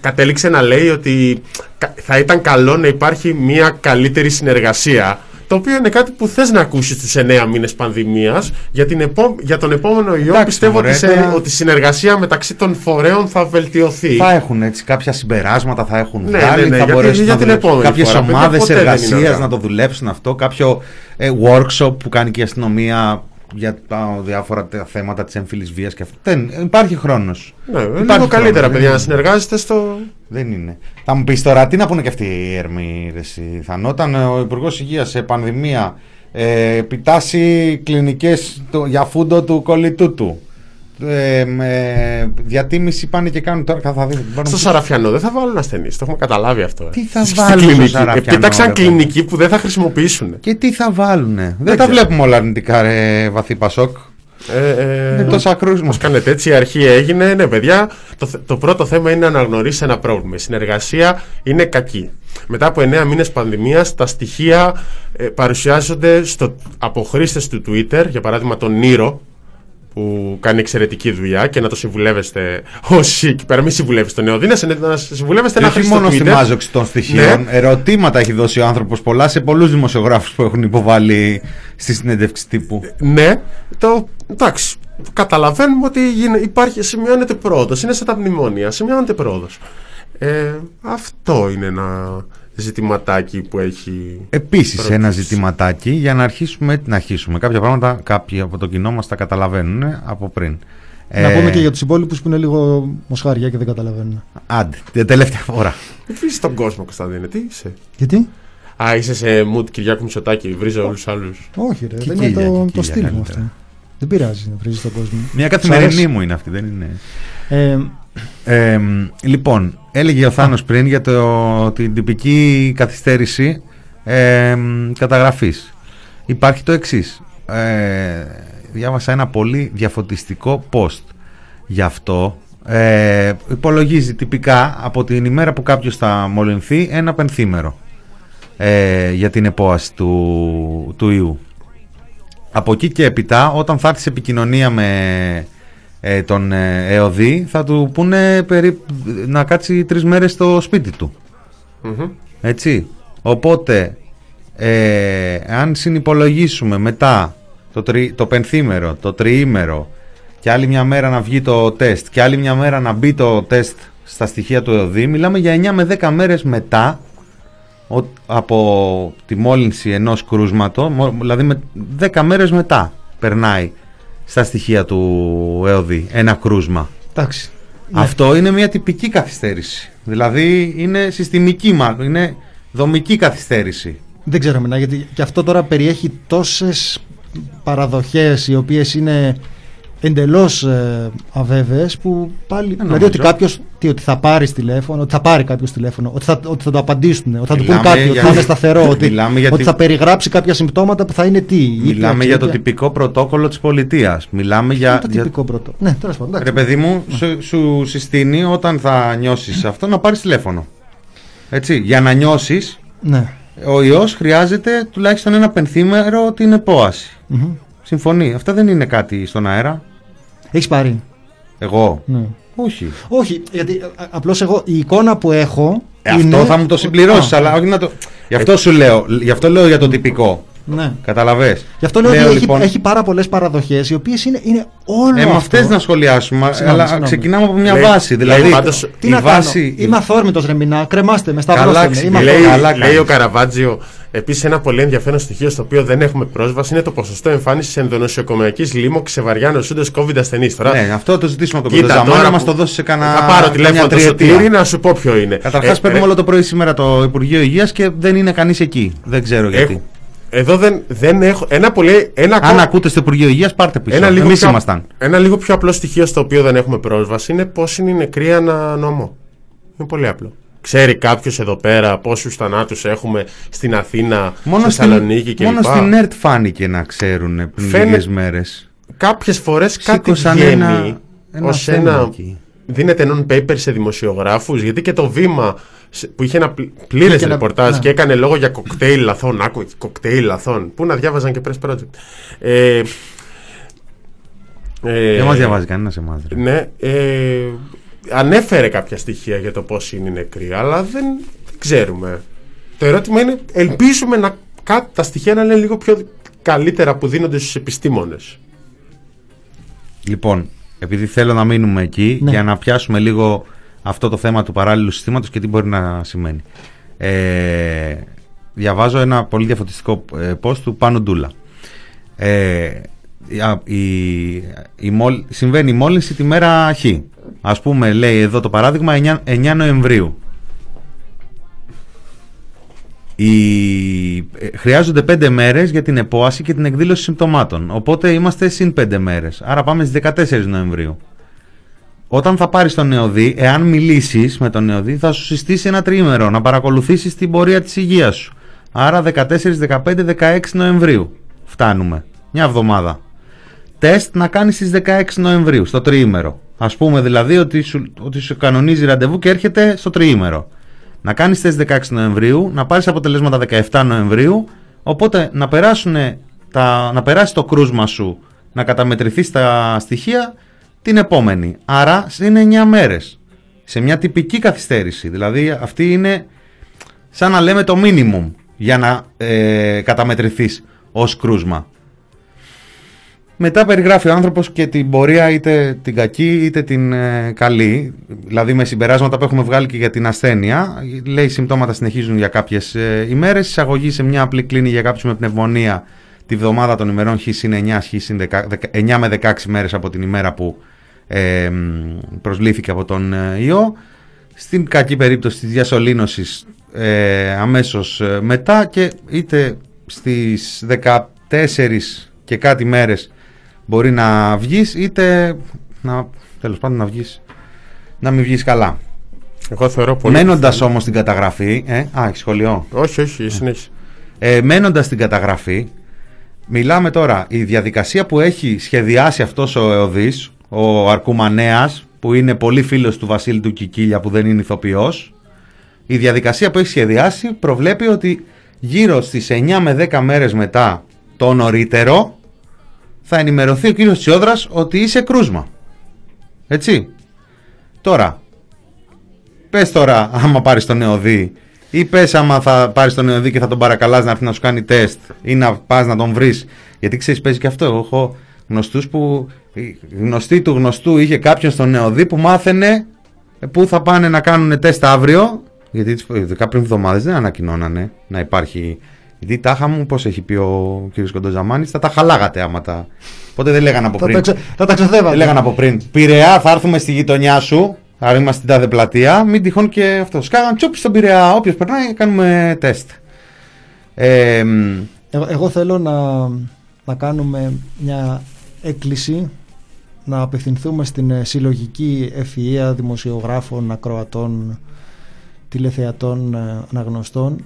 κατέληξε να λέει ότι κα- θα ήταν καλό να υπάρχει μια καλύτερη συνεργασία το οποίο είναι κάτι που θες να ακούσεις στους 9 μήνες πανδημίας για, την επό- για τον επόμενο ιό Εντάξει, πιστεύω μωρέ, ότι, σε- τώρα- ότι η συνεργασία μεταξύ των φορέων θα βελτιωθεί Θα έχουν έτσι κάποια συμπεράσματα, θα έχουν Ναι, βγάλει, ναι, ναι, θα για μπορέσουν την- για να την δουλέψουν. επόμενη Κάποιες φορά, παιδιά, ομάδες ποτέ δεν είναι εργασίας αργά. να το δουλέψουν αυτό, κάποιο ε, workshop που κάνει και η αστυνομία για τα διάφορα τε- θέματα της έμφυλης βίας και αυτό. Δεν, υπάρχει χρόνος. Ναι, Υπάρχει λίγο καλύτερα χρόνος, παιδιά δεν να συνεργάζεστε στο... Δεν είναι. Θα μου πεις τώρα, τι να πούνε και αυτοί οι έρμοι, ρε εσύ, Θανό, όταν ο Υπουργός Υγείας σε πανδημία ε, επιτάσσει κλινικές για φούντο του κολλητού του. Ε, με διατίμηση πάνε και κάνουν τώρα. Θα δείτε, μπορούν Στο να- Σαραφιανό δεν θα βάλουν ασθενείς. Το έχουμε καταλάβει αυτό. Τι θα Στη βάλουν στο κλινική. Σαραφιανό, Επίταξαν ρε, κλινική που δεν θα χρησιμοποιήσουν. Και τι θα βάλουνε. Δεν, Δεν τα ξέρω. βλέπουμε όλα αρνητικά, ρε βαθύ Πασόκ. Ε, ε, Είναι τόσα κρούσματα. Πώς κάνετε έτσι, η αρχή έγινε. Ναι, παιδιά, το, θε- το πρώτο θέμα είναι να αναγνωρίσεις ένα πρόβλημα. Η συνεργασία είναι κακή. Μετά από 9 μήνες πανδημίας, τα στοιχεία ε, παρουσιάζονται στο, από χρήστες του Twitter, για παράδειγμα τον Νίρο, που κάνει εξαιρετική δουλειά και να το συμβουλεύεστε όσοι εκεί πέρα. Μην συμβουλεύεστε τον Νεοδίνα, να συμβουλεύεστε ένα Όχι χρήστη μόνο στο στη Twitter. μάζοξη των στοιχείων. Ναι. Ερωτήματα έχει δώσει ο άνθρωπος πολλά σε πολλούς δημοσιογράφους που έχουν υποβάλει στη συνέντευξη τύπου. Ναι, το εντάξει. Καταλαβαίνουμε ότι γίνε- υπάρχει, σημειώνεται πρόοδος. Είναι σαν τα μνημόνια. Σημειώνεται πρόοδος. Ε, αυτό είναι ένα ζητηματάκι που έχει. Επίσης, προκύψει. ένα ζητηματάκι για να αρχίσουμε, να αρχίσουμε. Κάποια πράγματα κάποιοι από το κοινό μας τα καταλαβαίνουν ε, από πριν. Να Ε, πούμε και για τους υπόλοιπους που είναι λίγο μοσχάρια και δεν καταλαβαίνουν. Άντε, την τελευταία φορά. Βρίζει τον κόσμο, Κωνσταντίνε. Τι είσαι; Γιατί; Α, είσαι σε mood Κυριάκου Μητσοτάκη. Βρίζω όλους του άλλους. Όχι, ρε, Και δεν κύλια, είναι το, και το κύλια στυλ μου καλύτερα. αυτό. Δεν πειράζει να βρίζεις τον κόσμο. Μια Σ' καθημερινή αρέσει. μου είναι αυτή, δεν είναι. Ε, Ε, λοιπόν, έλεγε ο Θάνος πριν για το, την τυπική καθυστέρηση ε, καταγραφής. Υπάρχει το εξής. Ε, διάβασα ένα πολύ διαφωτιστικό post. Γι' αυτό ε, υπολογίζει τυπικά από την ημέρα που κάποιος θα μολυνθεί ένα πενθήμερο ε, για την επόαση του, του ιού. Από εκεί και έπειτα, όταν θα έρθει σε επικοινωνία με ε, τον ε, ΕΟΔΗ, θα του πούνε περί, να κάτσει τρεις μέρες στο σπίτι του. Έτσι. Οπότε, ε, αν συνυπολογίσουμε μετά το, τρι, το πενθήμερο, το τριήμερο και άλλη μια μέρα να βγει το τεστ και άλλη μια μέρα να μπει το τεστ στα στοιχεία του ΕΟΔΗ, μιλάμε για 9 με 10 μέρες μετά ο- από τη μόλυνση ενός κρούσματος, μο- δηλαδή με 10 μέρες μετά περνάει στα στοιχεία του ΕΟΔΗ ένα κρούσμα. εντάξει. Αυτό είναι μια τυπική καθυστέρηση. Δηλαδή είναι συστημική μάλλον, είναι δομική καθυστέρηση. Δεν ξέρω μενά, γιατί και αυτό τώρα περιέχει τόσες παραδοχές οι οποίες είναι εντελώς ε, αβέβαιες που πάλι, δηλαδή νομίζω. ότι κάποιος τι, ότι θα πάρει τηλέφωνο, ότι θα πάρει κάποιος τηλέφωνο, ότι θα, ότι θα το απαντήσουν, ότι θα του πούν Μιλάμε κάτι, ότι για- θα είναι σταθερό, ότι, Μιλάμε για ότι τη- θα περιγράψει κάποια συμπτώματα που θα είναι τι. Μιλάμε ήπια, για το ξύπια. τυπικό πρωτόκολλο της πολιτείας. Μιλάμε για... το για- τυπικό πρώτο. Ναι, τέλος πάντων. εντάξει. Ρε παιδί μου, σου, σου συστήνει όταν θα νιώσεις αυτό να πάρεις τηλέφωνο. Έτσι, για να νιώσεις Ναι. ο ιός χρειάζεται τουλάχιστον ένα πενθήμερο την επόαση. Μμμ. Συμφωνεί. Αυτά δεν είναι κάτι στον αέρα. Έχεις πάρει. Εγώ; Ναι. Όχι. Όχι, γιατί α- απλώς εγώ η εικόνα που έχω. Ε, είναι... Αυτό θα μου το συμπληρώσεις, Α, αλλά όχι να το. Γι' αυτό σου λέω, γι' αυτό λέω για το τυπικό. Ναι. Καταλαβες. Γι' αυτό λέω, Λέω, ότι έχει, λοιπόν, έχει πάρα πολλές παραδοχές οι οποίες είναι, είναι όλο Ε, με αυτό. αυτές να σχολιάσουμε, Συγγνώμη, αλλά συγγνώμη. ξεκινάμε από μια Λέει- βάση. λέει Δηλαδή, πάντως- Τι η να βάση. κάνω. Είμαι αθόρμητος ρε μηνά. Κρεμάστε με, σταυρώστε Καλά, με. ξε- Είμαι λέει- αθόρμητος. Λέει, καλά λέει ο κάνεις. Καραβάτζιο επίσης ένα πολύ ενδιαφέρον στοιχείο στο οποίο δεν έχουμε πρόσβαση είναι το ποσοστό εμφάνισης ενδονοσιοκομιακής λίμωξη σε βαριά νοσούντε COVID ασθενείς. Τώρα, Ναι, αυτό το ζητήσουμε από τον κοίτα, Πρωτοζαμάνο τώρα να μας που- το δώσει σε κανένα. θα πάρω τηλέφωνο καμιά το τριετία. Σωτήρι να σου πω ποιο είναι. Καταρχάς, Ε, παίρνουμε ρε, όλο το πρωί σήμερα το Υπουργείο Υγείας και δεν είναι κανείς εκεί. Δεν ξέρω γιατί. Έχω- Εδώ δεν, δεν έχω. Ένα πολύ. Ένα Αν ακόμα- ακούτε στο Υπουργείο Υγείας, πάρτε πίσω. Ένα λίγο, Εμείς πιο, ήμασταν. ένα λίγο πιο απλό στοιχείο στο οποίο δεν έχουμε πρόσβαση είναι πώς είναι οι νεκροί ανά νόμο. Είναι πολύ απλό. Ξέρει κάποιος εδώ πέρα πόσους θανάτους έχουμε στην Αθήνα, Μόνο στη στην, Θεσσαλονίκη κλπ. μόνο στην ΕΡΤ φάνηκε να ξέρουν πριν Φαίνε- λίγες μέρες. Κάποιες φορές κάτι Σήκωσαν βγαίνει ένα- ένα ως θέμα ένα. Εκεί. Δίνεται non-paper σε δημοσιογράφους, γιατί και το βήμα σε- που είχε ένα πλήρες Είχε ένα- ρεπορτάζ ναι. και έκανε λόγο για κοκτέιλ λαθών. Άκου, κοκτέιλ λαθών. Πού να διάβαζαν και press project. Ε, ε, Δεν μας διαβάζει κανένας εμάς. Ναι, ε, ανέφερε κάποια στοιχεία για το πώς είναι οι νεκροί, αλλά δεν, δεν ξέρουμε. Το ερώτημα είναι, ελπίζουμε να, κάτι, τα στοιχεία να είναι λίγο πιο καλύτερα που δίνονται στους επιστήμονες. Λοιπόν, επειδή θέλω να μείνουμε εκεί Ναι. για να πιάσουμε λίγο αυτό το θέμα του παράλληλου συστήματος και τι μπορεί να σημαίνει. Ε, διαβάζω ένα πολύ διαφωτιστικό ε, post του Πάνου Ντούλα. Ε, η, η, η μόλ- συμβαίνει η μόλυνση τη μέρα Χ. Ας πούμε, λέει εδώ το παράδειγμα 9, 9 Νοεμβρίου. Οι, ε, χρειάζονται 5 μέρες για την επόαση και την εκδήλωση συμπτωμάτων. Οπότε είμαστε συν 5 μέρες. Άρα πάμε στις 14 Νοεμβρίου. Όταν θα πάρεις τον νεοδί, εάν μιλήσεις με τον νεοδί, θα σου συστήσει ένα τριήμερο να παρακολουθήσεις την πορεία της υγείας σου. Άρα 14, 15, 16 Νοεμβρίου φτάνουμε. Μια εβδομάδα. Τεστ να κάνεις στις 16 Νοεμβρίου, στο τριήμερο. Ας πούμε δηλαδή ότι σου, ότι σου κανονίζει ραντεβού και έρχεται στο τριήμερο. Να κάνεις τεστ 16 Νοεμβρίου, να πάρεις αποτελέσματα 17 Νοεμβρίου, οπότε να, περάσουν τα, να περάσει το κρούσμα σου, να καταμετρηθεί στα στοιχεία την επόμενη. Άρα είναι 9 μέρες. Σε μια τυπική καθυστέρηση. Δηλαδή αυτή είναι σαν να λέμε το minimum για να ε, καταμετρηθείς ως κρούσμα. Μετά περιγράφει ο άνθρωπος και την πορεία είτε την κακή είτε την ε, καλή, δηλαδή με συμπεράσματα που έχουμε βγάλει και για την ασθένεια. Λέει συμπτώματα συνεχίζουν για κάποιες ε, ημέρες, εισαγωγή σε μια απλή κλίνη για κάποιους με πνευμονία τη βδομάδα των ημερών χ είναι 9, χ είναι 9 με 16 μέρες από την ημέρα που ε, μ, προσλήφθηκε από τον ε, ιό. Στην κακή περίπτωση της διασωλήνωσης ε, αμέσως ε, μετά και είτε στις 14 και κάτι μέρες μπορεί να βγεις είτε να, τέλος πάντων να βγεις να μην βγεις καλά. Εγώ θεωρώ πολύ... Μένοντας όμως στην καταγραφή ε, α, έχεις σχολείο; Όχι, όχι, συνέχισε. Ε, μένοντας στην καταγραφή, μιλάμε τώρα η διαδικασία που έχει σχεδιάσει αυτός ο Εωδής, ο Αρκουμανέας, που είναι πολύ φίλος του Βασίλη του Κικίλια που δεν είναι ηθοποιός, η διαδικασία που έχει σχεδιάσει προβλέπει ότι γύρω στις 9 με 10 μέρες μετά το νωρίτερο θα ενημερωθεί ο κύριος Τσιόδρας ότι είσαι κρούσμα. Έτσι. Τώρα, πες τώρα άμα πάρεις τον νεοδί ή πες άμα θα πάρεις τον νεοδί και θα τον παρακαλάς να έρθει να σου κάνει τεστ ή να πας να τον βρεις. Γιατί ξέρεις παίζει και αυτό. Εγώ έχω γνωστούς που η γνωστή του γνωστού είχε κάποιον στον νεοδί που μάθαινε πού θα πάνε να κάνουν τεστ αύριο γιατί τις- ειδικά πριν εβδομάδες δεν ανακοινώνανε να υπάρχει γιατί τάχα μου, πώς έχει πει ο κύριος Κοντοζαμάνης, θα τα χαλάγατε άμα τα... Οπότε δεν λέγανε από Θα πριν. τα ξε- θα τα ξεθεύατε. Δεν λέγανε από πριν. Πειραιά, θα έρθουμε στη γειτονιά σου. Άρα είμαστε στην τάδε πλατεία. Μην τυχόν και αυτό. Σκάγαν τσούπι στον Πειραιά. Όποιος περνάει, κάνουμε τεστ. Ε, μ, Εγώ, εγώ θέλω να, να κάνουμε μια έκκληση να απευθυνθούμε στην ε, συλλογική ευφυΐα δημοσιογράφων, ακροατών, τηλεθεατών, ε, αναγνωστών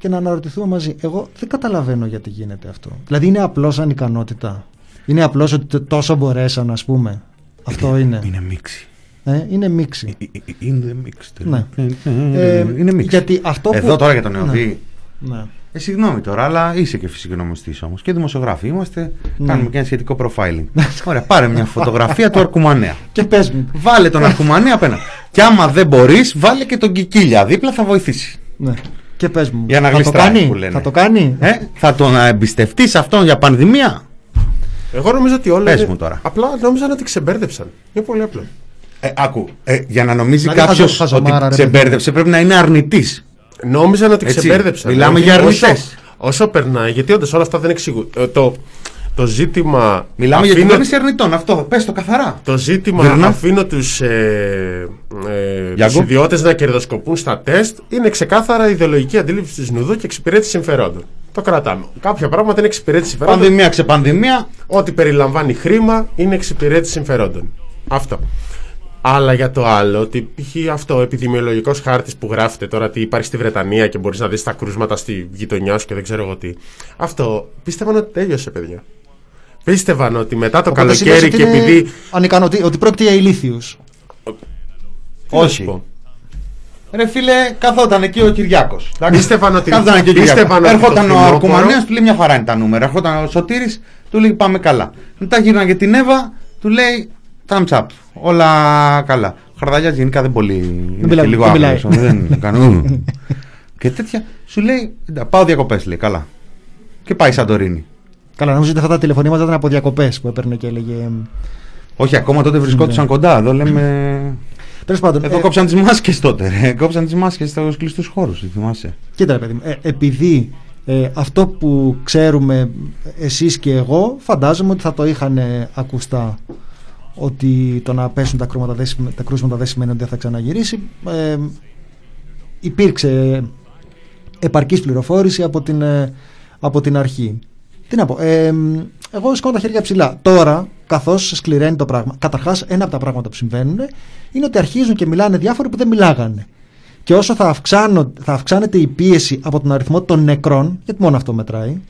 και να αναρωτηθούμε μαζί. Εγώ δεν καταλαβαίνω γιατί γίνεται αυτό. Δηλαδή είναι απλώς ανικανότητα; Είναι απλώς ότι τ- τόσο μπορέσαν, ας πούμε; Αυτό είναι. Είναι; μίξη. Ε, είναι μίξη. Είναι mixed. Ναι. Ε, Ε, είναι mixed. γιατί αυτό Εδώ που- τώρα για τον Ναι. Νεοδί. Ναι. Ε, συγγνώμη τώρα, αλλά είσαι και φυσικονομιστής όμως. Και δημοσιογράφοι είμαστε. Ναι. Κάνουμε και ένα σχετικό profiling. Ωραία, πάρε μια φωτογραφία του Αρκουμανέα. Και πες μου. Βάλε τον Αρκουμανέα απέναντι. Και άμα δεν μπορείς, βάλε και τον Κικίλια δίπλα, θα βοηθήσει. Ναι. Και πες μου. Για να θα το γλιστράει, κάνει. που λένε. Θα το κάνει. Ε, θα τον εμπιστευτείς αυτόν για πανδημία; Εγώ νομίζω ότι όλα. Πες είναι- μου τώρα. Απλά νόμιζαν ότι ξεμπέρδεψαν. Είναι πολύ απλό. Ε, άκου, ε, για να νομίζει Δηλαδή, κάποιος χαζο- χαζομάρα, ότι ρε σε παιδί. μπέρδεψε, πρέπει να είναι αρνητής. Νόμιζαν ότι Έτσι, ξεμπέρδεψαν. μιλάμε Δηλαδή, για όσο- αρνητές. Όσο, περνάει, γιατί όντως όλα αυτά δεν εξηγούν. Ε, το, το ζήτημα. Μιλάμε για αφήνω- κυβέρνηση αρνητών. Αυτό, πες το καθαρά. Το ζήτημα Βερνά. αφήνω τους, ε, ε, Γιάνγκο. τους ιδιώτες να κερδοσκοπούν στα τεστ είναι ξεκάθαρα ιδεολογική αντίληψη της Νουδού και εξυπηρέτηση συμφερόντων. το κρατάμε. Κάποια πράγματα είναι εξυπηρέτηση συμφερόντων. Πανδημία ξεπανδημία. Ό,τι περιλαμβάνει χρήμα είναι εξυπηρέτηση συμφερόντων. Αυτό. Αλλά για το άλλο, ότι π.χ. αυτό ο επιδημιολογικός χάρτης που γράφεται τώρα, ότι υπάρχει στη Βρετανία και μπορείς να δεις τα κρούσματα στη γειτονιά σου και δεν ξέρω εγώ τι. Αυτό πίστευαν ότι τέλειωσε, παιδιά. Πίστευαν ότι μετά το Οπότε σημαίνει καλοκαίρι ότι και είναι επειδή. Ανικανοτή, ότι πρόκειται για ηλίθιους. Όχι. Ρε φίλε, καθόταν εκεί ο Κυριάκος. Πίστευαν ότι- Καθόταν εκεί ο πίστευαν Κυριάκος. ότι Ερχόταν το ο φθινόπωρο- Αρκουμανέας, του λέει μια χαρά είναι τα νούμερα. Ερχόταν ο Σωτήρης, του λέει πάμε καλά. Μετά γύρναγε την Εύα, του λέει thumbs up. Όλα καλά. Ο Χαρδαλιά γενικά δεν πολύ. είναι μιλάει, και λίγο δεν μιλάει. άγριος, Δεν κάνει. Και τέτοια. Σου λέει «Εντάξει, πάω διακοπές, λέει καλά. Και πάει Σαντορίνη. Καλά, νομίζω ότι αυτά τα τηλεφωνήματα ήταν από διακοπές που έπαιρνε και έλεγε. Όχι, ακόμα τότε βρισκόντουσαν κοντά. Εδώ λέμε. Τέλος πάντων. Εδώ ε, κόψαν τις μάσκες τότε. ρε. Κόψαν τις μάσκες στους κλειστούς χώρους, θυμάσαι. Κοίτα, ρε παιδί μου, ε, επειδή ε, αυτό που ξέρουμε εσείς και εγώ, φαντάζομαι ότι θα το είχαν ε, ακουστά ότι το να πέσουν τα, κρούσματα δεν, σημαίνει- τα κρούσματα δεν σημαίνει ότι δεν θα ξαναγυρίσει. Ε, υπήρξε επαρκής πληροφόρηση από την, ε, από την αρχή. Τι να πω, ε, εγώ σηκώνω τα χέρια ψηλά. Τώρα, καθώς σκληραίνει το πράγμα, καταρχάς ένα από τα πράγματα που συμβαίνουν είναι ότι αρχίζουν και μιλάνε διάφοροι που δεν μιλάγανε. Και όσο θα, αυξάνω, θα αυξάνεται η πίεση από τον αριθμό των νεκρών, γιατί μόνο αυτό μετράει,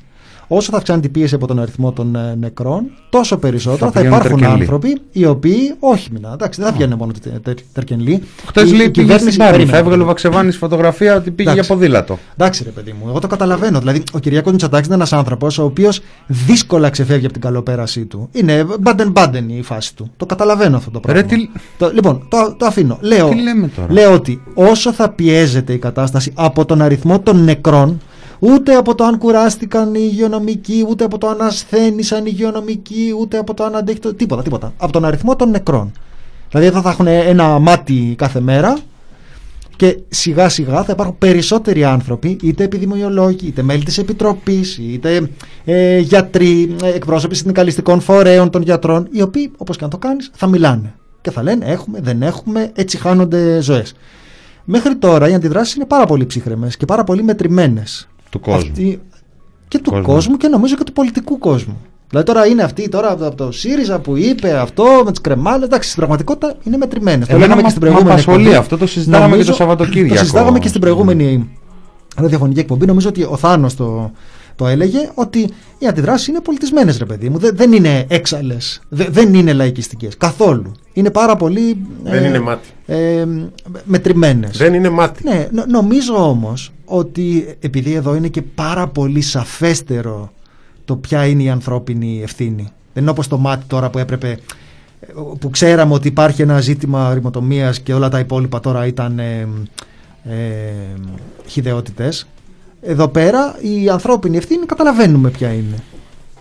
όσο θα αυξάνεται η πίεση από τον αριθμό των ε, νεκρών, τόσο περισσότερο Θα θα, πηγαίνουν υπάρχουν τερκενλοί. άνθρωποι οι οποίοι. Όχι, μηνά, εντάξει, δεν θα βγαίνουν μόνο τε- τε- τερκενλοί. Χθε Η- η λέει πήγε κυβέρνηση- στην Πάρνη. Θα περίμενε. έβγαλε ο Βαξεβάνη φωτογραφία ότι πήγε Εντάξει. για ποδήλατο. Εντάξει, ρε παιδί μου, εγώ το καταλαβαίνω. Δηλαδή, ο Κυριακό Μητσοτάκης είναι ένας άνθρωπος ο οποίος δύσκολα ξεφεύγει από την καλοπέρασή του. Είναι μπάντεν-μπάντεν η φάση του. Το καταλαβαίνω αυτό το πράγμα. Ρε, τι- Το, λοιπόν, το, το αφήνω. Λέω, Τι λέμε τώρα; λέω ότι όσο θα πιέζεται η κατάσταση από τον αριθμό των νεκρών, ούτε από το αν κουράστηκαν οι υγειονομικοί, ούτε από το αν ασθένησαν οι υγειονομικοί, ούτε από το αν αντέχει το. Τίποτα, τίποτα. Από τον αριθμό των νεκρών. Δηλαδή, εδώ θα έχουν ένα μάτι κάθε μέρα και σιγά σιγά θα υπάρχουν περισσότεροι άνθρωποι, είτε επιδημιολόγοι, είτε μέλη της Επιτροπής, είτε ε, γιατροί, ε, εκπρόσωποι συνδικαλιστικών φορέων των γιατρών, οι οποίοι όπως και να το κάνεις θα μιλάνε και θα λένε έχουμε, δεν έχουμε, έτσι χάνονται ζωές. Μέχρι τώρα οι αντιδράσεις είναι πάρα πολύ ψύχρεμες και πάρα πολύ μετρημένες. Του κόσμου. Αυτή- και του Κόσμου. κόσμου και νομίζω και του πολιτικού κόσμου. Δηλαδή τώρα είναι αυτή τώρα από το ΣΥΡΙΖΑ που είπε αυτό με τις κρεμάλες. Εντάξει, στην πραγματικότητα είναι μετρημένε. Το Εμένα λέγαμε μα- και στην μ' προηγούμενη απασχολεί εκπομπή. αυτό, το συζητάγαμε και Νομίζω- το Σαββατοκύριακο. Το συζητάγαμε και στην προηγούμενη ραδιοφωνική εκπομπή. Νομίζω ότι ο Θάνος το, το έλεγε ότι οι αντιδράσεις είναι πολιτισμένες, ρε παιδί μου. Δεν, δεν είναι έξαλλες. δεν είναι λαϊκιστικές. Καθόλου. Είναι πάρα πολύ. Δεν είναι μάτι. Ε, μετρημένες. Δεν είναι μάτι. Ναι, νο- νομίζω όμως ότι επειδή εδώ είναι και πάρα πολύ σαφέστερο το ποια είναι η ανθρώπινη ευθύνη. Δεν είναι όπως το μάτι τώρα που έπρεπε που ξέραμε ότι υπάρχει ένα ζήτημα ρημοτομίας και όλα τα υπόλοιπα τώρα ήταν ε, ε, χιδεότητες. Εδώ πέρα η ανθρώπινη ευθύνη καταλαβαίνουμε ποια είναι.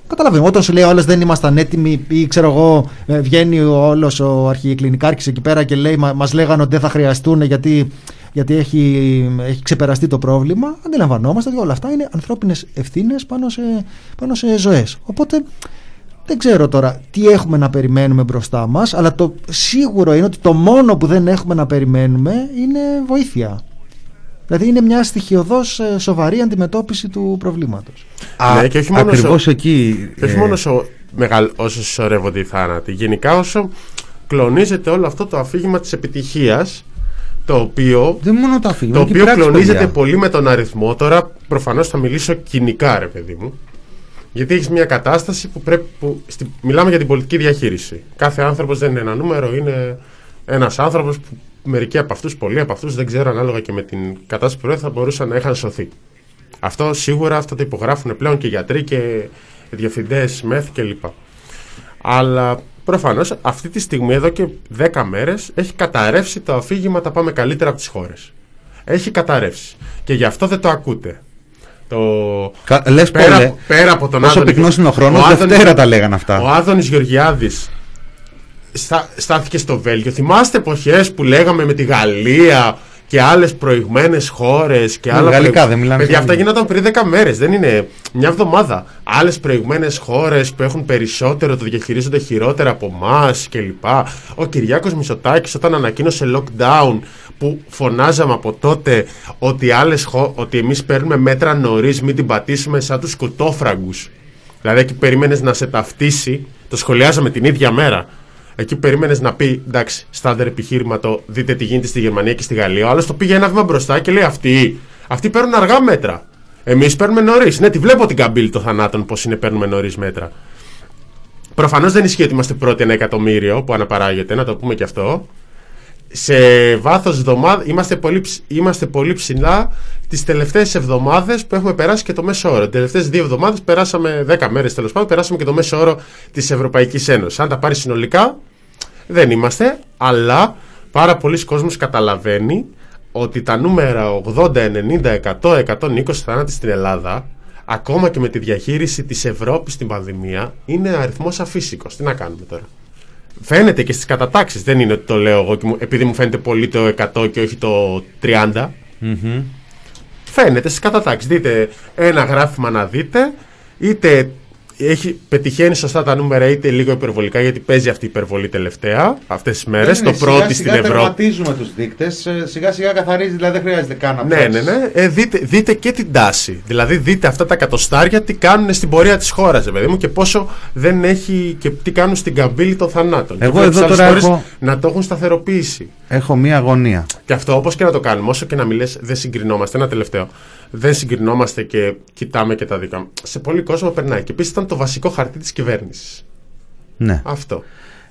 Καταλαβαίνω. Όταν σου λέει όλε δεν ήμασταν έτοιμοι ή ξέρω εγώ, ε, βγαίνει όλος ο αρχιεκλινικάρχη εκεί πέρα και λέει Μα μας λέγανε ότι δεν θα χρειαστούν γιατί, γιατί έχει, έχει ξεπεραστεί το πρόβλημα. Αντιλαμβανόμαστε ότι όλα αυτά είναι ανθρώπινες ευθύνες πάνω σε, πάνω σε ζωές. Οπότε δεν ξέρω τώρα τι έχουμε να περιμένουμε μπροστά μας, αλλά το σίγουρο είναι ότι το μόνο που δεν έχουμε να περιμένουμε είναι βοήθεια. Δηλαδή είναι μια στοιχειοδός ε, σοβαρή αντιμετώπιση του προβλήματος. Ναι, και όχι μόνο ακριβώς όσο- εκεί, Και όχι ε, μόνο όσο, μεγαλ, όσο συσσωρεύονται οι θάνατοι. Γενικά όσο κλονίζεται όλο αυτό το αφήγημα της επιτυχίας το οποίο, Δεν μόνο το αφήγημα. το είναι και οποίο πράξη, κλονίζεται παιδιά. πολύ με τον αριθμό. Τώρα προφανώς θα μιλήσω κοινικά ρε παιδί μου. Γιατί έχεις μια κατάσταση που πρέπει. Που, στη, μιλάμε για την πολιτική διαχείριση. Κάθε άνθρωπος δεν είναι ένα νούμερο, είναι ένας άνθρωπος που μερικοί από αυτούς, πολλοί από αυτούς, δεν ξέρω ανάλογα και με την κατάσταση που προέρχεται, θα μπορούσαν να είχαν σωθεί. Αυτό σίγουρα αυτό το υπογράφουν πλέον και γιατροί και διευθυντές μεθ κλπ. Αλλά προφανώς αυτή τη στιγμή, εδώ και 10 μέρες, έχει καταρρεύσει το αφήγημα τα πάμε καλύτερα από τις χώρες. Έχει καταρρεύσει. Και γι' αυτό δεν το ακούτε. Το... Κα- λες πέρα, Πόλε, πέρα από τον όσο Άδωνη- πυκνός είναι ο χρόνος, Άδωνης- Δευτέρα τα λέγανε αυτά. Ο Άδωνης Γεωργιάδης στα, στάθηκε στο Βέλγιο. Θυμάστε εποχές που λέγαμε με τη Γαλλία και άλλες προηγμένες χώρες και Ναι, άλλα γαλλικά, προηγ- δεν μιλάμε Παιδιά, στα αυτά αγγλικά. γινόταν πριν 10 μέρες, δεν είναι μια εβδομάδα. Άλλες προηγμένες χώρες που έχουν περισσότερο, το διαχειρίζονται χειρότερα από εμάς κλπ. Ο Κυριάκος Μητσοτάκης όταν ανακοίνωσε lockdown που φωνάζαμε από τότε ότι, άλλες, χω- ότι εμείς παίρνουμε μέτρα νωρίς, μην την πατήσουμε σαν τους σκοτόφραγκους. Δηλαδή εκεί περίμενες να σε ταυτίσει, το σχολιάζαμε την ίδια μέρα. Εκεί περίμενες να πει εντάξει, στάνταρ επιχείρημα το δείτε τι γίνεται στη Γερμανία και στη Γαλλία. Ο άλλος το πήγε ένα βήμα μπροστά και λέει αυτοί, αυτοί παίρνουν αργά μέτρα. Εμείς παίρνουμε νωρίς. Ναι, τη βλέπω την καμπύλη των θανάτων πώς είναι παίρνουμε νωρίς μέτρα. Προφανώς δεν ισχύει ότι είμαστε πρώτοι ένα εκατομμύριο που αναπαράγεται, να το πούμε και αυτό. Σε βάθος εβδομάδα είμαστε πολύ, ψ- είμαστε πολύ ψηλά τις τελευταίες εβδομάδες που έχουμε περάσει και το μέσο όρο. Τις τελευταίες δύο εβδομάδες περάσαμε, 10 μέρες τέλος πάντων, περάσαμε και το μέσο όρο της Ευρωπαϊκής Ένωσης. Αν τα πάρεις συνολικά, δεν είμαστε, αλλά πάρα πολλοί κόσμος καταλαβαίνει ότι τα νούμερα 80, 90, 100, 120 θανάτοι στην Ελλάδα, ακόμα και με τη διαχείριση της Ευρώπης στην πανδημία, είναι αριθμός αφύσικος. Τι να κάνουμε τώρα; Φαίνεται και στις κατατάξεις, δεν είναι ότι το λέω εγώ και μου- επειδή μου φαίνεται πολύ το 100 και όχι το 30. Μμμ. Φαίνεται στις κατατάξεις. Δείτε ένα γράφημα να δείτε, είτε έχει, πετυχαίνει σωστά τα νούμερα είτε λίγο υπερβολικά γιατί παίζει αυτή η υπερβολή τελευταία αυτές τις μέρες, το πρώτο στην Ευρώπη. Τερματίζουμε τους δείκτες. Σιγά σιγά καθαρίζει, δηλαδή δεν χρειάζεται καν να Ναι, ψάξεις. ναι, ναι. Ε, δείτε, δείτε και την τάση. Δηλαδή, δείτε αυτά τα κατοστάρια τι κάνουν στην πορεία της χώρας, παιδί μου, και πόσο δεν έχει και τι κάνουν στην καμπύλη των θανάτων. Εγώ Και βλέπεις εδώ άλλες τώρα χώρες έχω- Να το έχουν σταθεροποιήσει. Έχω μία αγωνία. Και αυτό όπως και να το κάνουμε, όσο και να μιλέ, δεν συγκρινόμαστε. Ένα τελευταίο. Δεν συγκρινόμαστε και κοιτάμε και τα δικά μα. Σε πολλοί κόσμο περνάει. Και επίσης ήταν το βασικό χαρτί της κυβέρνησης. Ναι. Αυτό.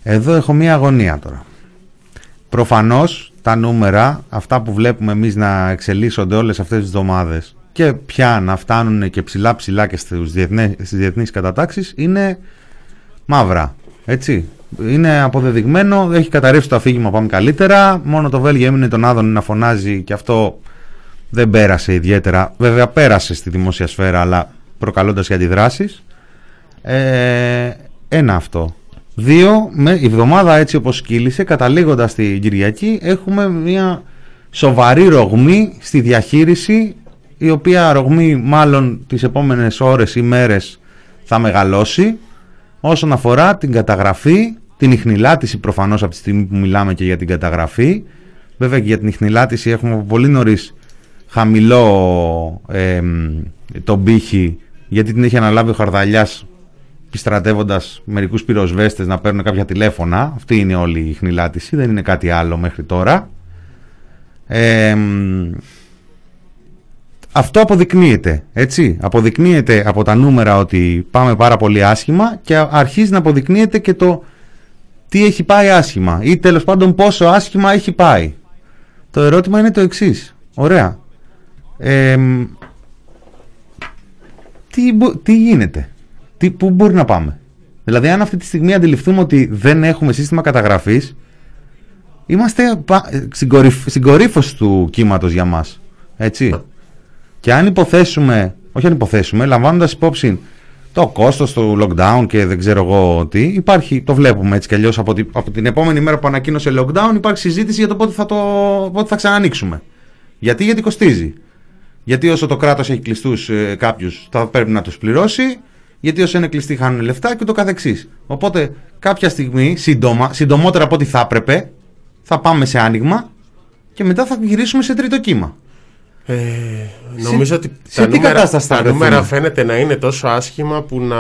Εδώ έχω μία αγωνία τώρα. Προφανώς τα νούμερα, αυτά που βλέπουμε εμείς να εξελίσσονται όλες αυτές τις εβδομάδες και πια να φτάνουν και ψηλά ψηλά και στους διεθνές, στις διεθνείς κατατάξεις είναι μαύρα. Έτσι. Είναι αποδεδειγμένο, έχει καταρρεύσει το αφήγημα πάμε καλύτερα. Μόνο το Βέλγιο έμεινε τον Άδων να φωνάζει και αυτό δεν πέρασε ιδιαίτερα. Βέβαια πέρασε στη δημόσια σφαίρα αλλά προκαλώντας και αντιδράσεις. Ε, ένα αυτό. Δύο, με, η εβδομάδα έτσι όπως κύλησε, καταλήγοντας την Κυριακή, έχουμε μια σοβαρή ρογμή στη διαχείριση, η οποία ρογμή μάλλον τις επόμενες ώρες ή μέρες θα μεγαλώσει, όσον αφορά την καταγραφή, την ιχνηλάτηση προφανώς από τη στιγμή που μιλάμε και για την καταγραφή. Βέβαια και για την ιχνηλάτηση έχουμε από πολύ νωρίς χαμηλό εμ, τον πύχη, γιατί την έχει αναλάβει ο Χαρδαλιάς επιστρατεύοντας μερικούς πυροσβέστες να παίρνουν κάποια τηλέφωνα. Αυτή είναι όλη η χνηλάτιση, δεν είναι κάτι άλλο μέχρι τώρα. Ε, μ, αυτό αποδεικνύεται, έτσι. Αποδεικνύεται από τα νούμερα ότι πάμε πάρα πολύ άσχημα και αρχίζει να αποδεικνύεται και το τι έχει πάει άσχημα ή τέλος πάντων πόσο άσχημα έχει πάει. Το ερώτημα είναι το εξής. Ωραία. Ε, μ, τι, μπο- τι γίνεται, τι, πού μπορεί να πάμε; Δηλαδή, αν αυτή τη στιγμή αντιληφθούμε ότι δεν έχουμε σύστημα καταγραφής, είμαστε πα- ε, στην, κορυφ, στην κορύφωση του κύματος για μας. Έτσι. Και αν υποθέσουμε, όχι αν υποθέσουμε, λαμβάνοντας υπόψη το κόστος του lockdown και δεν ξέρω εγώ τι, υπάρχει, το βλέπουμε έτσι κι αλλιώς από, τη- από την επόμενη μέρα που ανακοίνωσε lockdown υπάρχει συζήτηση για το πότε θα, το, πότε θα ξανανοίξουμε. Γιατί, γιατί κοστίζει. Γιατί όσο το κράτος έχει κλειστούς ε, κάποιους θα πρέπει να τους πληρώσει, γιατί όσο είναι κλειστοί χάνουν λεφτά και το καθεξής. Οπότε κάποια στιγμή, σύντομα, συντομότερα από ό,τι θα έπρεπε, θα πάμε σε άνοιγμα και μετά θα γυρίσουμε σε τρίτο κύμα. Ε, νομίζω ότι σε τα, τι νούμερα, κατάσταση θα τα βρεθούμε; νούμερα φαίνεται να είναι τόσο άσχημα που να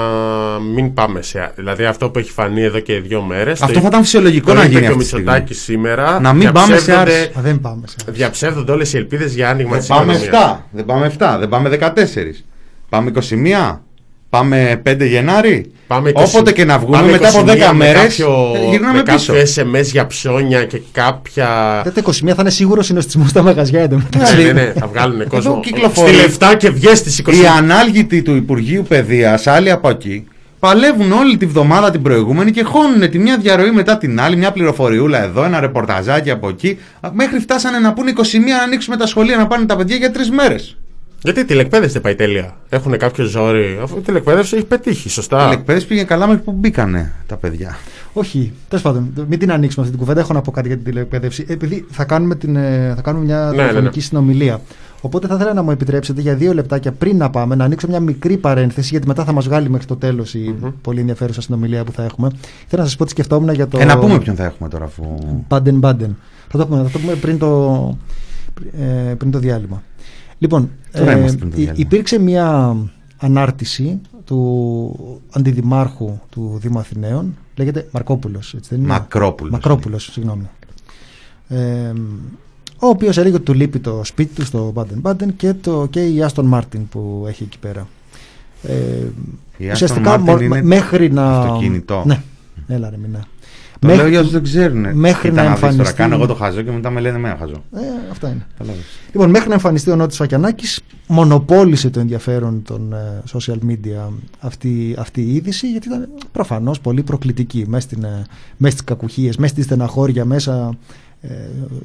μην πάμε σε. Δηλαδή αυτό που έχει φανεί εδώ και δύο μέρες. Αυτό θα ήταν φυσιολογικό να γίνει Και ο αυτή τη στιγμή. Μητσοτάκης σήμερα. Να μην πάμε σε διαψεύδονται- άρση. Α, δεν πάμε σε Διαψεύδονται όλες οι ελπίδες για άνοιγμα Δεν της πάμε 7, δεν πάμε 7, δεν πάμε 14. Πάμε 21, πάμε 5 Γενάρη. Πάμε 20 Όποτε και να βγούμε πάμε μετά από 10 21 με μέρες κάποιο- γυρνάμε με πίσω. κάποιο SMS για ψώνια και κάποια. Τότε 21 θα είναι σίγουρος συνοστισμός στα μαγαζιά εντωμεταξύ. ναι, ναι, ναι, θα βγάλουν κόσμο. κυκλοφορεί. Στη λεφτά και βγες στις 20. Οι ανάλγητοι του Υπουργείου Παιδείας, άλλοι από εκεί, παλεύουν όλη τη βδομάδα την προηγούμενη και χώνουν τη μια διαρροή μετά την άλλη, μια πληροφοριούλα εδώ, ένα ρεπορταζάκι από εκεί. Μέχρι φτάσανε να πούνε 21 να ανοίξουμε τα σχολεία να πάνε τα παιδιά για τρεις μέρες. Γιατί η τηλεκπαίδευση δεν πάει τέλεια. Έχουν κάποιο ζόρι. Αφού η τηλεκπαίδευση έχει πετύχει, Η σωστά. τηλεκπαίδευση πήγε καλά μέχρι που μπήκανε τα παιδιά. Όχι, τέλος πάντων, μην την ανοίξουμε αυτή την κουβέντα. Έχω να πω κάτι για την τηλεκπαίδευση. Επειδή θα κάνουμε, την, ε, θα κάνουμε μια Ναι, ναι, τηλεφωνική ναι. συνομιλία. Οπότε θα ήθελα να μου επιτρέψετε για δύο λεπτάκια πριν να πάμε να ανοίξω μια μικρή παρένθεση, γιατί μετά θα μας βγάλει μέχρι το τέλος η πολύ ενδιαφέρουσα συνομιλία που θα έχουμε. Θέλω να σας πω τι σκεφτόμουν για το. Ε, να πούμε ποιον θα έχουμε τώρα αφού. Μπάντεν Μπάντεν. Θα το πούμε, θα το πούμε πριν, το, ε, πριν το διάλειμμα. Λοιπόν, Τώρα είμαστε πριν το υ- διάλειμμα. υπήρξε μια ανάρτηση του αντιδημάρχου του Δήμου Αθηναίων, λέγεται Μαρκόπουλος, έτσι δεν είναι; Μακρόπουλος. Μακρόπουλος, συγγνώμη. Ε, ο οποίος έλεγε ότι του λείπει το σπίτι του στο Μπάντεν Μπάντεν και, το, και η Άστον Μάρτιν που έχει εκεί πέρα. Ε, Η ουσιαστικά Aston Martin μο- είναι μέχρι να. αυτοκίνητο. Ναι, έλα ρε μηνά. Το λέω για όσους δεν ξέρουν. Μέχρι Κοίτα να δεις τώρα, εμφανιστεί. Κάνω εγώ το χαζό και μετά με λένε εμένα χαζό. Ε, αυτά είναι. Κατάλαβες. Λοιπόν, μέχρι να εμφανιστεί ο Νότης Φακιανάκης μονοπόλησε το ενδιαφέρον των ε, social media αυτή, αυτή η είδηση γιατί ήταν προφανώς πολύ προκλητική μέσα, στην, ε, μέσα στις κακουχίες, μέσα στη στεναχώρια, μέσα ε,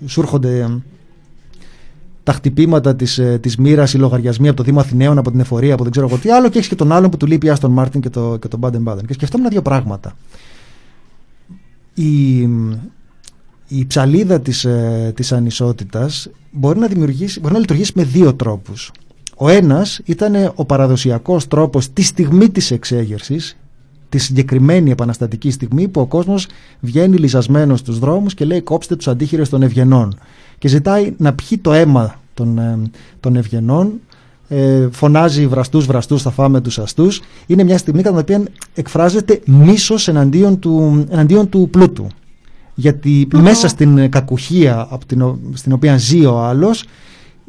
σου έρχονται ε, τα χτυπήματα της, ε, της μοίρας, οι λογαριασμοί από το Δήμο Αθηναίων, από την εφορία, από δεν ξέρω εγώ τι άλλο και έχεις και τον άλλον που του λείπει η Άστον Μάρτιν και το, και το Baden Baden. Και σκεφτόμουν δύο πράγματα. Η, η ψαλίδα της, ε, της ανισότητας μπορεί να, δημιουργήσει, μπορεί να λειτουργήσει με δύο τρόπους. Ο ένας ήταν ο παραδοσιακός τρόπος τη στιγμή της εξέγερσης, τη συγκεκριμένη επαναστατική στιγμή που ο κόσμος βγαίνει λυσασμένος στους δρόμους και λέει κόψτε τους αντίχειρες των ευγενών και ζητάει να πιει το αίμα των, ε, των ευγενών ε, φωνάζει βραστούς βραστούς θα φάμε τους αστούς. Είναι μια στιγμή κατά την οποία εκφράζεται μίσος εναντίον του, εναντίον του πλούτου. Γιατί μέσα στην κακουχία από την, ο- στην οποία ζει ο άλλος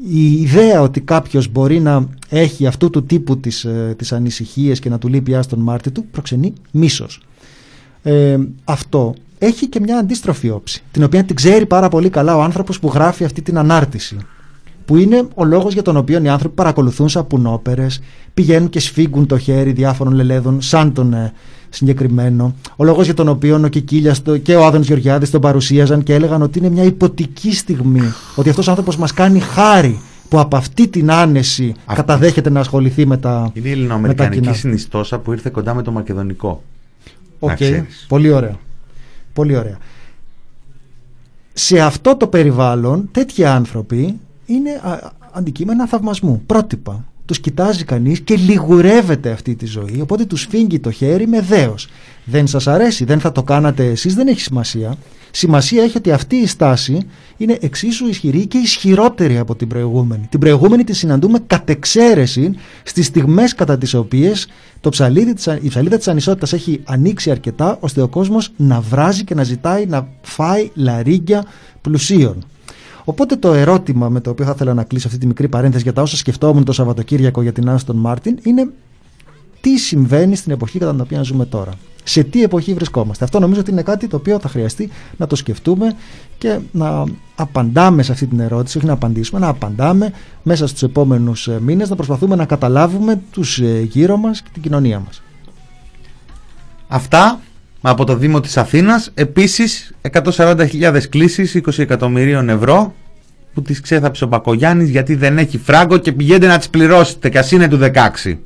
η ιδέα ότι κάποιος μπορεί να έχει αυτού του τύπου τις, ε, τις ανησυχίες και να του λείπει η Άστον Μάρτη του προξενεί μίσος. Ε, αυτό έχει και μια αντίστροφη όψη την οποία την ξέρει πάρα πολύ καλά ο άνθρωπος που γράφει αυτή την ανάρτηση που είναι ο λόγος για τον οποίο οι άνθρωποι παρακολουθούν σαπουνόπερες, πηγαίνουν και σφίγγουν το χέρι διάφορων λελέδων σαν τον ε, συγκεκριμένο. Ο λόγος για τον οποίο ο Κικίλιας το- και ο Άδωνος Γεωργιάδης τον παρουσίαζαν και έλεγαν ότι είναι μια ιπποτική στιγμή, ότι αυτός ο άνθρωπος μας κάνει χάρη που από αυτή την άνεση καταδέχεται να ασχοληθεί με τα, Είναι η με τα ελληνοαμερικανική κοινά. συνιστώσα που ήρθε κοντά με το μακεδονικό. Οκ, Να ξέρεις. πολύ ωραία. Πολύ ωραία. Σε αυτό το περιβάλλον τέτοιοι άνθρωποι είναι α, αντικείμενα θαυμασμού, πρότυπα. Τους κοιτάζει κανείς και λιγουρεύεται αυτή τη ζωή, οπότε τους φύγει το χέρι με δέος. Δεν σας αρέσει, δεν θα το κάνατε εσείς, δεν έχει σημασία. Σημασία έχει ότι αυτή η στάση είναι εξίσου ισχυρή και ισχυρότερη από την προηγούμενη. Την προηγούμενη τη συναντούμε κατ' εξαίρεση στις στιγμές κατά τις οποίες το ψαλίδι της, η ψαλίδα της ανισότητας έχει ανοίξει αρκετά ώστε ο κόσμος να βράζει και να ζητάει να φάει λαρίγκια πλουσίων. Οπότε το ερώτημα με το οποίο θα ήθελα να κλείσω αυτή τη μικρή παρένθεση για τα όσα σκεφτόμουν το Σαββατοκύριακο για την Άστον Μάρτιν είναι τι συμβαίνει στην εποχή κατά την οποία ζούμε τώρα. Σε τι εποχή βρισκόμαστε. Αυτό νομίζω ότι είναι κάτι το οποίο θα χρειαστεί να το σκεφτούμε και να απαντάμε σε αυτή την ερώτηση, όχι να απαντήσουμε, να απαντάμε μέσα στους επόμενους ε, μήνες, να προσπαθούμε να καταλάβουμε τους ε, γύρω μας και την κοινωνία μας. Αυτά από το Δήμο της Αθήνας. Επίσης 140.000 κλήσεις 20 εκατομμυρίων ευρώ που τις ξέθαψε ο Μπακογιάννης γιατί δεν έχει φράγκο και πηγαίνετε να τις πληρώσετε και ας είναι του 16.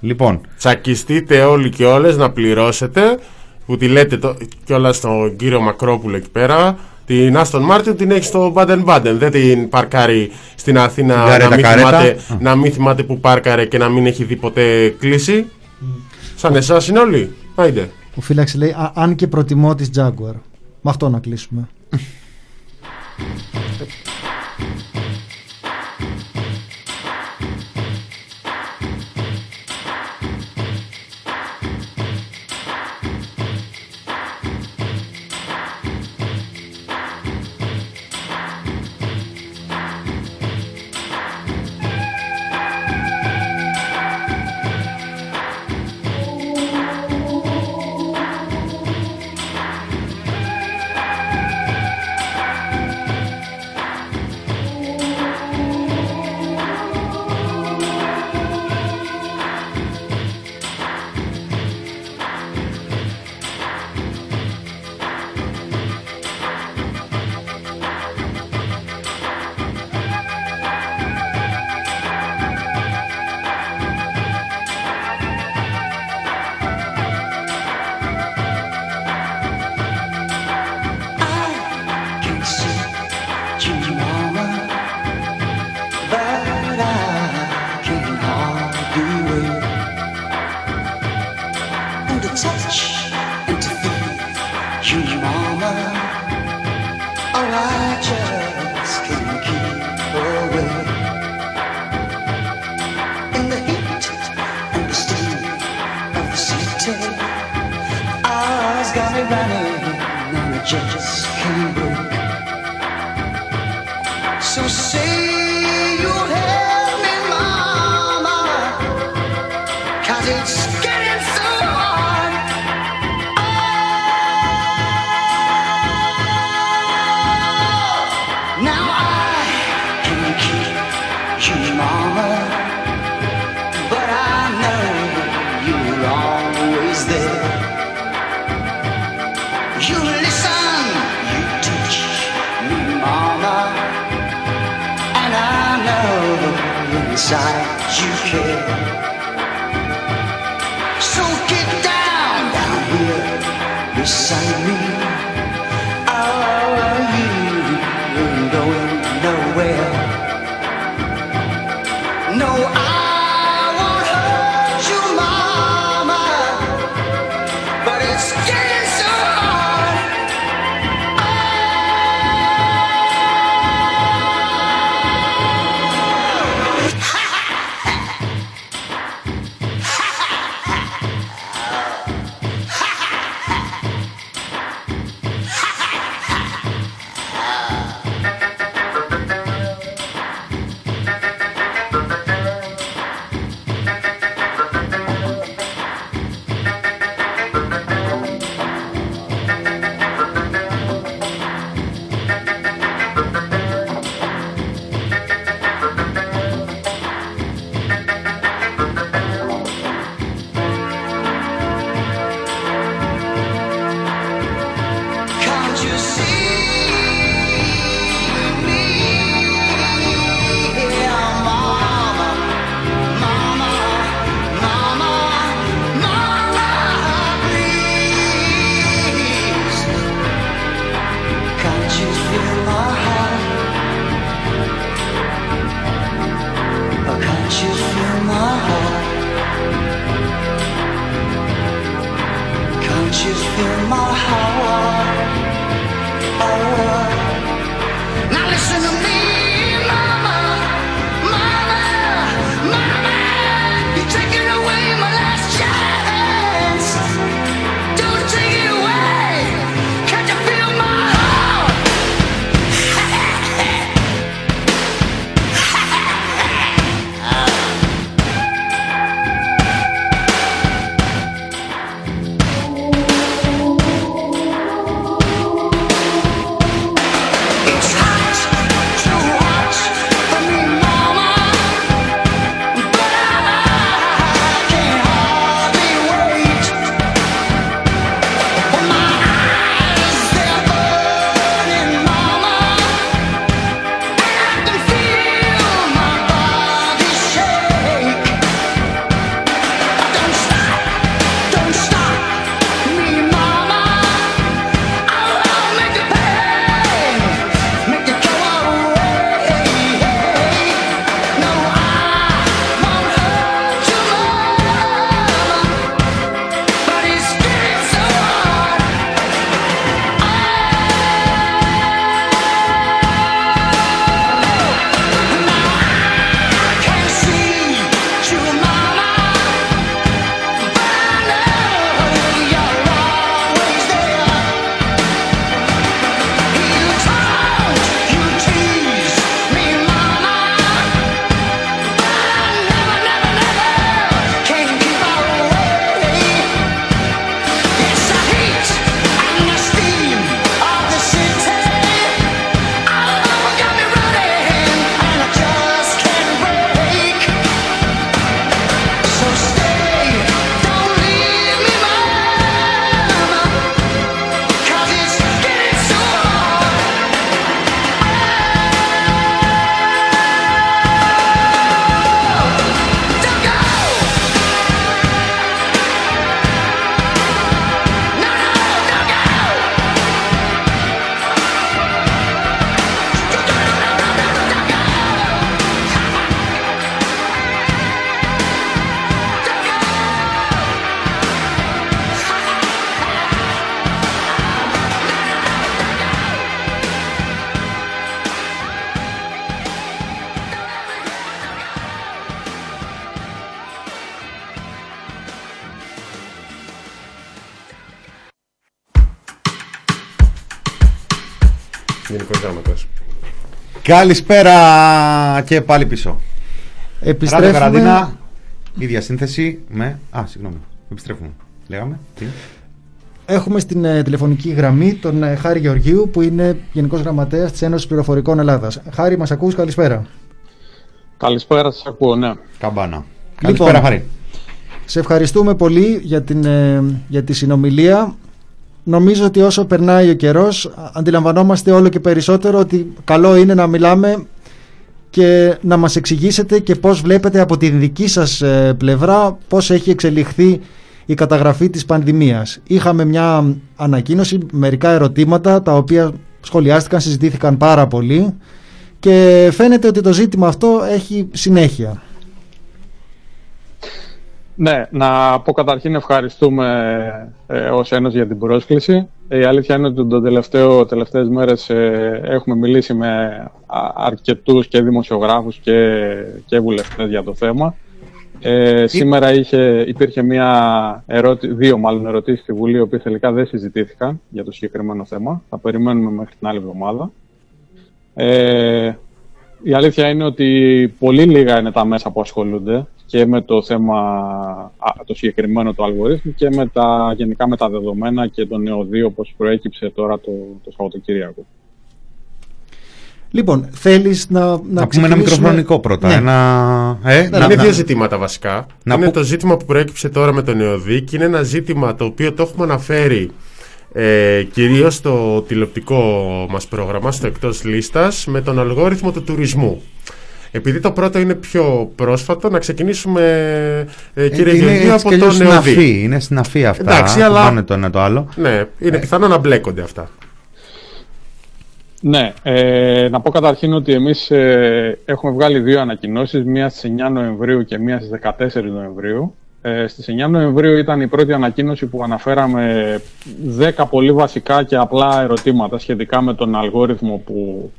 Λοιπόν, Τσακιστείτε όλοι και όλες να πληρώσετε που τη λέτε το, κιόλας στον κύριο Μακρόπουλο εκεί πέρα την Άστον Μάρτιν την έχει στο Μπάντεν Μπάντεν δεν την παρκάρει στην Αθήνα Γκαρέτα, να μην, καρέτα. θυμάται, Α. να μην θυμάται που πάρκαρε και να μην έχει δει ποτέ κλίση σαν εσάς είναι όλοι Άιντε. Ο φύλαξη λέει «Α, αν και προτιμώ της Jaguar. Με αυτό να κλείσουμε. Καλησπέρα και πάλι πίσω. Επιστρέφουμε- Ράδιο Καραντίνα, ίδια σύνθεση με... Α, συγγνώμη. Επιστρέφουμε. Λέγαμε. Τι; Έχουμε στην ε, τηλεφωνική γραμμή τον ε, Χάρη Γεωργίου που είναι Γενικός Γραμματέας της Ένωσης Πληροφορικών Ελλάδας. Χάρη, μας ακούς, καλησπέρα. Καλησπέρα, σας ακούω, ναι. Καμπάνα. Καλησπέρα, Χάρη. Σε ευχαριστούμε πολύ για, την, ε, για τη συνομιλία. Νομίζω ότι όσο περνάει ο καιρός α- αντιλαμβανόμαστε όλο και περισσότερο ότι καλό είναι να μιλάμε και να μας εξηγήσετε και πώς βλέπετε από την δική σας ε, πλευρά πώς έχει εξελιχθεί η καταγραφή της πανδημίας. Είχαμε μια ανακοίνωση, μερικά ερωτήματα τα οποία σχολιάστηκαν, συζητήθηκαν πάρα πολύ και φαίνεται ότι το ζήτημα αυτό έχει συνέχεια. Ναι, να πω καταρχήν ευχαριστούμε ε, ως Ένωση για την πρόσκληση. Ε, Η αλήθεια είναι ότι τον τελευταίο, τελευταίες μέρες ε, έχουμε μιλήσει με α- αρκετούς και δημοσιογράφους και, και βουλευτές για το θέμα. Ε, σήμερα είχε, υπήρχε μια ερώτη, δύο μάλλον ερωτήσεις στη Βουλή, οι οποίες τελικά δεν συζητήθηκαν για το συγκεκριμένο θέμα. Θα περιμένουμε μέχρι την άλλη εβδομάδα. Ε, η αλήθεια είναι ότι πολύ λίγα είναι τα μέσα που ασχολούνται και με το θέμα α, το συγκεκριμένο του αλγορίθμου και με τα, γενικά με τα δεδομένα και το νεοδίο όπως προέκυψε τώρα το, το Σαββατοκύριακο. Λοιπόν, θέλεις να, να, Να πούμε ένα ξεκινήσουμε- μικροχρονικό πρώτα. Ναι. Ένα... Ε, Ναι, είναι δύο ζητήματα βασικά. να είναι πω- το ζήτημα που προέκυψε τώρα με τον ΕΟΔΙ και είναι ένα ζήτημα το οποίο το έχουμε αναφέρει ε, κυρίως στο τηλεοπτικό μας πρόγραμμα, στο εκτός λίστας, με τον αλγόριθμο του τουρισμού. Επειδή το πρώτο είναι πιο πρόσφατο, να ξεκινήσουμε, ε, κύριε είναι Γεωργίου, έτσι από κι το αλλιώς ΝΕΟΔΙ. συναφή, είναι συναφή αυτά. Εντάξει, που αλλά- πάνε το ένα το άλλο. Ναι, είναι πιθανό να μπλέκονται αυτά. Ναι, ε, να πω καταρχήν ότι εμείς ε, έχουμε βγάλει δύο ανακοινώσεις, μία στις 9 Νοεμβρίου και μία στις 14 Νοεμβρίου. Ε, στις 9 Νοεμβρίου ήταν η πρώτη ανακοίνωση που αναφέραμε 10 πολύ βασικά και απλά ερωτήματα σχετικά με τον αλγόριθμο που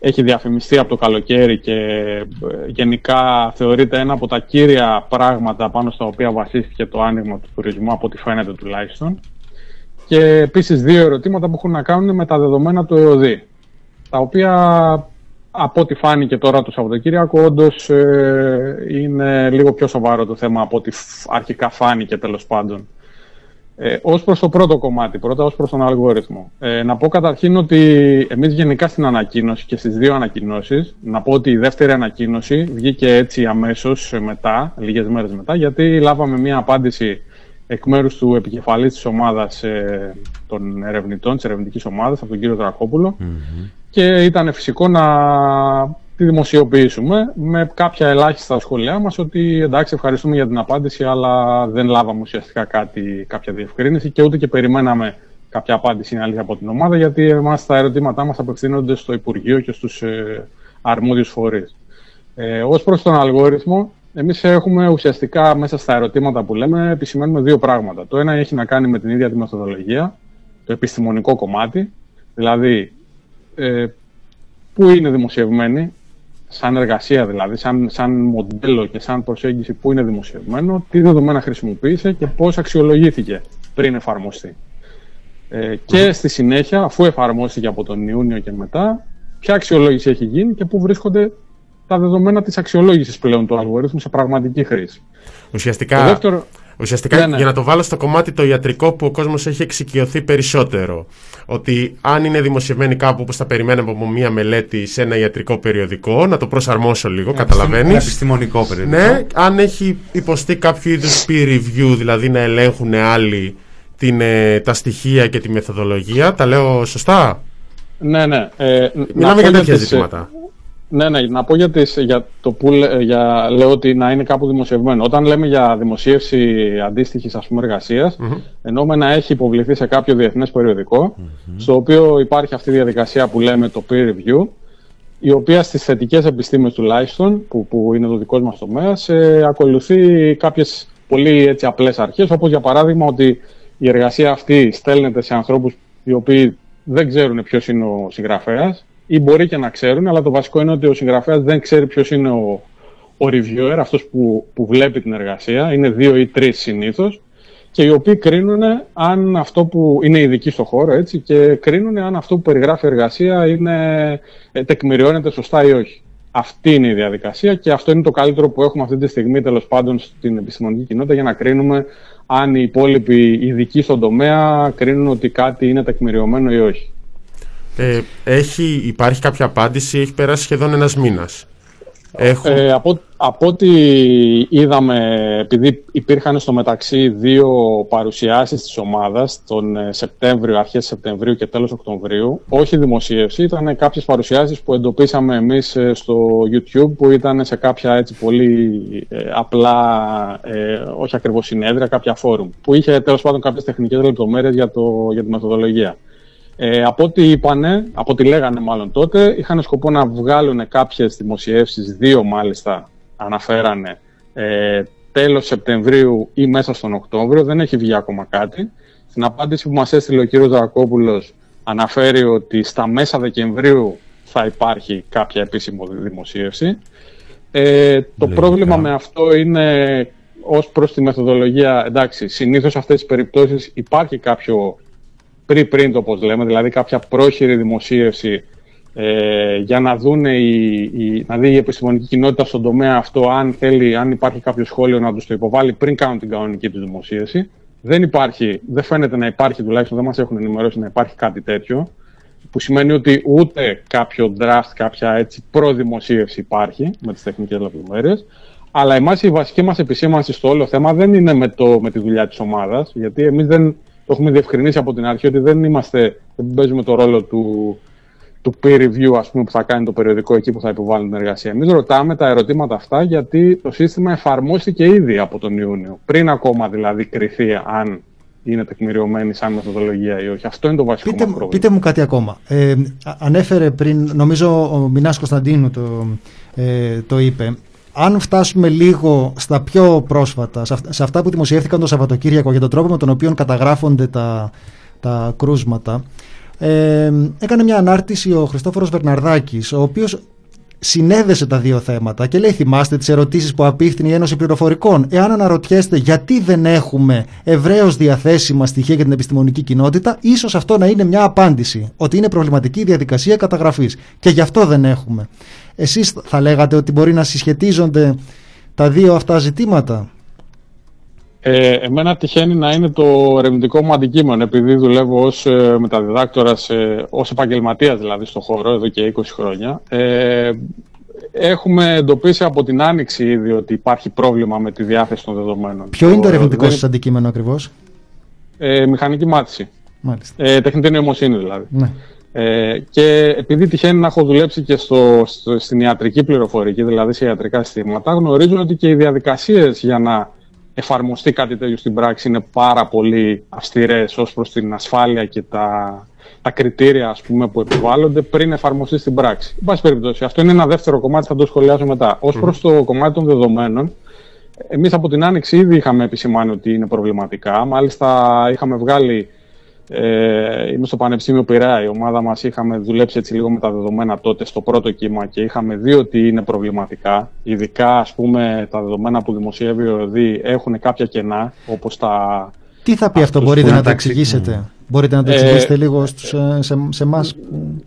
έχει διαφημιστεί από το καλοκαίρι και ε, γενικά θεωρείται ένα από τα κύρια πράγματα πάνω στα οποία βασίστηκε το άνοιγμα του τουρισμού, από ό,τι φαίνεται τουλάχιστον. Και επίσης δύο ερωτήματα που έχουν να κάνουν με τα δεδομένα του ΕΟΔΗ, τα οποία από ό,τι φάνηκε τώρα το Σαββατοκύριακο όντως ε, είναι λίγο πιο σοβαρό το θέμα από ό,τι φ- αρχικά φάνηκε τέλος πάντων. Ε, Ω προς το πρώτο κομμάτι, πρώτα ως προς τον αλγόριθμο. Ε, να πω καταρχήν ότι εμείς γενικά στην ανακοίνωση και στις δύο ανακοινώσεις, να πω ότι η δεύτερη ανακοίνωση βγήκε έτσι αμέσως μετά, λίγες μέρες μετά, γιατί λάβαμε μία απάντηση εκ μέρους του επικεφαλής της ομάδας ε, των ερευνητών, της ερευνητικής ομάδας, από τον κύριο Δρακόπουλο. Και ήταν φυσικό να τη δημοσιοποιήσουμε με κάποια ελάχιστα σχόλιά μας ότι εντάξει ευχαριστούμε για την απάντηση αλλά δεν λάβαμε ουσιαστικά κάτι, κάποια διευκρίνηση και ούτε και περιμέναμε κάποια απάντηση είναι αλήθεια από την ομάδα γιατί εμάς τα ερωτήματά μας απευθύνονται στο Υπουργείο και στους ε, αρμόδιους φορείς. Ε, ως προς τον αλγόριθμο, εμείς έχουμε ουσιαστικά μέσα στα ερωτήματα που λέμε επισημαίνουμε δύο πράγματα. Το ένα έχει να κάνει με την ίδια τη μεθοδολογία, το επιστημονικό κομμάτι, δηλαδή ε, πού είναι δημοσιευμένη, σαν εργασία δηλαδή, σαν, σαν μοντέλο και σαν προσέγγιση που είναι δημοσιευμένο, τι δεδομένα χρησιμοποίησε και πώς αξιολογήθηκε πριν εφαρμοστεί. Ε, και στη συνέχεια, αφού εφαρμόστηκε από τον Ιούνιο και μετά, ποια αξιολόγηση έχει γίνει και πού βρίσκονται τα δεδομένα της αξιολόγησης πλέον του αλγορίθμου σε πραγματική χρήση. Ουσιαστικά, Το δεύτερο- ουσιαστικά Ναι, ναι. για να το βάλω στο κομμάτι το ιατρικό που ο κόσμος έχει εξοικειωθεί περισσότερο. Ότι αν είναι δημοσιευμένη κάπου όπως θα περιμέναμε από μία μελέτη σε ένα ιατρικό περιοδικό, να το προσαρμόσω λίγο, καταλαβαίνεις. Ένα επιστημονικό περιοδικό. Ναι, αν έχει υποστεί κάποιο είδους peer review, δηλαδή να ελέγχουν άλλοι την, ε, τα στοιχεία και τη μεθοδολογία, τα λέω σωστά; Ναι, ναι. Ε, να Μιλάμε πω για τέτοια τις, ε, ζητήματα. Ναι, ναι, να πω για, τις, για το που λέ- για, λέω ότι να είναι κάπου δημοσιευμένο. Όταν λέμε για δημοσίευση αντίστοιχης ας πούμε εργασίας, εννοούμε να έχει υποβληθεί σε κάποιο διεθνές περιοδικό, στο οποίο υπάρχει αυτή η διαδικασία που λέμε το peer review, η οποία στις θετικές επιστήμες τουλάχιστον, που, που είναι το δικό μας τομέας, ε, ακολουθεί κάποιες πολύ έτσι, απλές αρχές, όπως για παράδειγμα ότι η εργασία αυτή στέλνεται σε ανθρώπους οι οποίοι δεν ξέρουν ποιος είναι ο συγγραφέας ή μπορεί και να ξέρουν, αλλά το βασικό είναι ότι ο συγγραφέας δεν ξέρει ποιος είναι ο, ο reviewer, αυτός που, που βλέπει την εργασία, είναι δύο ή τρεις συνήθως και οι οποίοι κρίνουν αν αυτό που είναι ειδικοί στο χώρο έτσι, και κρίνουν αν αυτό που περιγράφει η εργασία είναι, ε, τεκμηριώνεται σωστά ή όχι. Αυτή είναι η διαδικασία και αυτό είναι το καλύτερο που έχουμε αυτή τη στιγμή τέλος πάντων στην επιστημονική κοινότητα για να κρίνουμε αν οι υπόλοιποι ειδικοί στον τομέα κρίνουν ότι κάτι είναι τεκμηριωμένο ή όχι. Ε, έχει, υπάρχει κάποια απάντηση, έχει περάσει σχεδόν ένας μήνας. Έχω... Ε, από, από ό,τι είδαμε, επειδή υπήρχαν στο μεταξύ δύο παρουσιάσεις της ομάδας, τον ε, Σεπτέμβριο, αρχές Σεπτεμβρίου και τέλος Οκτωβρίου, όχι δημοσίευση, ήταν κάποιες παρουσιάσεις που εντοπίσαμε εμείς ε, στο YouTube, που ήταν σε κάποια έτσι πολύ ε, απλά, ε, όχι ακριβώς συνέδρια, κάποια φόρουμ, που είχε τέλος πάντων κάποιες τεχνικές λεπτομέρειες για, το, για τη μεθοδολογία. Ε, από ό,τι είπανε, από ό,τι λέγανε μάλλον τότε, είχαν σκοπό να βγάλουν κάποιες δημοσιεύσεις, δύο μάλιστα αναφέρανε, ε, τέλος Σεπτεμβρίου ή μέσα στον Οκτώβριο, δεν έχει βγει ακόμα κάτι. Στην απάντηση που μας έστειλε ο κύριος Δρακόπουλος αναφέρει ότι στα μέσα Δεκεμβρίου θα υπάρχει κάποια επίσημη δημοσίευση. Ε, το πρόβλημα με αυτό είναι ως προς τη μεθοδολογία, εντάξει, συνήθως σε αυτές τις περιπτώσεις υπάρχει κάποιο pre-print όπως λέμε, δηλαδή κάποια πρόχειρη δημοσίευση ε, για να, δουν η, η, να δει η επιστημονική κοινότητα στον τομέα αυτό αν θέλει, αν υπάρχει κάποιο σχόλιο να τους το υποβάλει πριν κάνουν την κανονική τους δημοσίευση. Δεν υπάρχει, δεν φαίνεται να υπάρχει, τουλάχιστον δεν μας έχουν ενημερώσει να υπάρχει κάτι τέτοιο, που σημαίνει ότι ούτε κάποιο draft, κάποια έτσι προδημοσίευση υπάρχει με τις τεχνικές λεπτομέρειες, αλλά εμάς η βασική μας επισήμανση στο όλο θέμα δεν είναι με, το, με τη δουλειά της ομάδας, γιατί εμείς δεν, το έχουμε διευκρινίσει από την αρχή ότι δεν είμαστε, δεν παίζουμε το ρόλο του, του peer review ας πούμε, που θα κάνει το περιοδικό εκεί που θα υποβάλει την εργασία. Εμείς ρωτάμε τα ερωτήματα αυτά γιατί το σύστημα εφαρμόστηκε ήδη από τον Ιούνιο. Πριν ακόμα δηλαδή κρυθεί αν είναι τεκμηριωμένη σαν μεθοδολογία ή όχι. Αυτό είναι το βασικό Πείτε, μας μου- πρόβλημα. πείτε μου κάτι ακόμα. Ε, α- ανέφερε πριν, νομίζω ο Μινάς Κωνσταντίνου το, ε, το είπε. Αν φτάσουμε λίγο στα πιο πρόσφατα, σε αυ- σε αυτά που δημοσιεύθηκαν το Σαββατοκύριακο για τον τρόπο με τον οποίο καταγράφονται τα, τα κρούσματα, ε, έκανε μια ανάρτηση ο Χριστόφορος Βερναρδάκης, ο οποίος συνέδεσε τα δύο θέματα και λέει θυμάστε τις ερωτήσεις που απίφθηνε η Ένωση Πληροφορικών. Εάν αναρωτιέστε γιατί δεν έχουμε ευρέως διαθέσιμα στοιχεία για την επιστημονική κοινότητα ίσως αυτό να είναι μια απάντηση ότι είναι προβληματική η διαδικασία καταγραφής και γι' αυτό δεν έχουμε εσείς θα λέγατε ότι μπορεί να συσχετίζονται τα δύο αυτά ζητήματα Ε, εμένα τυχαίνει να είναι το ερευνητικό μου αντικείμενο, επειδή δουλεύω ως ε, μεταδιδάκτορας, ε, ως επαγγελματίας δηλαδή στο χώρο, εδώ και 20 χρόνια. Ε, έχουμε εντοπίσει από την Άνοιξη ήδη ότι υπάρχει πρόβλημα με τη διάθεση των δεδομένων. Ποιο είναι το ερευνητικό δεν- σας αντικείμενο ακριβώς; Ε, μηχανική μάθηση. Μάλιστα. Ε, τεχνητή νοημοσύνη δηλαδή. Ναι. Ε, και επειδή τυχαίνει να έχω δουλέψει και στο, στο- στην ιατρική πληροφορική, δηλαδή σε ιατρικά συστήματα, γνωρίζω ότι και οι διαδικασίες για να εφαρμοστεί κάτι τέτοιο στην πράξη είναι πάρα πολύ αυστηρές ως προς την ασφάλεια και τα, τα κριτήρια ας πούμε, που επιβάλλονται πριν εφαρμοστεί στην πράξη. Εν πάση περιπτώσει, αυτό είναι ένα δεύτερο κομμάτι, θα το σχολιάσω μετά. Ως προς το κομμάτι των δεδομένων, εμείς από την Άνοιξη ήδη είχαμε επισημάνει ότι είναι προβληματικά. Μάλιστα είχαμε βγάλει ε, είμαι στο Πανεπιστήμιο Πειραιά. Η ομάδα μας είχαμε δουλέψει έτσι λίγο με τα δεδομένα τότε στο πρώτο κύμα και είχαμε δει ότι είναι προβληματικά. Ειδικά, ας πούμε, τα δεδομένα που δημοσιεύει ο ΕΔΗ έχουν κάποια κενά, όπως τα. Τι θα πει αυτό, αυτούς μπορείτε που να το μεταξύ- εξηγήσετε; Μπορείτε να το Ε, εξηγήσετε λίγο στους, ε, σε, σε εμάς; που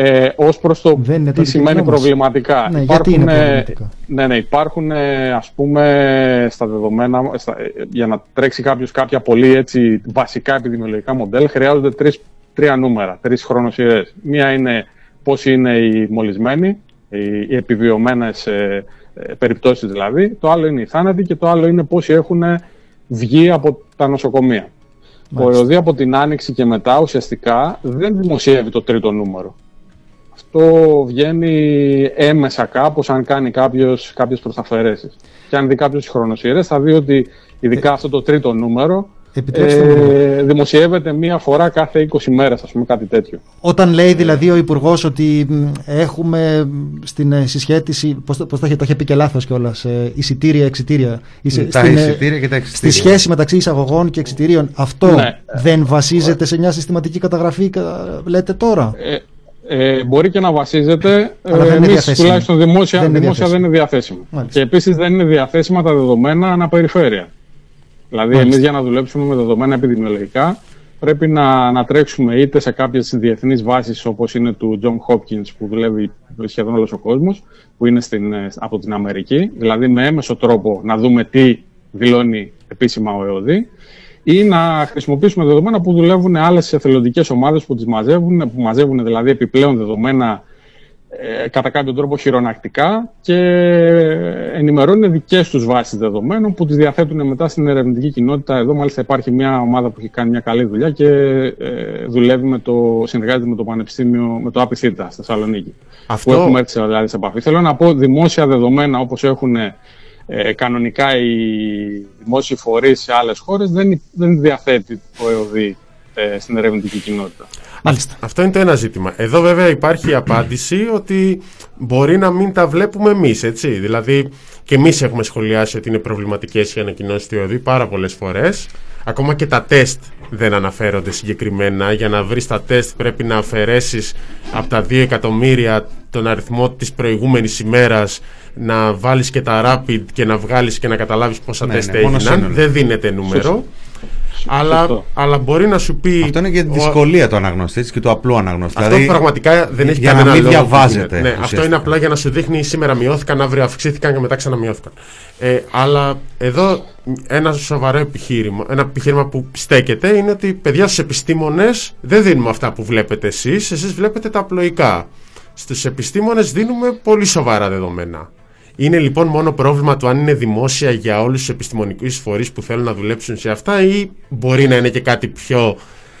Ε, ως προς το Δεν είναι το τι σημαίνει αντικείμενό μας. προβληματικά. Ναι, γιατί είναι ε, προβληματικά; Ναι, ναι, υπάρχουν ε, ας πούμε στα δεδομένα, στα, ε, για να τρέξει κάποιος κάποια πολύ έτσι βασικά επιδημιολογικά μοντέλα χρειάζονται τρεις, τρία νούμερα, τρεις χρονοσυρές. Μία είναι πώς είναι οι μολυσμένοι, οι, οι επιβιωμένες ε, ε, περιπτώσεις δηλαδή, το άλλο είναι οι θάνατοι και το άλλο είναι πόσοι έχουν βγει από τα νοσοκομεία. Ο Μάλιστα. ΕΟΔΗ από την Άνοιξη και μετά ουσιαστικά δεν δημοσιεύει το τρίτο νούμερο. Αυτό βγαίνει έμεσα κάπως αν κάνει κάποιος, κάποιες προσταφαιρέσεις. Και αν δει κάποιος τις χρονοσυρές θα δει ότι ειδικά αυτό το τρίτο νούμερο Επιτρέψτε μου. ε, δημοσιεύεται μία φορά κάθε 20 μέρες, ας πούμε κάτι τέτοιο. Όταν λέει δηλαδή ο Υπουργός ότι μ, έχουμε μ, στην ε, συσχέτιση, πώς, το- πώς το, είχε, το είχε πει και λάθος κιόλας, ε, εισιτήρια, εξιτήρια. Εισι- Τα στην, ε, εισιτήρια και τα Στη εξιτήρια. σχέση μεταξύ εισαγωγών και εξιτηρίων. Αυτό Ναι. δεν βασίζεται σε μια συστηματική καταγραφή, κα- λέτε τώρα; Ε, ε, μπορεί και να βασίζεται. Αλλά δεν είναι εμείς διαθέσιμο. τουλάχιστον δημόσια, Δεν είναι δημόσια δεν διαθέσιμο. είναι διαθέσιμο. Μάλιστα. Και επίσης δεν είναι διαθέσιμα τα δεδομένα αναπεριφέρεια. Δηλαδή, Μάλιστα. εμείς για να δουλέψουμε με δεδομένα επιδημιολογικά, πρέπει να, να τρέξουμε είτε σε κάποιες διεθνείς βάσεις όπως είναι του John Hopkins που δουλεύει σχεδόν όλος ο κόσμος, που είναι στην, ε, από την Αμερική, δηλαδή με έμεσο τρόπο να δούμε τι δηλώνει επίσημα ο ΕΟΔΗ, ή να χρησιμοποιήσουμε δεδομένα που δουλεύουν άλλες εθελοντικές ομάδες που τις μαζεύουν, που μαζεύουν δηλαδή επιπλέον δεδομένα ε, κατά κάποιο τρόπο χειρονακτικά και ενημερώνουν δικές τους βάσεις δεδομένων που τις διαθέτουν μετά στην ερευνητική κοινότητα. Εδώ, μάλιστα, υπάρχει μια ομάδα που έχει κάνει μια καλή δουλειά και ε, δουλεύει με το, συνεργάζεται με το Πανεπιστήμιο, με το ΑΠΙΘΙΤΑ στη Θεσσαλονίκη. Αυτό- Που έχουμε έρθει δηλαδή σε επαφή. Θέλω να πω δημόσια δεδομένα όπως έχουν ε, κανονικά οι δημόσιοι φορείς σε άλλες χώρες δεν, δεν διαθέτει το ΕΟΔΗ ε, στην ερευνητική κοινότητα. Μάλιστα. Αυτό είναι το ένα ζήτημα. Εδώ βέβαια υπάρχει η απάντηση ότι μπορεί να μην τα βλέπουμε εμείς, έτσι. Δηλαδή και εμείς έχουμε σχολιάσει ότι είναι προβληματικές οι ανακοινώσεις του ΕΟΔΗ πάρα πολλές φορές. Ακόμα και τα τεστ δεν αναφέρονται συγκεκριμένα. Για να βρεις τα τεστ πρέπει να αφαιρέσεις από τα 2 εκατομμύρια τον αριθμό της προηγούμενης ημέρας, να βάλεις και τα rapid και να βγάλεις και να καταλάβεις πόσα Ναι, τεστ ναι, μόνο έγιναν. σύνολο. Δεν δίνεται νούμερο. Σωστό. Αλλά, Σωστό. αλλά μπορεί να σου πει. Αυτό είναι και η ο- δυσκολία του αναγνωστή έτσι, και του απλού αναγνωστή. αυτό Δηλαδή, πραγματικά δεν έχει για κανένα να μην λόγο που διαβάζεται. γίνεται. Ναι, αυτό ουσιαστικά. είναι απλά για να σου δείχνει σήμερα μειώθηκαν, αύριο αυξήθηκαν και μετά ξαναμειώθηκαν. Ε, αλλά εδώ ένα σοβαρό επιχείρημα, ένα επιχείρημα που στέκεται είναι ότι παιδιά στους επιστήμονες δεν δίνουμε αυτά που βλέπετε εσείς, εσείς βλέπετε τα απλοϊκά. Στους επιστήμονες δίνουμε πολύ σοβαρά δεδομένα. Είναι λοιπόν μόνο πρόβλημα του αν είναι δημόσια για όλους τους επιστημονικούς φορείς που θέλουν να δουλέψουν σε αυτά ή μπορεί να είναι και κάτι πιο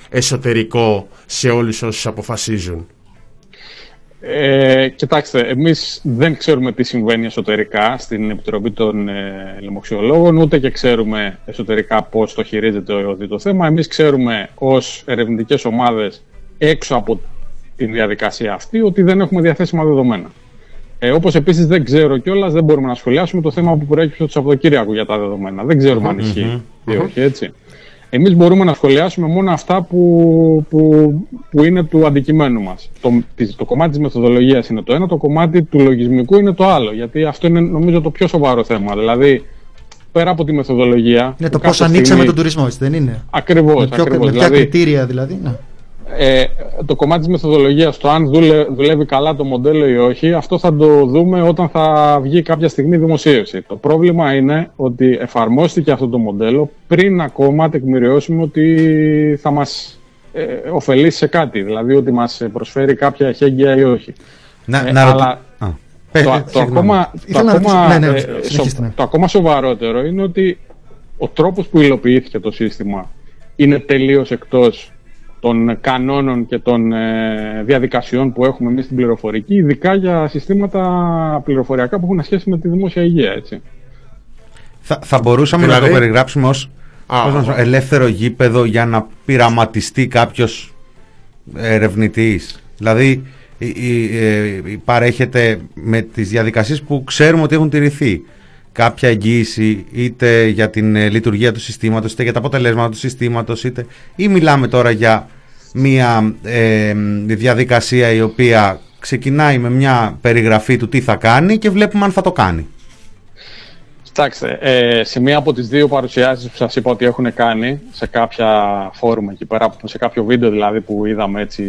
εσωτερικό σε όλους όσους αποφασίζουν. Ε, κοιτάξτε, εμείς δεν ξέρουμε τι συμβαίνει εσωτερικά στην Επιτροπή των ε, Λοιμοξιολόγων, ούτε και ξέρουμε εσωτερικά πώς το χειρίζεται ο ΕΟΔΗ το θέμα. Εμείς ξέρουμε ως ερευνητικές ομάδες έξω από τη διαδικασία αυτή ότι δεν έχουμε διαθέσιμα δεδομένα. Ε, Όπως επίσης δεν ξέρω κιόλας, δεν μπορούμε να σχολιάσουμε το θέμα που προέκυψε το Σαββατοκύριακο για τα δεδομένα. Δεν ξέρουμε αν ισχύει ή όχι, έτσι. Εμείς μπορούμε να σχολιάσουμε μόνο αυτά που, που, που είναι του αντικειμένου μας. Το, της- το κομμάτι της μεθοδολογίας είναι το ένα, το κομμάτι του λογισμικού είναι το άλλο. Γιατί αυτό είναι νομίζω το πιο σοβαρό θέμα. Δηλαδή, πέρα από τη μεθοδολογία... Είναι το κάθε πώς ανοίξαμε στιγμή- τον τουρισμό, έτσι δεν είναι; Ακριβώς, με, ποιο- ακριβώς. με ποια Δηλαδή- κριτήρια δηλαδή. Ναι. Ε, το κομμάτι της μεθοδολογίας, το αν δούλε, δουλεύει καλά το μοντέλο ή όχι, αυτό θα το δούμε όταν θα βγει κάποια στιγμή δημοσίευση. Το πρόβλημα είναι ότι εφαρμόστηκε αυτό το μοντέλο πριν ακόμα τεκμηριώσουμε ότι θα μας ε, ωφελήσει σε κάτι, δηλαδή ότι μας προσφέρει κάποια εχέγγυα ή όχι. Να, Ε, να ρωτήσω- αλλά Α, το, πε- το, συγγνώμη. ακόμα, το, Ήθελα να ακόμα, ρωτήσω- ναι, ναι, ε, συνεχίστε, σο- ναι. το ακόμα σοβαρότερο είναι ότι ο τρόπος που υλοποιήθηκε το σύστημα είναι τελείως εκτός των κανόνων και των ε, διαδικασιών που έχουμε εμείς στην πληροφορική, ειδικά για συστήματα πληροφοριακά που έχουν σχέση με τη δημόσια υγεία. Έτσι. Θα, θα μπορούσαμε να Δηλαδή; το περιγράψουμε ως, Α, πώς να σου πω, α. ελεύθερο γήπεδο για να πειραματιστεί κάποιος ερευνητής. Δηλαδή η- η- ε, η- παρέχεται με τις διαδικασίες που ξέρουμε ότι έχουν τηρηθεί κάποια εγγύηση είτε για την ε, λειτουργία του συστήματος είτε για τα αποτελέσματα του συστήματος είτε ή μιλάμε τώρα για μια ε, διαδικασία η οποία ξεκινάει με μια περιγραφή του τι θα κάνει και βλέπουμε αν θα το κάνει. Κοιτάξτε, ε, σε μία από τις δύο παρουσιάσεις που σας είπα ότι έχουν κάνει, σε κάποια φόρουμ εκεί πέρα, σε κάποιο βίντεο δηλαδή που είδαμε έτσι,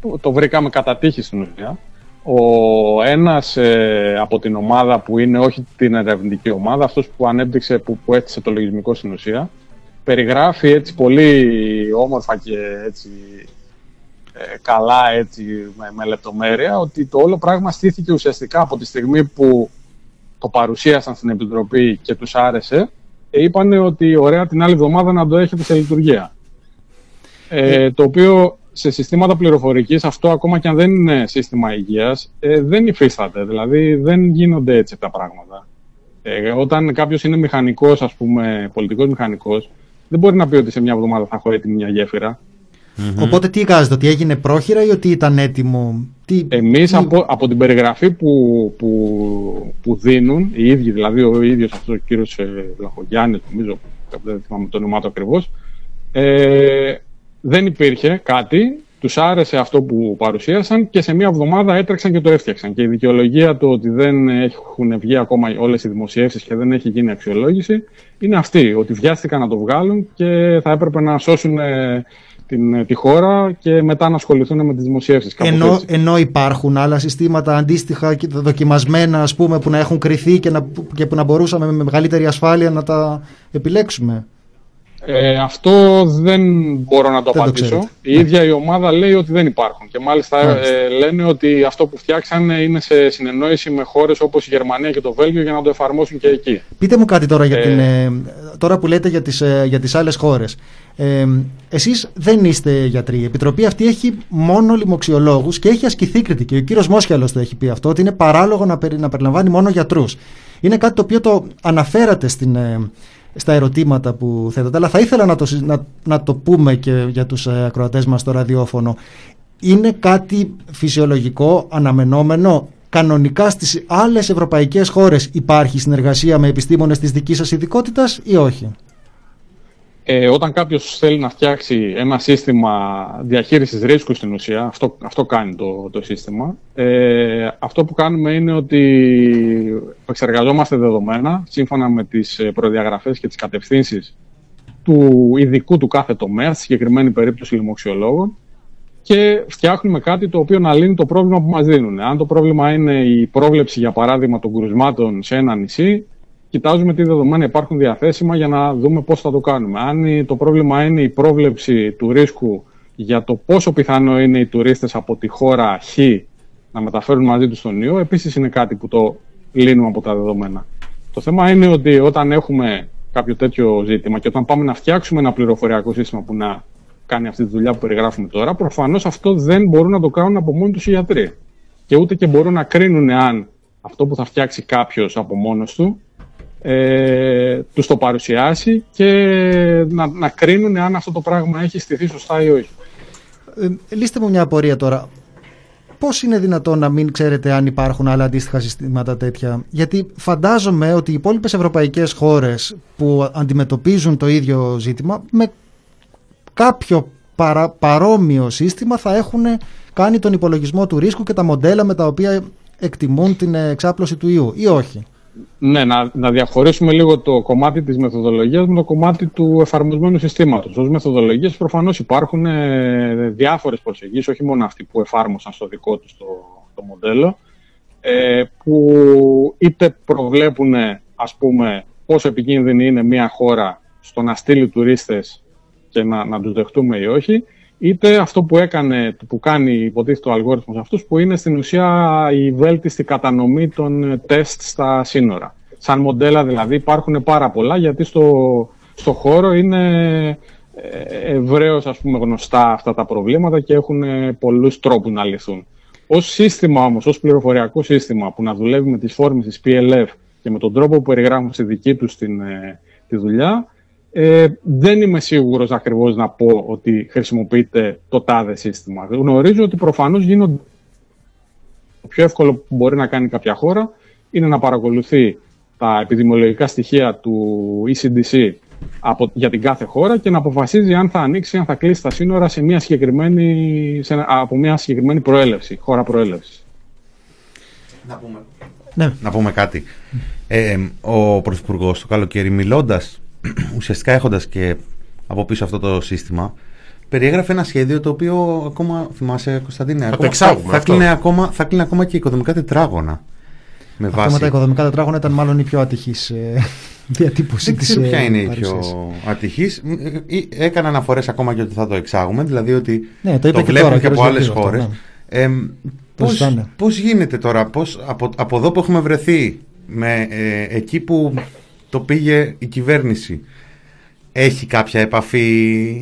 το, το βρήκαμε κατά τύχη στην ουσία, ο ένας ε, από την ομάδα που είναι όχι την ερευνητική ομάδα, αυτός που ανέπτυξε, που, που έθεσε το λογισμικό στην ουσία, περιγράφει έτσι πολύ όμορφα και έτσι ε, καλά έτσι με, με λεπτομέρεια ότι το όλο πράγμα στήθηκε ουσιαστικά από τη στιγμή που το παρουσίασαν στην Επιτροπή και τους άρεσε και είπαν ότι ωραία την άλλη εβδομάδα να το έχετε σε λειτουργία. Ε, το οποίο σε συστήματα πληροφορικής αυτό ακόμα και αν δεν είναι σύστημα υγείας ε, δεν υφίσταται, δηλαδή δεν γίνονται έτσι τα πράγματα. Ε, όταν κάποιος είναι μηχανικός, ας πούμε, πολιτικός μηχανικός, δεν μπορεί να πει ότι σε μια εβδομάδα θα έχω έτοιμη μια γέφυρα. Οπότε τι εικάζεται, ότι έγινε πρόχειρα ή ότι ήταν έτοιμο; Τι, Εμείς τι- από, από την περιγραφή που, που, που δίνουν, οι ίδιοι, δηλαδή ο ίδιος αυτός ο κύριος ε, Βλαχογιάννης, νομίζω, δεν θυμάμαι το όνομά του ακριβώς, ε, δεν υπήρχε κάτι Τους άρεσε αυτό που παρουσίασαν και σε μία εβδομάδα έτρεξαν και το έφτιαξαν. Και η δικαιολογία του ότι δεν έχουν βγει ακόμα όλες οι δημοσιεύσεις και δεν έχει γίνει αξιολόγηση είναι αυτή. Ότι βιάστηκαν να το βγάλουν και θα έπρεπε να σώσουν ε, την, τη χώρα και μετά να ασχοληθούν με τις δημοσιεύσεις. Ενώ, ενώ υπάρχουν άλλα συστήματα αντίστοιχα και δοκιμασμένα ας πούμε, που να έχουν κρυθεί και, να, και που να μπορούσαμε με μεγαλύτερη ασφάλεια να τα επιλέξουμε; Ε, αυτό δεν μπορώ να το Δεν το απαντήσω. ξέρετε. η ίδια η ομάδα λέει ότι δεν υπάρχουν. Και μάλιστα Μάλιστα. ε, λένε ότι αυτό που φτιάξανε είναι σε συνεννόηση με χώρες όπως η Γερμανία και το Βέλγιο για να το εφαρμόσουν και εκεί. Πείτε μου κάτι τώρα, για Ε, την, ε, τώρα που λέτε για τις, ε, για τις άλλες χώρες. Ε, εσείς δεν είστε γιατροί. Η Επιτροπή αυτή έχει μόνο λοιμοξιολόγους και έχει ασκηθεί κριτική. Ο κύριος Μόσχιαλος το έχει πει αυτό, ότι είναι παράλογο να, περι- να περιλαμβάνει μόνο γιατρούς. Είναι κάτι το οποίο το αναφέρατε στην, ε, στα ερωτήματα που θέτατε, αλλά θα ήθελα να το, συ- να, να το πούμε και για τους ε, ακροατές μας στο ραδιόφωνο. Είναι κάτι φυσιολογικό, αναμενόμενο; Κανονικά στις άλλες ευρωπαϊκές χώρες υπάρχει συνεργασία με επιστήμονες της δικής σας ειδικότητας ή όχι; Ε, όταν κάποιος θέλει να φτιάξει ένα σύστημα διαχείρισης ρίσκου στην ουσία, αυτό, αυτό κάνει το, το σύστημα, ε, αυτό που κάνουμε είναι ότι εξεργαζόμαστε δεδομένα σύμφωνα με τις ε, προδιαγραφές και τις κατευθύνσεις του ειδικού του κάθε τομέα, στη συγκεκριμένη περίπτωση λοιμοξιολόγων, και φτιάχνουμε κάτι το οποίο να λύνει το πρόβλημα που μας δίνουν. Αν το πρόβλημα είναι η πρόβλεψη, για παράδειγμα, των κρουσμάτων σε ένα νησί, κοιτάζουμε τι δεδομένα υπάρχουν διαθέσιμα για να δούμε πώς θα το κάνουμε. Αν η- το πρόβλημα είναι η πρόβλεψη του ρίσκου για το πόσο πιθανό είναι οι τουρίστες από τη χώρα Χ να μεταφέρουν μαζί τους τον ιό, επίσης είναι κάτι που το λύνουμε από τα δεδομένα. Το θέμα είναι ότι όταν έχουμε κάποιο τέτοιο ζήτημα και όταν πάμε να φτιάξουμε ένα πληροφοριακό σύστημα που να κάνει αυτή τη δουλειά που περιγράφουμε τώρα, προφανώς αυτό δεν μπορούν να το κάνουν από μόνοι τους οι γιατροί. Και ούτε και μπορούν να κρίνουν αν αυτό που θα φτιάξει κάποιος από μόνος του ε, τους το παρουσιάσει και να, να κρίνουν αν αυτό το πράγμα έχει στηθεί σωστά ή όχι. Ε, λύστε μου μια απορία τώρα. Πώς είναι δυνατόν να μην ξέρετε αν υπάρχουν άλλα αντίστοιχα συστήματα τέτοια, Γιατί φαντάζομαι ότι οι υπόλοιπες ευρωπαϊκές χώρες που αντιμετωπίζουν το ίδιο ζήτημα με κάποιο παρα, παρόμοιο σύστημα θα έχουν κάνει τον υπολογισμό του ρίσκου και τα μοντέλα με τα οποία εκτιμούν την εξάπλωση του ιού, ή όχι; Ναι, να, να διαχωρίσουμε λίγο το κομμάτι της μεθοδολογίας με το κομμάτι του εφαρμοσμένου συστήματος. Ως μεθοδολογίες προφανώς υπάρχουν ε, διάφορες προσεγγίσεις, όχι μόνο αυτοί που εφάρμοσαν στο δικό τους το, το μοντέλο, ε, που είτε προβλέπουν ας πούμε πόσο επικίνδυνη είναι μια χώρα στο να στείλει τουρίστες και να, να τους δεχτούμε ή όχι, είτε αυτό που έκανε, που κάνει υποτίθεται ο αλγόριθμος αυτούς, που είναι στην ουσία η βέλτιστη κατανομή των ε, τεστ στα σύνορα. Σαν μοντέλα δηλαδή υπάρχουν πάρα πολλά, γιατί στο, στο χώρο είναι ευρέως ας πούμε γνωστά αυτά τα προβλήματα και έχουν ε, πολλούς τρόπους να λυθούν. Ως σύστημα όμως, ως πληροφοριακό σύστημα που να δουλεύει με τις φόρμες της PLF και με τον τρόπο που περιγράφουν στη δική τους την, ε, τη δουλειά, ε, δεν είμαι σίγουρος ακριβώς να πω ότι χρησιμοποιείται το τάδε σύστημα. Γνωρίζω ότι προφανώς γίνονται το πιο εύκολο που μπορεί να κάνει κάποια χώρα είναι να παρακολουθεί τα επιδημιολογικά στοιχεία του ECDC από, για την κάθε χώρα και να αποφασίζει αν θα ανοίξει, αν θα κλείσει τα σύνορα σε μια συγκεκριμένη, σε, ένα- από μια συγκεκριμένη προέλευση, χώρα προέλευσης. Να πούμε, Ναι. να πούμε κάτι. Ε, ο Πρωθυπουργός το καλοκαίρι, μιλώντας, ουσιαστικά έχοντας και από πίσω αυτό το σύστημα, περιέγραφε ένα σχέδιο το οποίο ακόμα θυμάσαι, Κωνσταντίνε. το ακόμα, εξάγουμε θα, αυτό. κλείνε ακόμα, θα κλείνε ακόμα και οικοδομικά τετράγωνα. Με Αυτό βάση. με τα οικοδομικά τετράγωνα ήταν μάλλον η πιο ατυχής ε, διατύπωση Δεν της ξέρω ε, ποια είναι η παρουσίασης. πιο ατυχής. Έκανα αναφορές ακόμα και ότι θα το εξάγουμε, δηλαδή ότι Ναι, το είπε και βλέπουν τώρα, και ο από κύριος άλλες Γεωργίου χώρες. αυτό, Ε, πώς, ζητάνε. πώς γίνεται τώρα, πώς, από, από εδώ που έχουμε βρεθεί, με, ε, εκεί που το πήγε η κυβέρνηση, έχει κάποια επαφή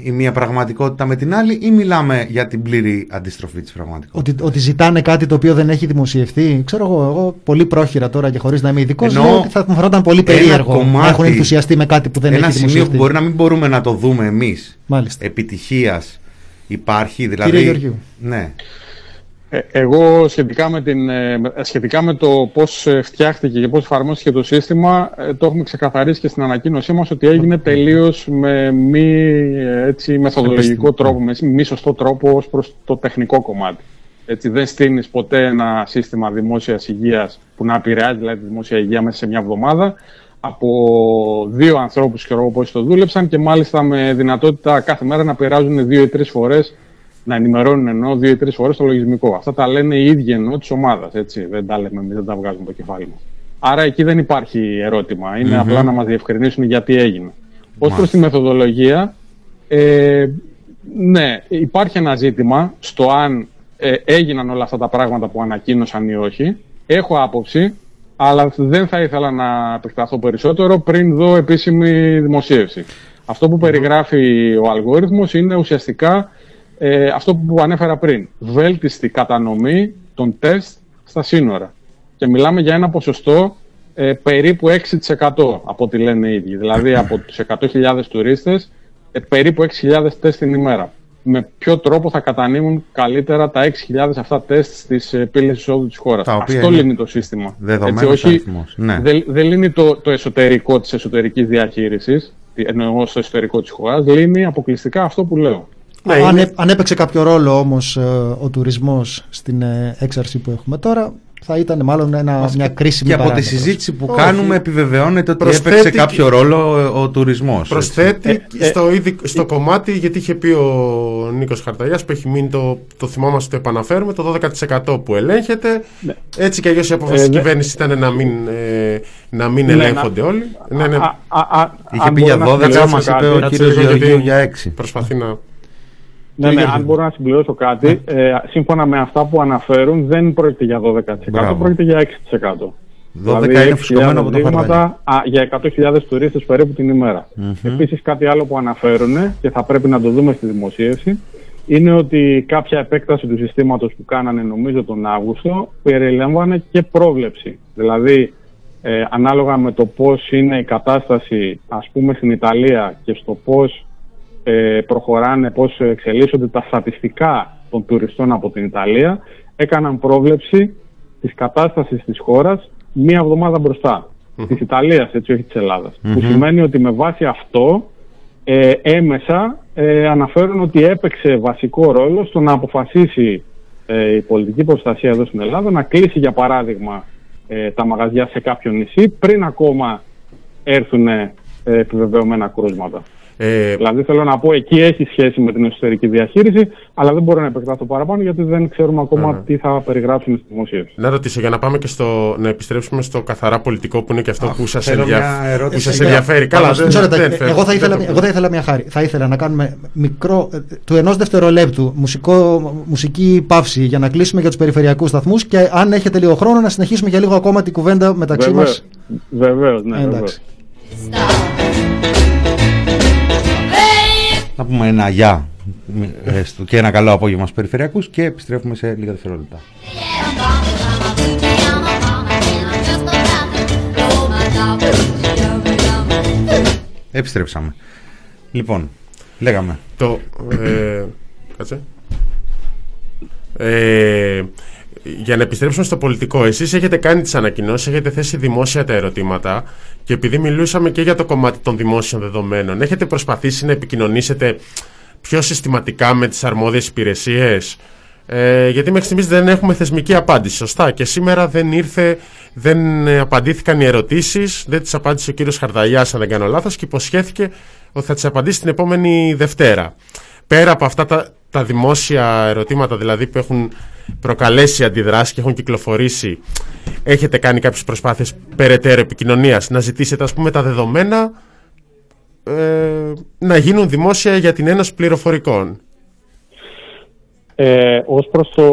η μία πραγματικότητα με την άλλη ή μιλάμε για την πλήρη αντιστροφή της πραγματικότητας; Ότι, ότι ζητάνε κάτι το οποίο δεν έχει δημοσιευθεί. Ξέρω εγώ, εγώ πολύ πρόχειρα τώρα και χωρίς να είμαι ειδικός, Εννοώ ότι θα μου φαινόταν πολύ ένα περίεργο να κομμάτι, έχουν ενθουσιαστεί με κάτι που δεν ένα έχει σημείο δημοσιευτεί. που μπορεί να μην μπορούμε να το δούμε εμείς Μάλιστα. επιτυχίας υπάρχει δηλαδή Κύριε Γεωργίου. ναι, Ε, εγώ σχετικά με, την, ε, με- σχετικά με το πώς ε, φτιάχτηκε και πώς εφαρμόστηκε το σύστημα ε, το έχουμε ξεκαθαρίσει και στην ανακοίνωσή μας ότι έγινε τελείως με μη ε, έτσι, μεθοδολογικό τρόπο, με μη σωστό τρόπο ως προς το τεχνικό κομμάτι. Έτσι, δεν στείνεις ποτέ ένα σύστημα δημόσιας υγείας που να επηρεάζει δηλαδή, τη δημόσια υγεία μέσα σε μια εβδομάδα από δύο ανθρώπους και πώς το δούλεψαν και μάλιστα με δυνατότητα κάθε μέρα να περάζουν δύο ή τρεις φορές να ενημερώνουν ενώ δύο ή τρεις φορές το λογισμικό. Αυτά τα λένε οι ίδιοι ενώ της ομάδας. Δεν τα λέμε εμείς, δεν τα βγάζουμε από το κεφάλι μας. Άρα εκεί δεν υπάρχει ερώτημα. Είναι Μμμ. απλά να μας διευκρινίσουν γιατί έγινε. Ω προς Μάλιστα. τη μεθοδολογία, ε, ναι, υπάρχει ένα ζήτημα στο αν ε, έγιναν όλα αυτά τα πράγματα που ανακοίνωσαν ή όχι. Έχω άποψη, αλλά δεν θα ήθελα να επεκταθώ περισσότερο πριν δω επίσημη δημοσίευση. Αυτό που περιγράφει ο αλγόριθμος είναι ουσιαστικά ε, αυτό που ανέφερα πριν. Βέλτιστη κατανομή των τεστ στα σύνορα. Και μιλάμε για ένα ποσοστό ε, περίπου 6% από ό,τι λένε οι ίδιοι. Δηλαδή από τους 100.000 τουρίστες, ε, περίπου 6.000 τεστ την ημέρα. Με ποιο τρόπο θα κατανείμουν καλύτερα τα 6.000 αυτά τεστ στις ε, πύλες εισόδου της χώρας. Τα οποία Αυτό είναι λύνει το σύστημα. δεδομένος όχι, αριθμός. Ναι. δεν, δεν λύνει το, το εσωτερικό της εσωτερικής διαχείρισης, εννοώ στο εσωτερικό της χώρας, λύνει αποκλειστικά αυτό που λέω. Αν, έ- αν έπαιξε κάποιο ρόλο όμως ε, ο τουρισμός στην ε, έξαρση που έχουμε τώρα, θα ήταν μάλλον ένα, μια κρίσιμη Και από τη παράμετρος. συζήτηση που Όχι. κάνουμε επιβεβαιώνεται ότι Προσθέτει έπαιξε και- κάποιο ρόλο ε, ο τουρισμός. Προσθέτει έτσι. στο, ήδη, στο κομμάτι, γιατί είχε πει ο Νίκος Χαρταγιάς που έχει μείνει το, το θυμόμαστε το επαναφέρουμε, το 12% που ελέγχεται. Έτσι και αλλιώς η απόφαση Ε, της δε- κυβέρνησης ήταν να μην, ε, να μην Ναι, ελέγχονται να- όλοι. Ναι, ναι. Α, α, α, Είχε αν πει μπορώ για να 12, συμπληρώσω μας είπε κάτι. ο Κάτσε κύριος λίγο, γιατί Γεωργίου για 6. Προσπαθεί να... Ναι, Κύριε ναι, Γιώργη. αν μπορώ να συμπληρώσω κάτι, ε, σύμφωνα με αυτά που αναφέρουν, δεν πρόκειται για 12%, Μπράβο. πρόκειται για 6%. 12 δηλαδή, είναι 6.000 φουσκωμένο από το δείγματα, α, για 100.000 τουρίστες περίπου την ημέρα. Επίσης κάτι άλλο που αναφέρουν και θα πρέπει να το δούμε στη δημοσίευση είναι ότι κάποια επέκταση του συστήματος που κάνανε νομίζω τον Αύγουστο περιλάμβανε και πρόβλεψη. Δηλαδή ε, ανάλογα με το πώς είναι η κατάσταση ας πούμε στην Ιταλία και στο πώς ε, προχωράνε, πώς εξελίσσονται τα στατιστικά των τουριστών από την Ιταλία έκαναν πρόβλεψη της κατάστασης της χώρας μία εβδομάδα μπροστά. Της Ιταλίας, έτσι όχι της ελλαδας Που Μμμ. σημαίνει ότι με βάση αυτό ε, έμεσα ε, αναφέρουν ότι έπαιξε βασικό ρόλο στο να αποφασίσει ε, η πολιτική προστασία εδώ στην Ελλάδα να κλείσει για παράδειγμα ε, τα μαγαζιά σε κάποιο νησί πριν ακόμα έρθουν ε, επιβεβαιωμένα κρούσματα. Ε, Δηλαδή θέλω να πω εκεί έχει σχέση με την εσωτερική διαχείριση αλλά δεν μπορώ να επεκταθώ παραπάνω γιατί δεν ξέρουμε ακόμα Ωραία. τι θα περιγράψουν στη δημοσίευση. Να ρωτήσω για να πάμε και στο, να επιστρέψουμε στο καθαρά πολιτικό που είναι και αυτό που σας, θέλω ενδια- μια ερώτηση. που σας Ναι. ενδιαφέρει. Καλά, Μισό δεν, λεπτό. δεν Ε, φεύγω, εγώ, θα δεν ήθελα, το- εγώ θα ήθελα μια χάρη. Θα ήθελα να κάνουμε μικρό, ε, του ενός δευτερολέπτου μουσικό, μουσική παύση για να κλείσουμε για τους περιφερειακούς σταθμούς και αν έχετε λίγο χρόνο να συνεχίσουμε για λίγο ακόμα την κουβέντα μεταξύ Βεβαίως. μας. Βεβαίως, ναι, Ε, εντάξει. βεβαίως. Να πούμε ένα γεια ε, στο- και ένα καλό απόγευμα στους περιφερειακούς και επιστρέφουμε σε λίγα δευτερόλεπτα. Επιστρέψαμε. Λοιπόν, λέγαμε. Το, ε, κάτσε. Ε, για να επιστρέψουμε στο πολιτικό, εσείς έχετε κάνει τις ανακοινώσεις, έχετε θέσει δημόσια τα ερωτήματα και επειδή μιλούσαμε και για το κομμάτι των δημόσιων δεδομένων, έχετε προσπαθήσει να επικοινωνήσετε πιο συστηματικά με τις αρμόδιες υπηρεσίες; Ε, γιατί μέχρι στιγμής δεν έχουμε θεσμική απάντηση, σωστά; Και σήμερα δεν ήρθε, δεν ε, απαντήθηκαν οι ερωτήσεις, δεν τις απάντησε ο κύριος Χαρδαλιάς, αν δεν κάνω λάθος, και υποσχέθηκε ότι θα τις απαντήσει την επόμενη Δευτέρα. Πέρα από αυτά τα, τα δημόσια ερωτήματα, δηλαδή που έχουν προκαλέσει αντιδράσεις και έχουν κυκλοφορήσει, έχετε κάνει κάποιες προσπάθειες περαιτέρω επικοινωνίας, να ζητήσετε ας πούμε τα δεδομένα ε, να γίνουν δημόσια για την Ένωση Πληροφορικών. Ε, Ω προς το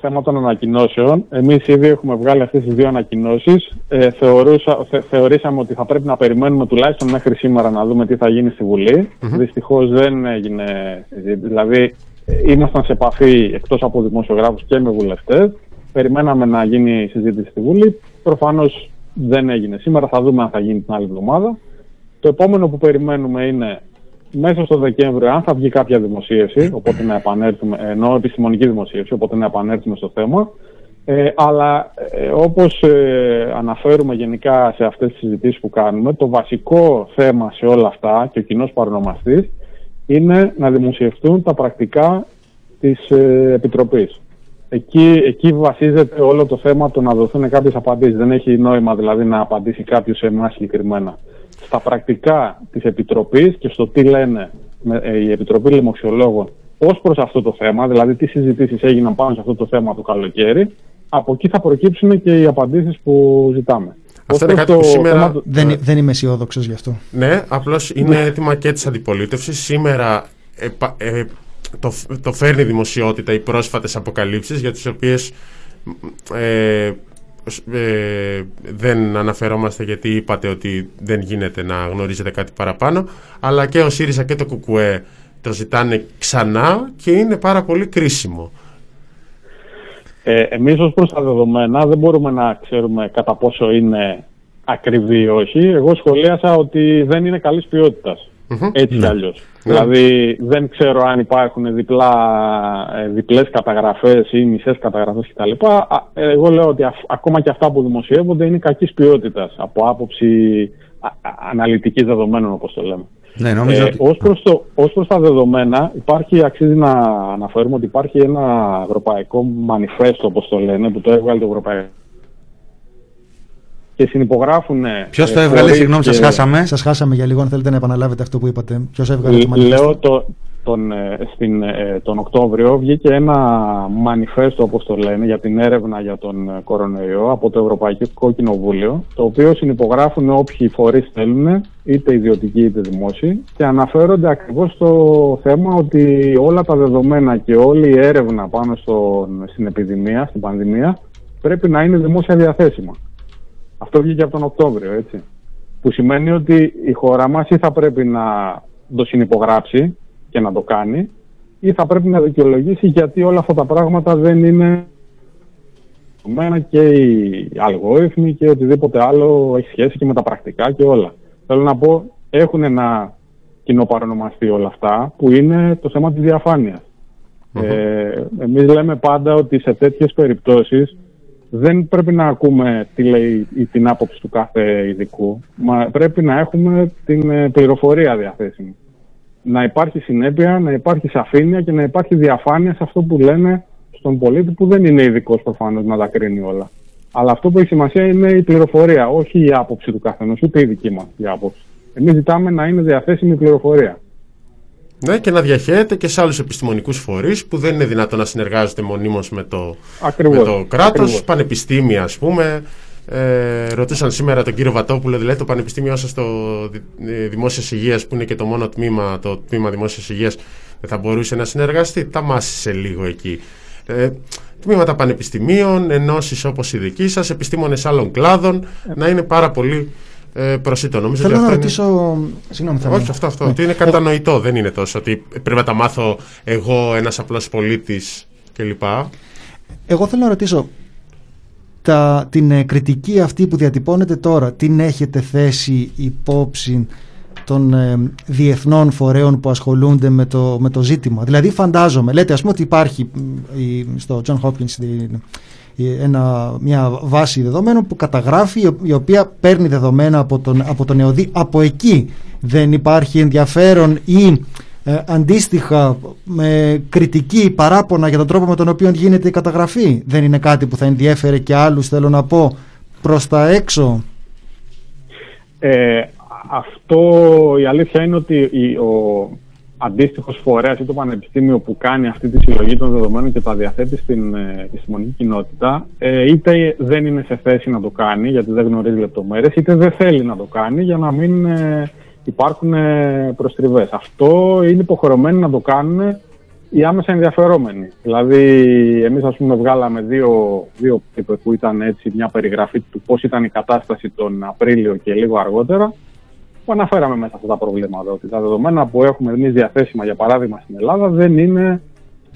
θέμα των ανακοινώσεων, εμείς ήδη έχουμε βγάλει αυτές τις δύο ανακοινώσεις. Ε, θεωρούσα, θε, θεωρήσαμε ότι θα πρέπει να περιμένουμε τουλάχιστον μέχρι σήμερα να δούμε τι θα γίνει στη Βουλή. Μμμ. Δυστυχώς δεν έγινε. συζήτηση. Δηλαδή, ε, ήμασταν σε επαφή εκτός από δημοσιογράφους και με βουλευτές. Περιμέναμε να γίνει η συζήτηση στη Βουλή. Προφανώς δεν έγινε σήμερα. Θα δούμε αν θα γίνει την άλλη εβδομάδα. Το επόμενο που περιμένουμε είναι μέσα στο Δεκέμβριο, αν θα βγει κάποια δημοσίευση, οπότε να επανέλθουμε, ενώ επιστημονική δημοσίευση, οπότε να επανέλθουμε στο θέμα. Ε, αλλά ε, όπως ε, αναφέρουμε γενικά σε αυτές τις συζητήσεις που κάνουμε, το βασικό θέμα σε όλα αυτά και ο κοινός παρονομαστής είναι να δημοσιευτούν τα πρακτικά της ε, Επιτροπής. Εκεί, εκεί βασίζεται όλο το θέμα το να δοθούν κάποιες απαντήσεις. Δεν έχει νόημα δηλαδή να απαντήσει κάποιος σε εμάς συγκεκριμένα. Στα πρακτικά της Επιτροπής και στο τι λένε με, ε, η Επιτροπή Λοιμοξιολόγων ως προς αυτό το θέμα, δηλαδή τι συζητήσεις έγιναν πάνω σε αυτό το θέμα το καλοκαίρι, από εκεί θα προκύψουν και οι απαντήσεις που ζητάμε. Αυτό Ως είναι προς κάτι που το σήμερα- θέμα του- Δεν, δεν είμαι αισιόδοξος γι' αυτό. Ναι, απλώς είναι έτοιμα και της αντιπολίτευσης. Σήμερα επα- ε, το, το φέρνει δημοσιότητα οι πρόσφατες αποκαλύψεις για τις οποίες ε, σ- ε, δεν αναφερόμαστε γιατί είπατε ότι δεν γίνεται να γνωρίζετε κάτι παραπάνω αλλά και ο ΣΥΡΙΖΑ και το ΚΚΕ το ζητάνε ξανά και είναι πάρα πολύ κρίσιμο. Ε, εμείς ως προς τα δεδομένα δεν μπορούμε να ξέρουμε κατά πόσο είναι ακριβή ή όχι. Εγώ σχολίασα ότι δεν είναι καλής ποιότητας. Έτσι κι Ναι. αλλιώς. Ναι. Δηλαδή δεν ξέρω αν υπάρχουν διπλά, ε, διπλές καταγραφές ή μισές καταγραφές κτλ. Α, ε, Εγώ λέω ότι αυ- ακόμα και αυτά που δημοσιεύονται είναι κακής ποιότητας από άποψη α- α- αναλυτικής δεδομένων όπως το λέμε. Ναι, νομίζω Ε, ότι... ως, προς το, ως προς τα δεδομένα υπάρχει, αξίζει να αναφέρουμε ότι υπάρχει ένα ευρωπαϊκό μανιφέστο όπως το λένε που το έβγαλε το Ευρωπαϊκό και συνυπογράφουν Ποιος το έβγαλε, συγγνώμη, σας χάσαμε; Σας χάσαμε για λίγο. Αν θέλετε να επαναλάβετε αυτό που είπατε. Ποιος έβγαλε το Λ- μανιφέστο; Λέω το, τον, ε, στην, ε, τον Οκτώβριο βγήκε ένα μανιφέστο όπως το λένε για την έρευνα για τον ε, κορονοϊό από το Ευρωπαϊκό Κοινοβούλιο το οποίο συνυπογράφουν όποιοι φορείς θέλουν είτε ιδιωτικοί είτε δημόσιοι και αναφέρονται ακριβώς στο θέμα ότι όλα τα δεδομένα και όλη η έρευνα πάνω στον, στην επιδημία, στην πανδημία πρέπει να είναι δημόσια διαθέσιμα. Αυτό βγήκε από τον Οκτώβριο, έτσι. Που σημαίνει ότι η χώρα μας ή θα πρέπει να το συνυπογράψει και να το κάνει ή θα πρέπει να δικαιολογήσει γιατί όλα αυτά τα πράγματα δεν είναι δεδομένα και οι αλγόριθμοι και οτιδήποτε άλλο έχει σχέση και με τα πρακτικά και όλα. Θέλω να πω, έχουν ένα κοινό παρονομαστή όλα αυτά που είναι το θέμα της διαφάνειας. Ε, εμείς λέμε πάντα ότι σε τέτοιες περιπτώσεις δεν πρέπει να ακούμε τι λέει ή την άποψη του κάθε ειδικού, μα πρέπει να έχουμε την ε, πληροφορία διαθέσιμη. Να υπάρχει συνέπεια, να υπάρχει σαφήνεια και να υπάρχει διαφάνεια σε αυτό που λένε στον πολίτη που δεν είναι ειδικός προφανώς να τα κρίνει όλα. Αλλά αυτό που έχει σημασία είναι η πληροφορία, όχι η άποψη του καθενός, ούτε η δική μας η άποψη. Εμείς ζητάμε να είναι διαθέσιμη η πληροφορία. Ναι, και να διαχέεται και σε άλλους επιστημονικούς φορείς που δεν είναι δυνατόν να συνεργάζονται μονίμως με το, Ακριβώς, με το κράτος. ακριβώς. Πανεπιστήμια, ας πούμε. Ε, ρωτήσαν σήμερα τον κύριο Βατόπουλο, δηλαδή το Πανεπιστήμιο σα στο Δημόσιας Υγείας, που είναι και το μόνο τμήμα, το τμήμα Δημόσιας Υγείας, δεν θα μπορούσε να συνεργαστεί. Τα μάσησε λίγο εκεί. Ε, τμήματα πανεπιστημίων, ενώσεις όπως η δική σας, επιστήμονες άλλων κλάδων, να είναι πάρα πολύ ε, προσιτό. Νομίζω Θέλω ότι να αυτό είναι- ρωτήσω. Συγγνώμη, θα όχι, αυτό, αυτό. Ναι. Ότι είναι κατανοητό, δεν είναι τόσο. Ότι πρέπει να τα μάθω εγώ, ένας απλός πολίτης κλπ. Εγώ θέλω να ρωτήσω τα, την ε, κριτική αυτή που διατυπώνεται τώρα την έχετε θέσει υπόψη των ε, διεθνών φορέων που ασχολούνται με το, με το ζήτημα; Δηλαδή φαντάζομαι, λέτε ας πούμε ότι υπάρχει μ, η- στο John Hopkins η- η- ένα, μια βάση δεδομένων που καταγράφει η ο- η οποία παίρνει δεδομένα από τον, από τον ΕΟΔΗ από εκεί δεν υπάρχει ενδιαφέρον ή ε, αντίστοιχα με κριτική παράπονα για τον τρόπο με τον οποίο γίνεται η καταγραφή. Δεν είναι κάτι που θα ενδιέφερε και άλλους θέλω να πω προς τα έξω. Ε, αυτό η αλήθεια είναι ότι η- ο αντίστοιχος φορέας ή το πανεπιστήμιο που κάνει αυτή τη συλλογή των δεδομένων και τα διαθέτει στην ε, επιστημονική κοινότητα ε, είτε δεν είναι σε θέση να το κάνει γιατί δεν γνωρίζει λεπτομέρειες είτε δεν θέλει να το κάνει για να μην ε, υπάρχουν ε, προστριβές. Αυτό είναι υποχρεωμένοι να το κάνουν οι άμεσα ενδιαφερόμενοι. Δηλαδή, εμείς ας πούμε βγάλαμε δύο, δύο paper που ήταν έτσι μια περιγραφή του πώς ήταν η κατάσταση τον Απρίλιο και λίγο αργότερα που αναφέραμε μέσα αυτά τα προβλήματα. Ότι τα δεδομένα που έχουμε εμείς διαθέσιμα για παράδειγμα στην Ελλάδα δεν είναι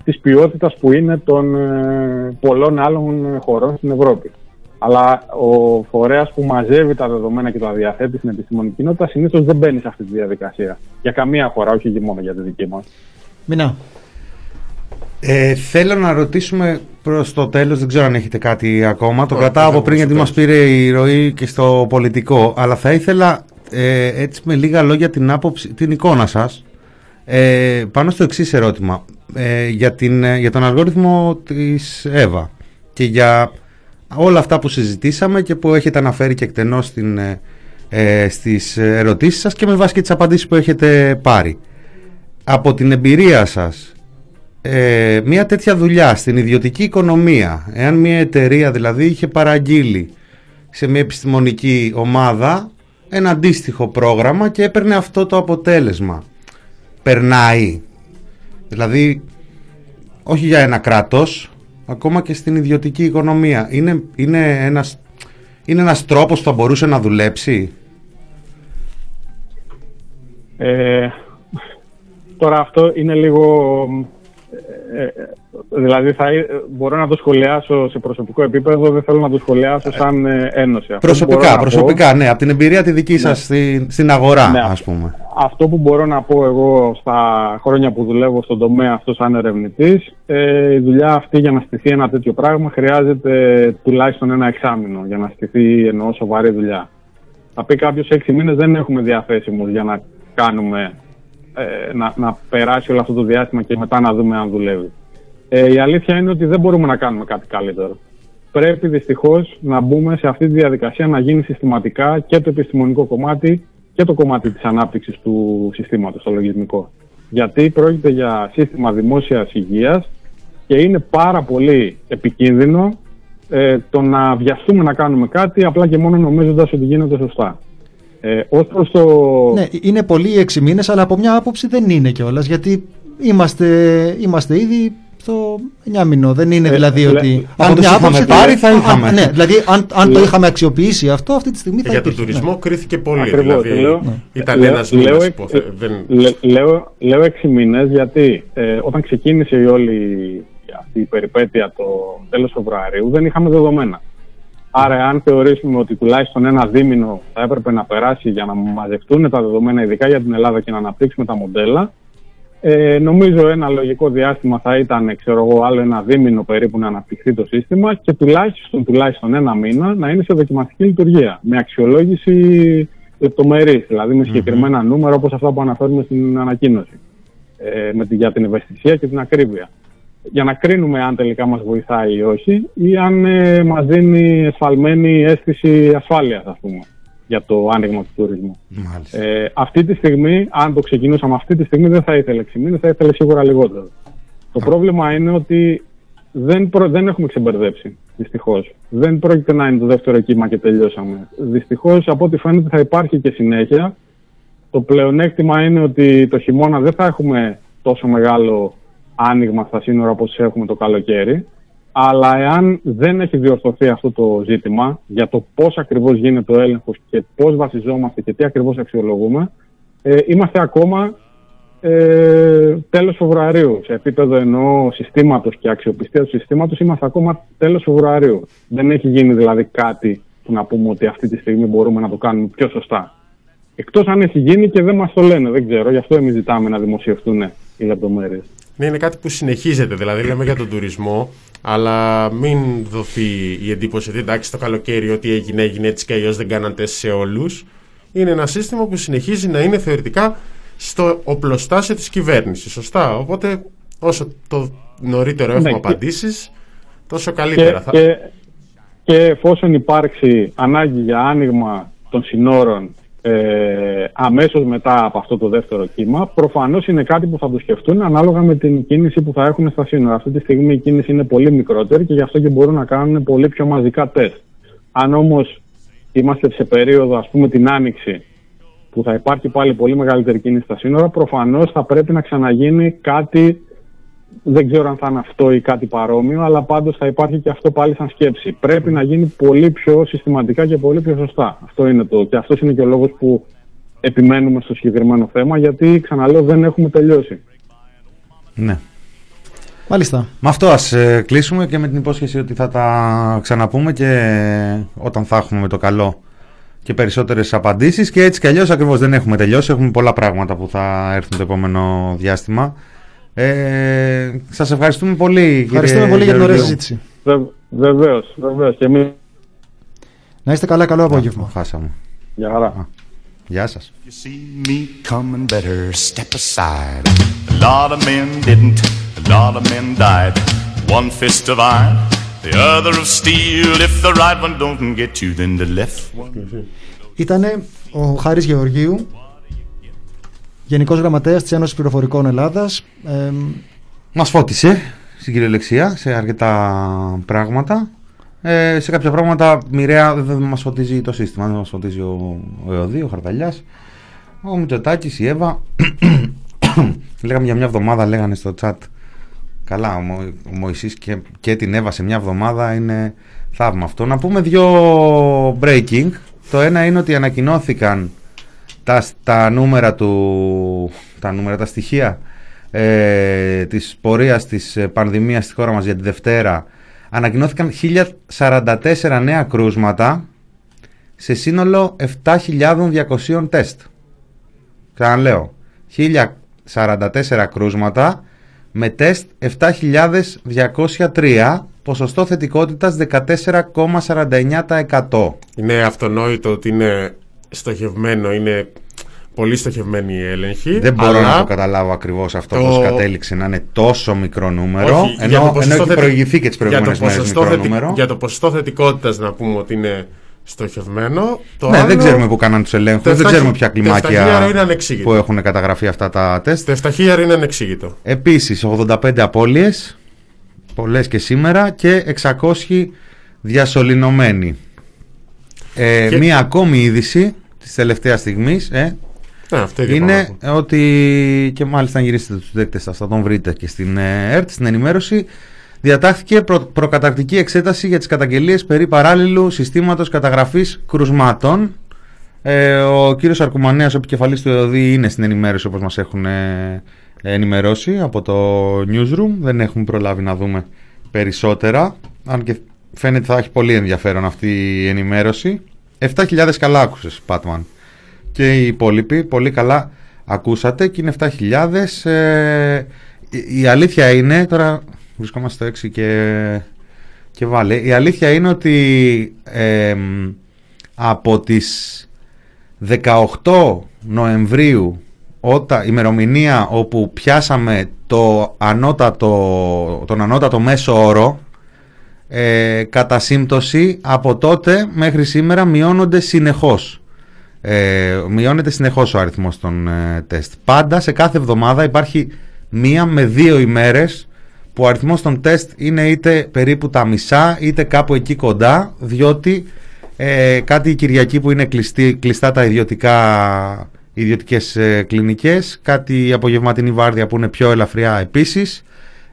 της ποιότητας που είναι των ε, πολλών άλλων χωρών στην Ευρώπη. Αλλά ο φορέας που μαζεύει τα δεδομένα και τα διαθέτει στην επιστημονική κοινότητα συνήθως δεν μπαίνει σε αυτή τη διαδικασία. Για καμία χώρα, όχι και μόνο για τη δική μας. Μινά. Ε, θέλω να ρωτήσουμε προς το τέλος, δεν ξέρω αν έχετε κάτι ακόμα. Το Όχι, κρατάω δεν από πριν έχω γιατί μας πήρε η ροή και στο πολιτικό. Αλλά θα ήθελα ε, έτσι με λίγα λόγια την άποψη, την εικόνα σας ε, πάνω στο εξής ερώτημα. Ε, για, την, ε, για τον αλγόριθμο της ΕΒΑ και για όλα αυτά που συζητήσαμε και που έχετε αναφέρει και εκτενώς στην, ε, ε, στις ερωτήσεις σας και με βάση και τις απαντήσεις που έχετε πάρει. Από την εμπειρία σας, ε, μια τέτοια δουλειά στην ιδιωτική οικονομία, εάν μια εταιρεία δηλαδή είχε παραγγείλει σε μια επιστημονική ομάδα ένα αντίστοιχο πρόγραμμα και έπαιρνε αυτό το αποτέλεσμα. Περνάει. Δηλαδή, όχι για ένα κράτος, ακόμα και στην ιδιωτική οικονομία. Είναι, είναι, ένας, είναι ένας τρόπος που θα μπορούσε να δουλέψει; Ε, τώρα αυτό είναι λίγο... ε, ε, δηλαδή θα, ε, μπορώ να το σχολιάσω σε προσωπικό επίπεδο, δεν θέλω να το σχολιάσω σαν ε, ένωση. Αυτό που μπορώ Προσωπικά, να πω- προσωπικά, ναι, από την εμπειρία τη δική σας στην, στην αγορά, Ναι, ας πούμε. Αυτό που μπορώ να πω εγώ στα χρόνια που δουλεύω στον τομέα αυτό σαν ερευνητής, ε, η δουλειά αυτή για να στηθεί ένα τέτοιο πράγμα χρειάζεται τουλάχιστον ένα εξάμεινο για να στηθεί εννοώ σοβαρή δουλειά. Θα πει κάποιος έξι μήνες δεν έχουμε διαθέσιμους για να κάνουμε, ε, να, να περάσει όλο αυτό το διάστημα και μετά να δούμε αν δουλεύει. Ε, η αλήθεια είναι ότι δεν μπορούμε να κάνουμε κάτι καλύτερο. Πρέπει δυστυχώς να μπούμε σε αυτή τη διαδικασία να γίνει συστηματικά και το επιστημονικό κομμάτι και το κομμάτι της ανάπτυξης του συστήματος, το λογισμικό. Γιατί πρόκειται για σύστημα δημόσιας υγείας και είναι πάρα πολύ επικίνδυνο ε, το να βιαστούμε να κάνουμε κάτι απλά και μόνο νομίζοντας ότι γίνεται σωστά. Ε, ως προς το... Ναι, είναι πολλοί οι έξι μήνες, αλλά από μια άποψη δεν είναι κιόλας. Γιατί είμαστε, είμαστε ήδη στο 9 μήνο. Δεν είναι Ε, δηλαδή λέ- ότι. αν από το μια είχαμε άποψη πάρει, θα αν- είχαμε. ναι, δηλαδή αν, αν το Λέ- είχαμε αξιοποιήσει αυτό, αυτή τη στιγμή Και θα για τον υπήρχε. τουρισμό ναι. κρίθηκε πολύ. Ακριβώς, δηλαδή λέω- ήταν λέω- ένας λέω μήνας εκ- υποθε... δεν... Λε- λέω, λέω έξι μήνες γιατί ε, όταν ξεκίνησε η όλη αυτή η περιπέτεια το τέλος Φεβρουαρίου δεν είχαμε δεδομένα. Άρα αν θεωρήσουμε ότι τουλάχιστον ένα δίμηνο θα έπρεπε να περάσει για να μαζευτούν τα δεδομένα ειδικά για την Ελλάδα και να αναπτύξουμε τα μοντέλα ε, νομίζω ένα λογικό διάστημα θα ήταν ξέρω εγώ, άλλο ένα δίμηνο περίπου να αναπτυχθεί το σύστημα και τουλάχιστον, τουλάχιστον ένα μήνα να είναι σε δοκιμαστική λειτουργία με αξιολόγηση λεπτομερής, δηλαδή με συγκεκριμένα νούμερα όπως αυτά που αναφέρουμε στην ανακοίνωση ε, με τη, για την ευαισθησία και την ακρίβεια. Για να κρίνουμε αν τελικά μας βοηθάει ή όχι ή αν ε, μας δίνει εσφαλμένη αίσθηση ασφάλειας ας πούμε για το άνοιγμα του τουρισμού. Μάλιστα. Ε, αυτή τη στιγμή, αν το ξεκινούσαμε αυτή τη στιγμή, δεν θα ήθελε 6 μήνες, θα ήθελε σίγουρα λιγότερο. Το πρόβλημα είναι ότι δεν, προ- δεν έχουμε ξεμπερδέψει, δυστυχώς. Δεν πρόκειται να είναι το δεύτερο κύμα και τελειώσαμε. Δυστυχώς, από ό,τι φαίνεται, θα υπάρχει και συνέχεια. Το πλεονέκτημα είναι ότι το χειμώνα δεν θα έχουμε τόσο μεγάλο άνοιγμα στα σύνορα όπως έχουμε το καλοκαίρι. Αλλά εάν δεν έχει διορθωθεί αυτό το ζήτημα για το πώς ακριβώς γίνεται ο έλεγχος και πώς βασιζόμαστε και τι ακριβώς αξιολογούμε, ε, είμαστε ακόμα ε, τέλος Φεβρουαρίου. Σε επίπεδο εννοώ συστήματος και αξιοπιστίας του συστήματος είμαστε ακόμα τέλος Φεβρουαρίου. Δεν έχει γίνει δηλαδή κάτι που να πούμε ότι αυτή τη στιγμή μπορούμε να το κάνουμε πιο σωστά. Εκτός αν έχει γίνει και δεν μας το λένε, δεν ξέρω. Γι' αυτό εμείς ζητάμε να δημοσιευτούν οι λεπτομέρειες. Ναι, είναι κάτι που συνεχίζεται. Δηλαδή, λέμε για τον τουρισμό, αλλά μην δοθεί η εντύπωση ότι εντάξει το καλοκαίρι ό,τι έγινε έγινε έτσι και αλλιώς δεν κάναν τεστ σε όλους. Είναι ένα σύστημα που συνεχίζει να είναι θεωρητικά στο οπλοστάσιο της κυβέρνησης. Σωστά; Οπότε, όσο το νωρίτερο έχουμε Ναι, και- απαντήσεις, τόσο Και, καλύτερα. θα... και, και εφόσον υπάρξει ανάγκη για άνοιγμα των συνόρων ε, αμέσως μετά από αυτό το δεύτερο κύμα, προφανώς είναι κάτι που θα το σκεφτούν ανάλογα με την κίνηση που θα έχουν στα σύνορα. Αυτή τη στιγμή η κίνηση είναι πολύ μικρότερη και γι' αυτό και μπορούν να κάνουν πολύ πιο μαζικά τεστ. Αν όμως είμαστε σε περίοδο, ας πούμε, την άνοιξη, που θα υπάρχει πάλι πολύ μεγαλύτερη κίνηση στα σύνορα, προφανώς θα πρέπει να ξαναγίνει κάτι δεν ξέρω αν θα είναι αυτό ή κάτι παρόμοιο, αλλά πάντως θα υπάρχει και αυτό πάλι σαν σκέψη. Πρέπει να γίνει πολύ πιο συστηματικά και πολύ πιο σωστά. Αυτό είναι το. Και αυτός είναι και ο λόγος που επιμένουμε στο συγκεκριμένο θέμα, γιατί ξαναλέω δεν έχουμε τελειώσει. Ναι. Μάλιστα. Με αυτό ας ε, κλείσουμε και με την υπόσχεση ότι θα τα ξαναπούμε και όταν θα έχουμε με το καλό και περισσότερες απαντήσεις και έτσι κι αλλιώς ακριβώς δεν έχουμε τελειώσει, έχουμε πολλά πράγματα που θα έρθουν το επόμενο διάστημα. Ε, σας ευχαριστούμε πολύ. Ευχαριστούμε κύριε πολύ για την ωραία Γεωργίου. συζήτηση. Βεβαίως, βεβαίως. Και εμεί. Να είστε καλά, καλό απόγευμα. Χάσαμε. Γεια χαρά. Γεια σας. me coming better step aside. A lot of men didn't, a lot of men died. One fist of iron, the other of steel. If the right one don't get you, then the left one. Ήτανε ο Χάρης Γεωργίου, Γενικός Γραμματέας της Ένωσης Πληροφορικών Ελλάδας. Ε, Μας φώτισε στην κυριολεξία σε αρκετά πράγματα. Ε, σε κάποια πράγματα μοιραία δεν μας φωτίζει το σύστημα, δεν μας φωτίζει ο, ο ΕΟΔΗ, ο Χαρταλιάς, ο Μητσοτάκης, η Εύα. Λέγαμε για μια εβδομάδα, λέγανε στο chat. Καλά, ο, Μω- ο Μωυσής και, και την Εύα σε μια εβδομάδα είναι θαύμα αυτό. Να πούμε δύο breaking. Το ένα είναι ότι ανακοινώθηκαν τα, τα νούμερα του τα νούμερα, τα στοιχεία ε, της πορείας της ε, πανδημίας στη χώρα μας για τη Δευτέρα ανακοινώθηκαν 1044 νέα κρούσματα σε σύνολο 7.200 τεστ. Ξαναλέω, 1044 κρούσματα με τεστ 7.203, ποσοστό θετικότητας 14,49%. Είναι αυτονόητο ότι είναι στοχευμένο, είναι πολύ στοχευμένη η έλεγχη. Δεν μπορώ αλλά να το καταλάβω ακριβώς αυτό το- πώς κατέληξε να είναι τόσο μικρό νούμερο. Όχι, για το ενώ, ενώ ποσοστό έχει θετι- προηγηθεί και τις για το προηγούμενες μέρες ποσοστό μικρό θετι- νούμερο. Για το ποσοστό θετικότητας να πούμε ότι είναι στοχευμένο. Το ναι, άλλο- δεν ξέρουμε που κάναν τους ελέγχους, Το δεν 7.000 ξέρουμε ποια το 7.000 κλιμάκια είναι ανεξήγητο. που έχουν καταγραφεί αυτά τα τεστ. Το 7.000 είναι ανεξήγητο. Επίσης 85 απώλειες, πολλές και σήμερα και 600 διασωληνωμένοι. Ε, Και- Μία ακόμη είδηση της τελευταίας στιγμής ε, Ναι, αυτό ίδιο είναι πάμε. ότι και μάλιστα αν γυρίσετε τους δέκτες σας θα τον βρείτε και στην ε, ΕΡΤ, στην ενημέρωση. Διατάχθηκε προ, προκαταρκτική εξέταση για τις καταγγελίες περί παράλληλου συστήματος καταγραφής κρουσμάτων. Ε, ο κύριος Αρκουμανέας, ο επικεφαλής του ΕΟΔΗ είναι στην ενημέρωση όπως μας έχουν ε, ενημερώσει από το newsroom. Δεν έχουμε προλάβει να δούμε περισσότερα. Αν και φαίνεται θα έχει πολύ ενδιαφέρον αυτή η ενημέρωση 7.000 καλά άκουσες Πάτμαν και οι υπόλοιποι πολύ καλά ακούσατε και είναι 7.000 ε, η, η αλήθεια είναι τώρα βρισκόμαστε στο 6 και, και βάλε η αλήθεια είναι ότι ε, από τις 18 Νοεμβρίου όταν, ημερομηνία όπου πιάσαμε το ανώτατο, τον ανώτατο μέσο όρο ε, κατά σύμπτωση από τότε μέχρι σήμερα μειώνονται συνεχώς. Ε, μειώνεται συνεχώς ο αριθμός των ε, τεστ. Πάντα σε κάθε εβδομάδα υπάρχει μία με δύο ημέρες που ο αριθμός των τεστ είναι είτε περίπου τα μισά είτε κάπου εκεί κοντά διότι ε, κάτι η Κυριακή που είναι κλειστή, κλειστά τα ιδιωτικά ιδιωτικές ε, κλινικές κάτι η απογευματινή βάρδια που είναι πιο ελαφριά επίσης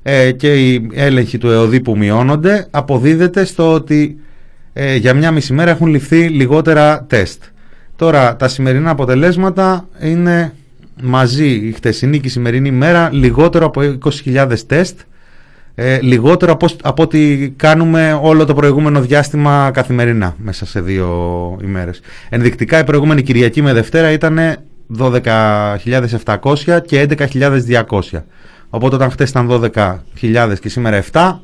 ε, και οι έλεγχοι του ΕΟΔΗ που μειώνονται αποδίδεται στο ότι ε, για μια μισή μέρα έχουν ληφθεί λιγότερα τεστ. Τώρα τα σημερινά αποτελέσματα είναι μαζί η χτεσινή και η σημερινή μέρα λιγότερο από 20.000 τεστ ε, λιγότερο από, από ό,τι κάνουμε όλο το προηγούμενο διάστημα καθημερινά μέσα σε δύο ημέρες. Ενδεικτικά η προηγούμενη Κυριακή με Δευτέρα ήταν 12.700 και 11.200. Οπότε όταν χτες ήταν 12.000 και σήμερα 7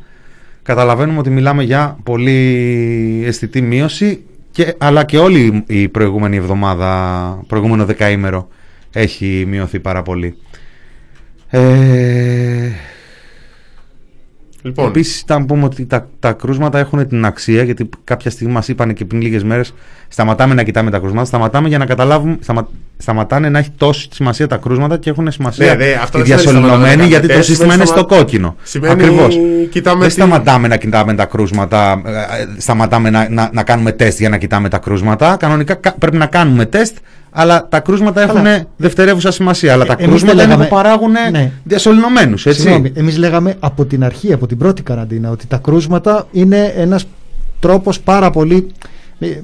καταλαβαίνουμε ότι μιλάμε για πολύ αισθητή μείωση και, αλλά και όλη η προηγούμενη εβδομάδα, προηγούμενο δεκαήμερο έχει μειωθεί πάρα πολύ. Ε, Λοιπόν. Επίσης, ήταν πούμε ότι τα, τα κρούσματα έχουν την αξία, γιατί κάποια στιγμή μας είπαν και πριν λίγες μέρες, σταματάμε να κοιτάμε τα κρούσματα. Σταματάμε για να καταλάβουμε, σταμα, σταματάνε να έχει τόση σημασία τα κρούσματα και έχουν σημασία Ναι, ναι, αυτό οι δεν σημαίνει σταματάμε διασωληνωμένοι, να γιατί το κοιτάμε, σύστημα είναι σημαίνει στο σταμα- κόκκινο. σημαίνει Ακριβώς. κοιτάμε Δεν τι- σταματάμε να κοιτάμε τα κρούσματα, ε, σταματάμε να, να, να κάνουμε τεστ για να κοιτάμε τα κρούσματα. Κανονικά κα- πρέπει να κάνουμε τεστ, αλλά τα κρούσματα έχουν δευτερεύουσα σημασία. Αλλά τα εμείς κρούσματα δεν είναι που λέγαμε- παράγουν Ναι. διασωληνωμένου. Συγγνώμη, εμείς λέγαμε από την αρχή, από την πρώτη καραντίνα, ότι τα κρούσματα είναι ένας τρόπος πάρα πολύ ε,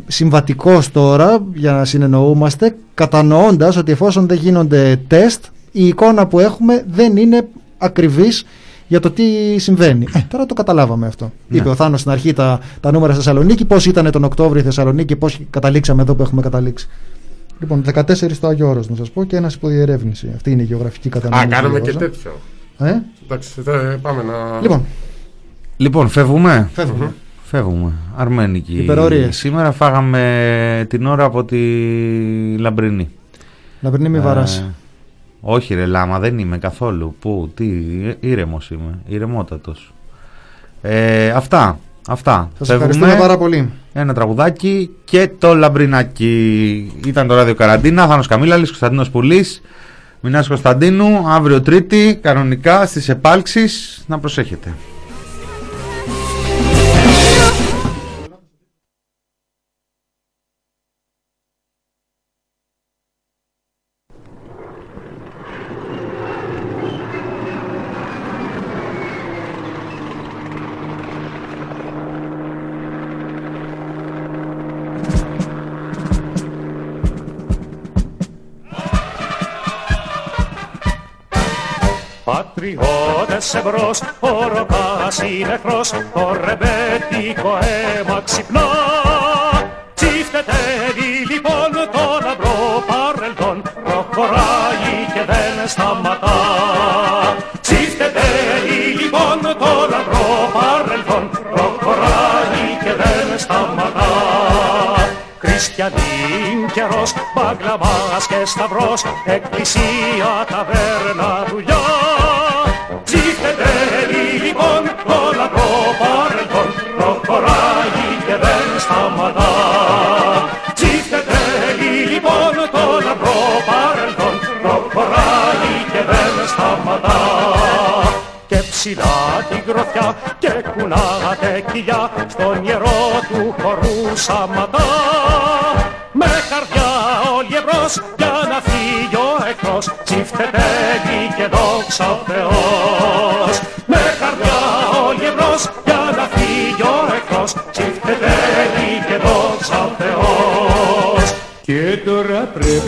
συμβατικός τώρα για να συνεννοούμαστε, κατανοώντας ότι εφόσον δεν γίνονται τεστ, η εικόνα που έχουμε δεν είναι ακριβής για το τι συμβαίνει. Ε, τώρα το καταλάβαμε αυτό. Ναι. Είπε ο Θάνος στην αρχή τα, τα νούμερα στη Θεσσαλονίκη, πώς ήταν τον Οκτώβριο η Θεσσαλονίκη, πώς καταλήξαμε εδώ που έχουμε καταλήξει. Λοιπόν, 14 στο Άγιο Όρος να σας πω και ένας υποδιερεύνηση. Αυτή είναι η γεωγραφική κατανομή. Α, που κάναμε και διαβάζα. τέτοιο. Ε; Εντάξει, θε- πάμε να. Λοιπόν, Λοιπόν, φεύγουμε; Φεύγουμε. Φεύγουμε. Αρμένικη. Υπερορίες. Σήμερα φάγαμε την ώρα από τη Λαμπρινή. Λαμπρινή μη Ε, βαράσει. όχι ρε Λάμα, δεν είμαι καθόλου. Πού, τι, ήρεμος είμαι. Ηρεμότατος. Ε, αυτά. Αυτά. Σας ευχαριστούμε πάρα πολύ. Ένα τραγουδάκι και το λαμπρινάκι. Ήταν το ράδιο Καραντίνα. Θάνος Καμίλαλης, Κωνσταντίνος Πουλής. Μινάς Κωνσταντίνου. Αύριο Τρίτη, κανονικά στις επάλξεις. Να προσέχετε. Εμπρός, ο Ροκάς είναι εχθρός, το ρεμπέτικο αίμα ξυπνά. Τσίφτετεύει λοιπόν το λαμπρό παρελθόν, προχωράει και δεν σταματά. Τσίφτετεύει λοιπόν το λαμπρό παρελθόν, προχωράει και δεν σταματά. Χριστιανίν καιρός, μπαγκλαμάς και σταυρός, εκκλησία, ταβέρνα, δουλειά. Το λαμπρό παρελθόν, προχωράει και δεν σταματά. Ψήφτε λοιπόν το λαμπρό παρελθόν, προχωράει και δεν σταματά. Και ψηλά την γροθιά και κουνάτε κοιλιά στον ιερό του χορού σαματά. Με καρδιά όλοι εμπρός για να φύγει ο εχθρός Τσίφτεται και δόξα ο Θεός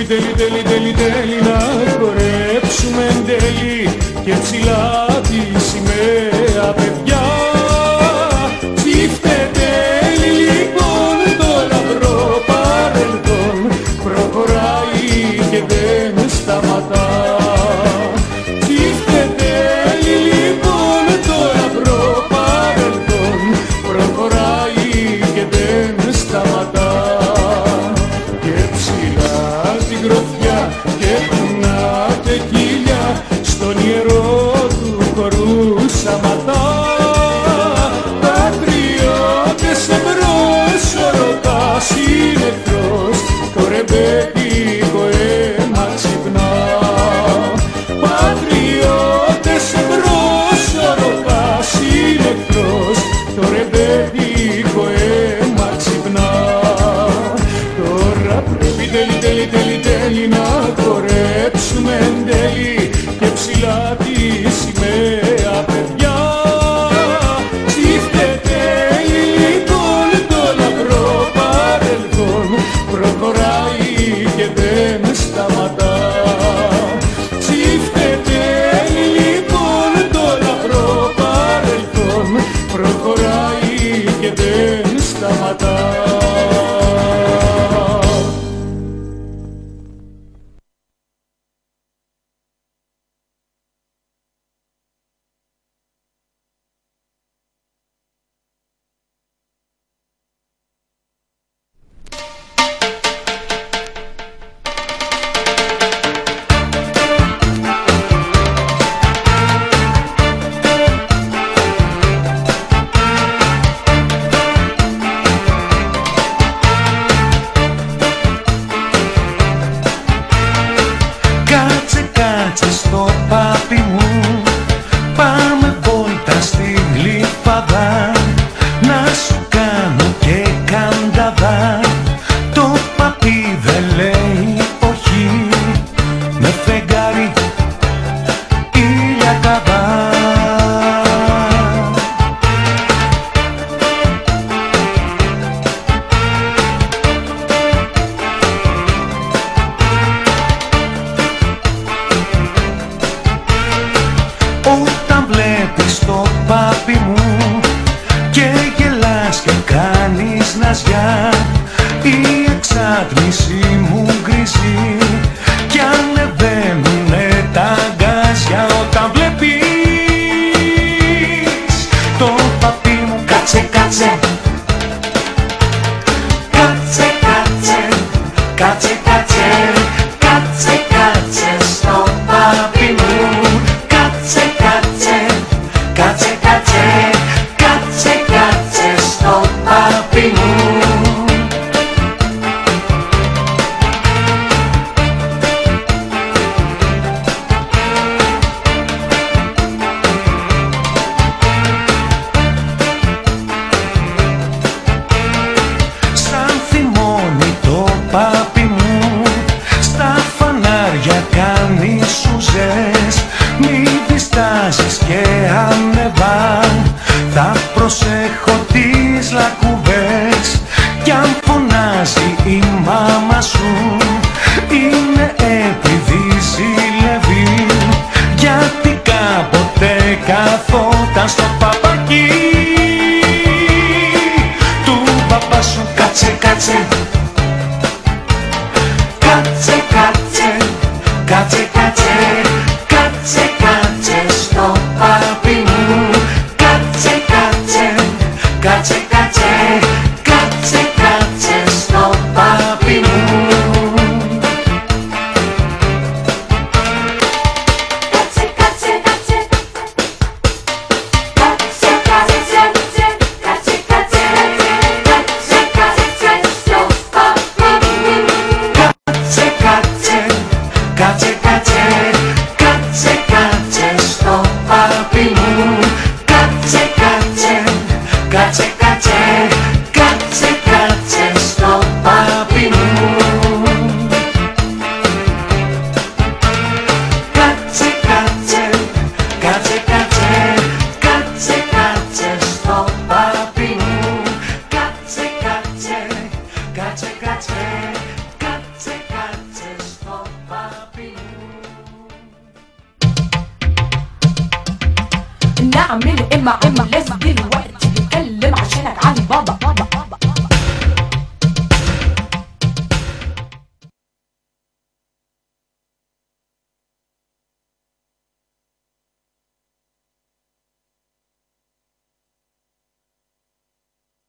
πρέπει τέλει τέλει τέλει τέλει τέλει και ψηλά τη